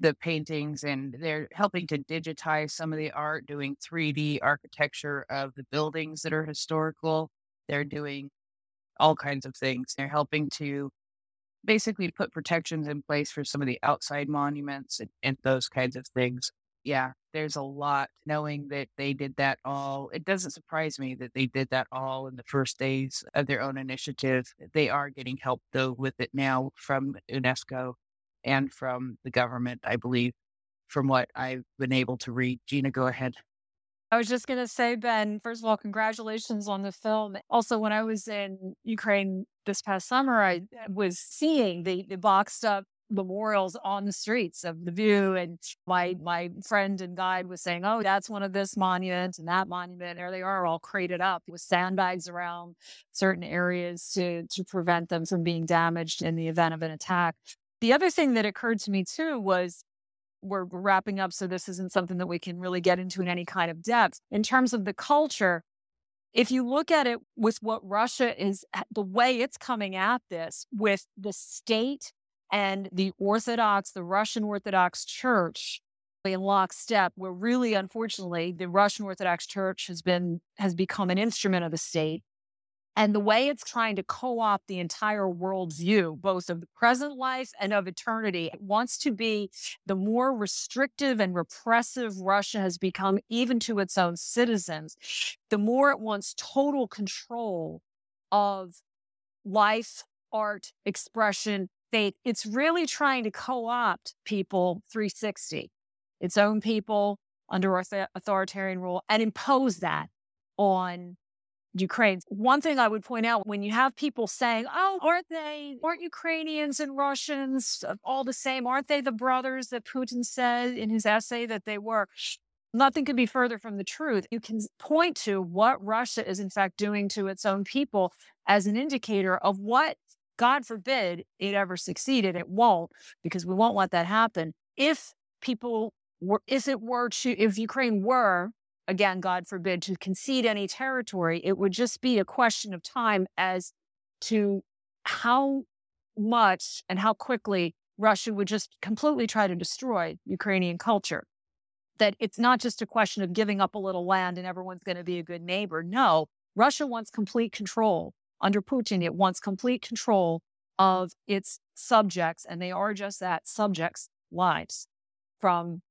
the paintings and they're helping to digitize some of the art, doing 3D architecture of the buildings that are historical. They're doing all kinds of things. They're helping to basically put protections in place for some of the outside monuments and, and those kinds of things yeah, there's a lot knowing that they did that all. It doesn't surprise me that they did that all in the first days of their own initiative. They are getting help though with it now from UNESCO and from the government, I believe, from what I've been able to read. Gina, go ahead. I was just going to say, Ben, first of all, congratulations on the film. Also, when I was in Ukraine this past summer, I uh, was seeing the, the boxed up memorials on the streets of the view. And my my friend and guide was saying, Oh, that's one of this monument and that monument. There they are all crated up with sandbags around certain areas to to prevent them from being damaged in the event of an attack. The other thing that occurred to me too was we're wrapping up, so this isn't something that we can really get into in any kind of depth. In terms of the culture, if you look at it with what Russia is, the way it's coming at this with the state and the Orthodox, the Russian Orthodox Church in lockstep, where really, unfortunately, the Russian Orthodox Church has been has become an instrument of the state. And the way it's trying to co-opt the entire world's view, both of the present life and of eternity, it wants to be the more restrictive and repressive Russia has become, even to its own citizens, the more it wants total control of life, art, expression, faith, it's really trying to co opt people 360, its own people under authoritarian rule, and impose that on Ukraine. One thing I would point out when you have people saying, oh, aren't they, aren't Ukrainians and Russians uh, all the same? Aren't they the brothers that Putin said in his essay that they were? Nothing could be further from the truth. You can point to what Russia is, in fact, doing to its own people as an indicator of what God forbid it ever succeeded. It won't because we won't let that happen. If people were, if it were to, if Ukraine were again, God forbid, to concede any territory. It would just be a question of time as to how much and how quickly Russia would just completely try to destroy Ukrainian culture. That it's not just a question of giving up a little land and everyone's going to be a good neighbor. No, Russia wants complete control. Under Putin, it wants complete control of its subjects, and they are just that subjects' lives from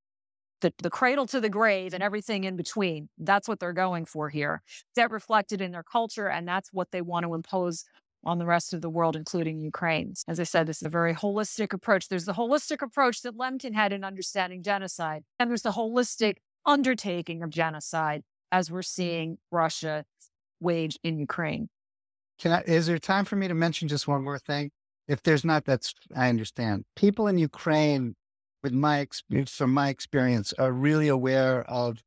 the, the cradle to the grave and everything in between. That's what they're going for here. That reflected in their culture, and that's what they want to impose on the rest of the world, including Ukraine. As I said, this is a very holistic approach. There's the holistic approach that Lemkin had in understanding genocide, and there's the holistic undertaking of genocide as we're seeing Russia wage in Ukraine. Can I, is there time for me to mention just one more thing? If there's not, that's, I understand. People in Ukraine, with my experience, from my experience, are really aware of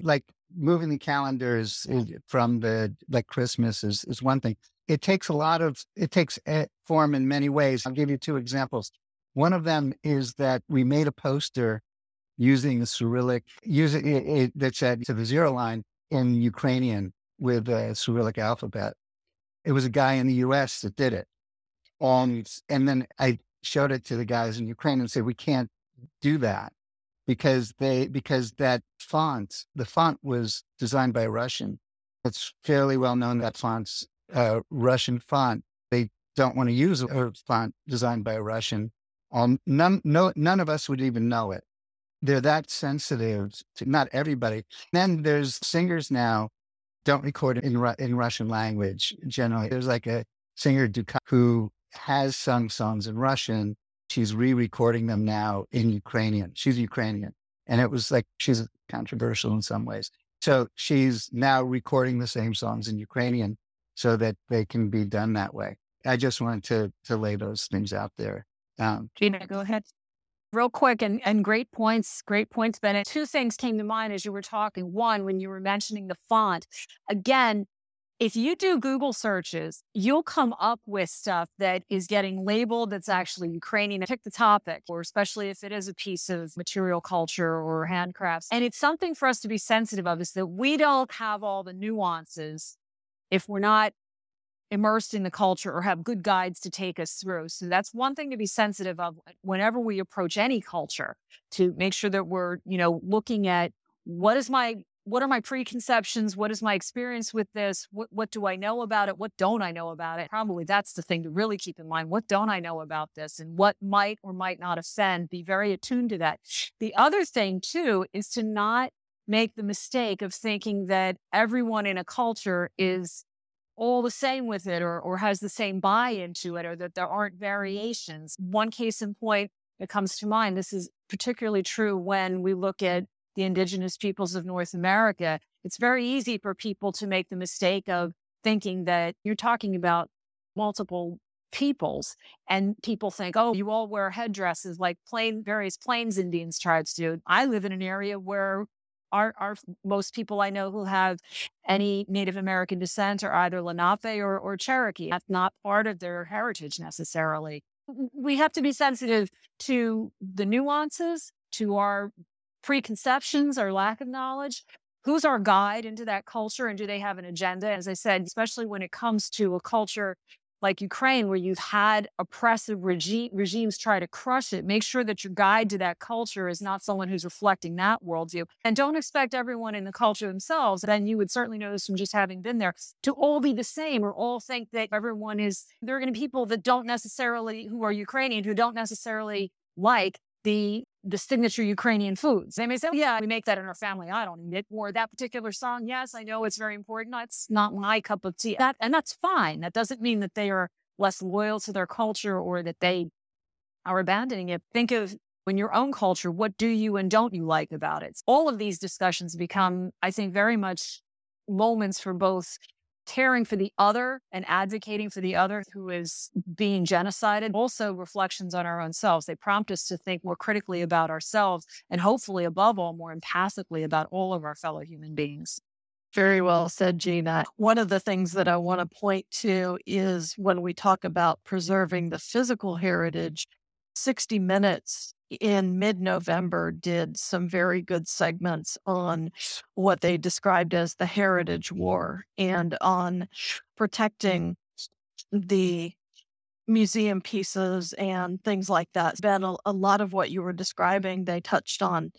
like moving the calendars from the, like Christmas is, is one thing. It takes a lot of, it takes form in many ways. I'll give you two examples. One of them is that we made a poster using the Cyrillic, using it, it, that said to the zero line in Ukrainian with a Cyrillic alphabet. It was a guy in the US that did it. Um, and then I showed it to the guys in Ukraine and said, we can't do that because they, because that font, the font was designed by a Russian. It's fairly well known that font's a Russian font. They don't want to use a font designed by a Russian. Um, none, no, none of us would even know it. They're that sensitive to not everybody. Then there's singers now don't record in in Russian language generally. There's like a singer Duka who has sung songs in Russian. She's re-recording them now in Ukrainian. She's Ukrainian, and it was like she's controversial in some ways. So she's now recording the same songs in Ukrainian so that they can be done that way. I just wanted to to lay those things out there. Um, Gina, go ahead real quick and, and great points, great points, Bennett. Two things came to mind as you were talking. One, when you were mentioning the font, again, if you do Google searches, you'll come up with stuff that is getting labeled that's actually Ukrainian. Pick the topic, or especially if it is a piece of material culture or handcrafts. And it's something for us to be sensitive of is that we don't have all the nuances if we're not immersed in the culture or have good guides to take us through. So that's one thing to be sensitive of whenever we approach any culture to make sure that we're, you know, looking at what is my what are my preconceptions? What is my experience with this? What what do I know about it? What don't I know about it? Probably that's the thing to really keep in mind. What don't I know about this and what might or might not offend? Be very attuned to that. The other thing too is to not make the mistake of thinking that everyone in a culture is all the same with it or, or has the same buy into it or that there aren't variations. One case in point that comes to mind, this is particularly true when we look at the indigenous peoples of North America. It's very easy for people to make the mistake of thinking that you're talking about multiple peoples and people think oh you all wear headdresses like plain various plains indians tribes do i live in an area where our, our most people I know who have any Native American descent are either Lenape or, or Cherokee. That's not part of their heritage necessarily. We have to be sensitive to the nuances, to our preconceptions, our lack of knowledge. Who's our guide into that culture and do they have an agenda? As I said, especially when it comes to a culture like Ukraine, where you've had oppressive regi- regimes try to crush it, make sure that your guide to that culture is not someone who's reflecting that worldview. And don't expect everyone in the culture themselves, and you would certainly know this from just having been there, to all be the same or all think that everyone is, there are going to be people that don't necessarily, who are Ukrainian, who don't necessarily like the the signature Ukrainian foods. They may say, oh, yeah, we make that in our family. I don't eat it. Or that particular song, yes, I know it's very important. It's not my cup of tea. That, and that's fine. That doesn't mean that they are less loyal to their culture or that they are abandoning it. Think of in your own culture, what do you and don't you like about it? All of these discussions become, I think, very much moments for both caring for the other and advocating for the other who is being genocided. Also, reflections on our own selves. They prompt us to think more critically about ourselves and hopefully, above all, more empathically about all of our fellow human beings. Very well said, Gina. One of the things that I want to point to is when we talk about preserving the physical heritage, 60 Minutes in mid November did some very good segments on what they described as the Heritage War and on protecting the museum pieces and things like that. Ben, a, a lot of what you were describing, they touched on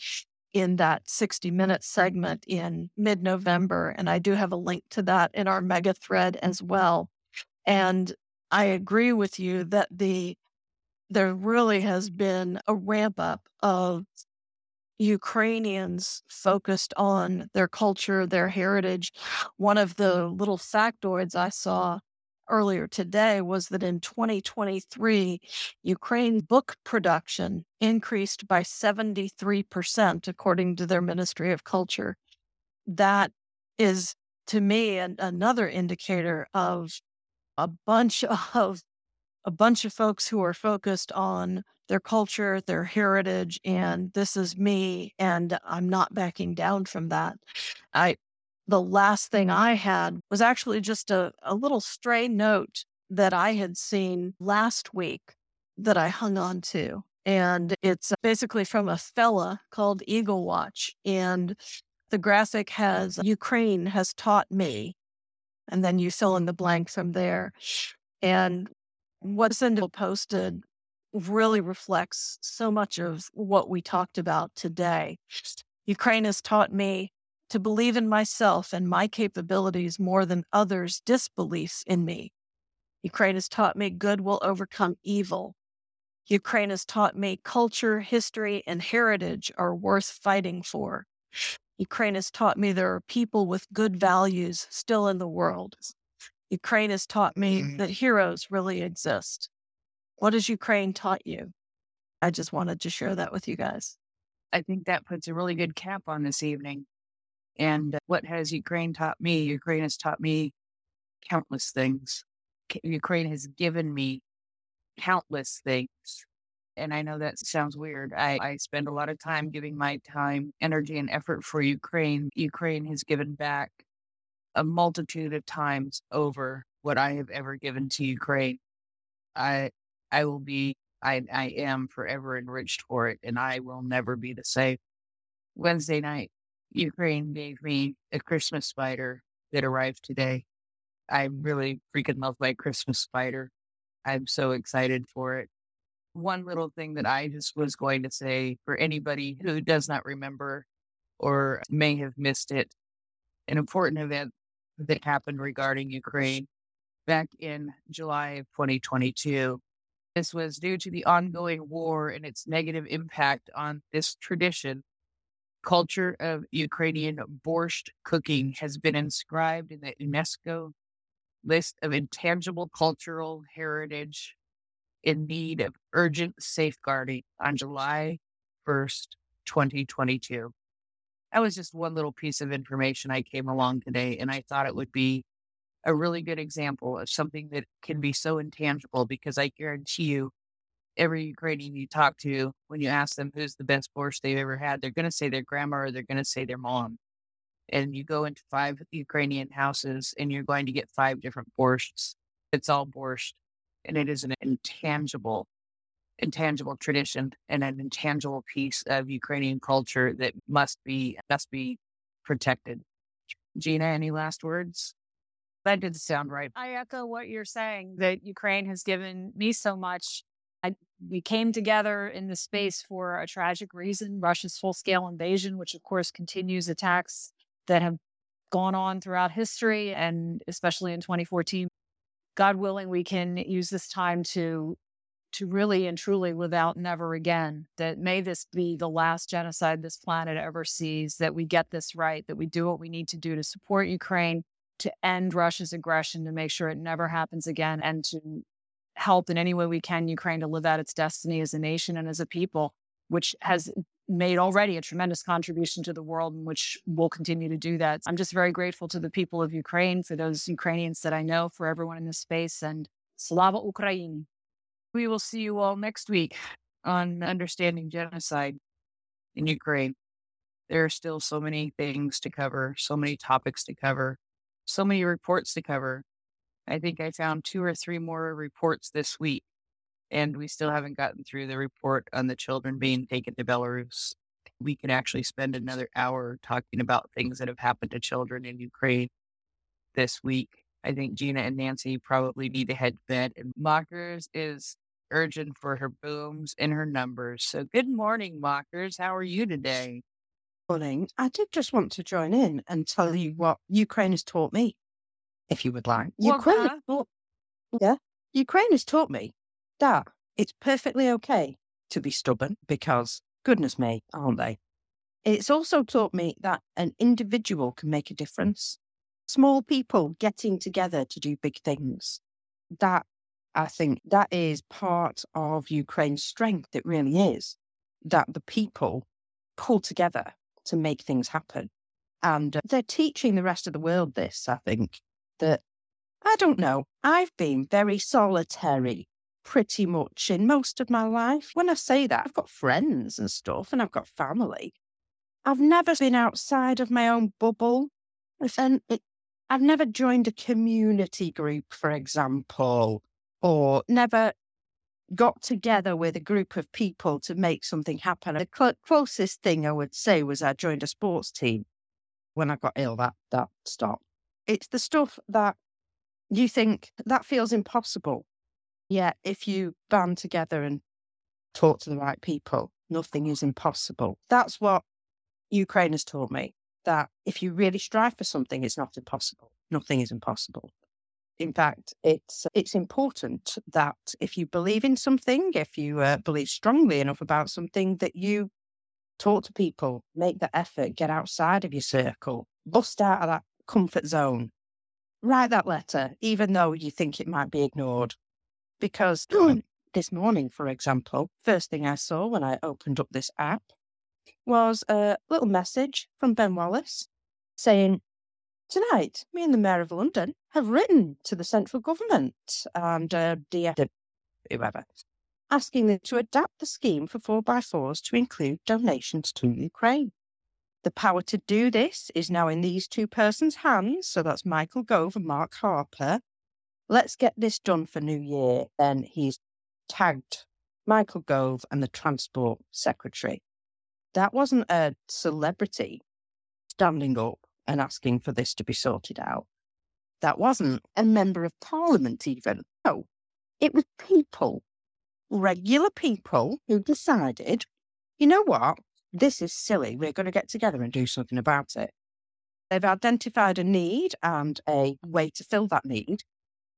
in that 60 minute segment in mid November. And I do have a link to that in our mega thread as well. And I agree with you that the there really has been a ramp up of Ukrainians focused on their culture, their heritage. One of the little factoids I saw earlier today was that in 2023, Ukraine book production increased by 73%, according to their Ministry of Culture. That is, to me, an, another indicator of a bunch of a bunch of folks who are focused on their culture, their heritage, and this is me, and I'm not backing down from that. I the last thing I had was actually just a, a little stray note that I had seen last week that I hung on to. And it's basically from a fella called Eagle Watch. And the graphic has Ukraine has taught me. And then you fill in the blank from there. And what Cindy posted really reflects so much of what we talked about today. Ukraine has taught me to believe in myself and my capabilities more than others' disbeliefs in me. Ukraine has taught me good will overcome evil. Ukraine has taught me culture, history, and heritage are worth fighting for. Ukraine has taught me there are people with good values still in the world. Ukraine has taught me mm-hmm. that heroes really exist. What has Ukraine taught you? I just wanted to share that with you guys. I think that puts a really good cap on this evening. And what has Ukraine taught me? Ukraine has taught me countless things. Ukraine has given me countless things. And I know that sounds weird. I, I spend a lot of time giving my time, energy, and effort for Ukraine. Ukraine has given back a multitude of times over what I have ever given to Ukraine. I I will be I I am forever enriched for it and I will never be the same. Wednesday night, Ukraine gave me a Christmas spider that arrived today. I really freaking love my Christmas spider. I'm so excited for it. One little thing that I just was going to say for anybody who does not remember or may have missed it, an important event that happened regarding Ukraine back in July of 2022. This was due to the ongoing war and its negative impact on this tradition culture of Ukrainian borscht cooking has been inscribed in the UNESCO list of intangible cultural heritage in need of urgent safeguarding on July 1st, 2022. That was just one little piece of information I came along today, and I thought it would be a really good example of something that can be so intangible because I guarantee you every Ukrainian you talk to, when you ask them who's the best borscht they've ever had, they're going to say their grandma or they're going to say their mom. And you go into five Ukrainian houses and you're going to get five different borschts. It's all borscht. And it is an intangible, intangible tradition and an intangible piece of Ukrainian culture that must be, must be protected. Gina, any last words? That did sound right. I echo what you're saying that Ukraine has given me so much I, we came together in the space for a tragic reason Russia's full scale invasion, which of course continues attacks that have gone on throughout history and especially in 2014. God willing, we can use this time to to really and truly without never again. That may this be the last genocide this planet ever sees, that we get this right, that we do what we need to do to support Ukraine, to end Russia's aggression, to make sure it never happens again, and to help in any way we can Ukraine to live out its destiny as a nation and as a people, which has made already a tremendous contribution to the world and which will continue to do that. I'm just very grateful to the people of Ukraine, for those Ukrainians that I know, for everyone in this space, and Slava Ukraini. We will see you all next week on Understanding Genocide in Ukraine. There are still so many things to cover, so many topics to cover, so many reports to cover. I think I found two or three more reports this week and we still haven't gotten through the report on the children being taken to Belarus. We could actually spend another hour talking about things that have happened to children in Ukraine this week. I think Gina and Nancy probably need to head to bed, and Mockers is urgent for her booms and her numbers. So, good morning, Mockers. How are you today? Morning. I did just want to join in and tell you what Ukraine has taught me, if you would like. Ukraine, huh? taught, yeah, Ukraine has taught me that it's perfectly okay to be stubborn because, goodness me, aren't they? It's also taught me that an individual can make a difference. Small people getting together to do big things. That, I think, that is part of Ukraine's strength. It really is that the people pull together to make things happen. And uh, they're teaching the rest of the world this, I think, that I don't know. I've been very solitary pretty much in most of my life. When I say that, I've got friends and stuff and I've got family. I've never been outside of my own bubble. And it, I've never joined a community group, for example, or never got together with a group of people to make something happen. The cl- closest thing I would say was I joined a sports team when I got ill. That that stopped. It's the stuff that you think that feels impossible. Yet if you band together and talk to the right people, nothing is impossible. That's what Ukraine has taught me. That if you really strive for something, it's not impossible. Nothing is impossible. In fact, it's it's important that if you believe in something, if you uh, believe strongly enough about something, that you talk to people, make the effort, get outside of your circle, bust out of that comfort zone, write that letter, even though you think it might be ignored. Because this morning, for example, first thing I saw when I opened up this app was a little message from Ben Wallace saying, Tonight, me and the Mayor of London have written to the central government and uh, whoever, asking them to adapt the scheme for 4x4s to include donations to Ukraine. The power to do this is now in these two persons' hands, so that's Michael Gove and Mark Harper. Let's get this done for New Year. Then he's tagged Michael Gove and the Transport Secretary. That wasn't a celebrity standing up and asking for this to be sorted out. That wasn't a member of parliament, even. No, it was people, regular people who decided, you know what, this is silly. We're going to get together and do something about it. They've identified a need and a way to fill that need,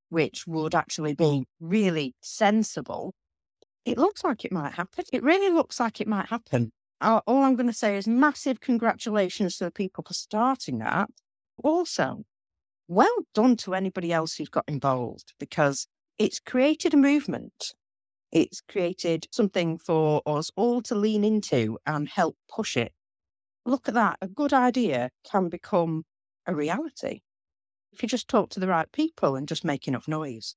which would actually be really sensible. It looks like it might happen. It really looks like it might happen. Uh, all I'm going to say is massive congratulations to the people for starting that. Also, well done to anybody else who's got involved because it's created a movement. It's created something for us all to lean into and help push it. Look at that. A good idea can become a reality if you just talk to the right people and just make enough noise.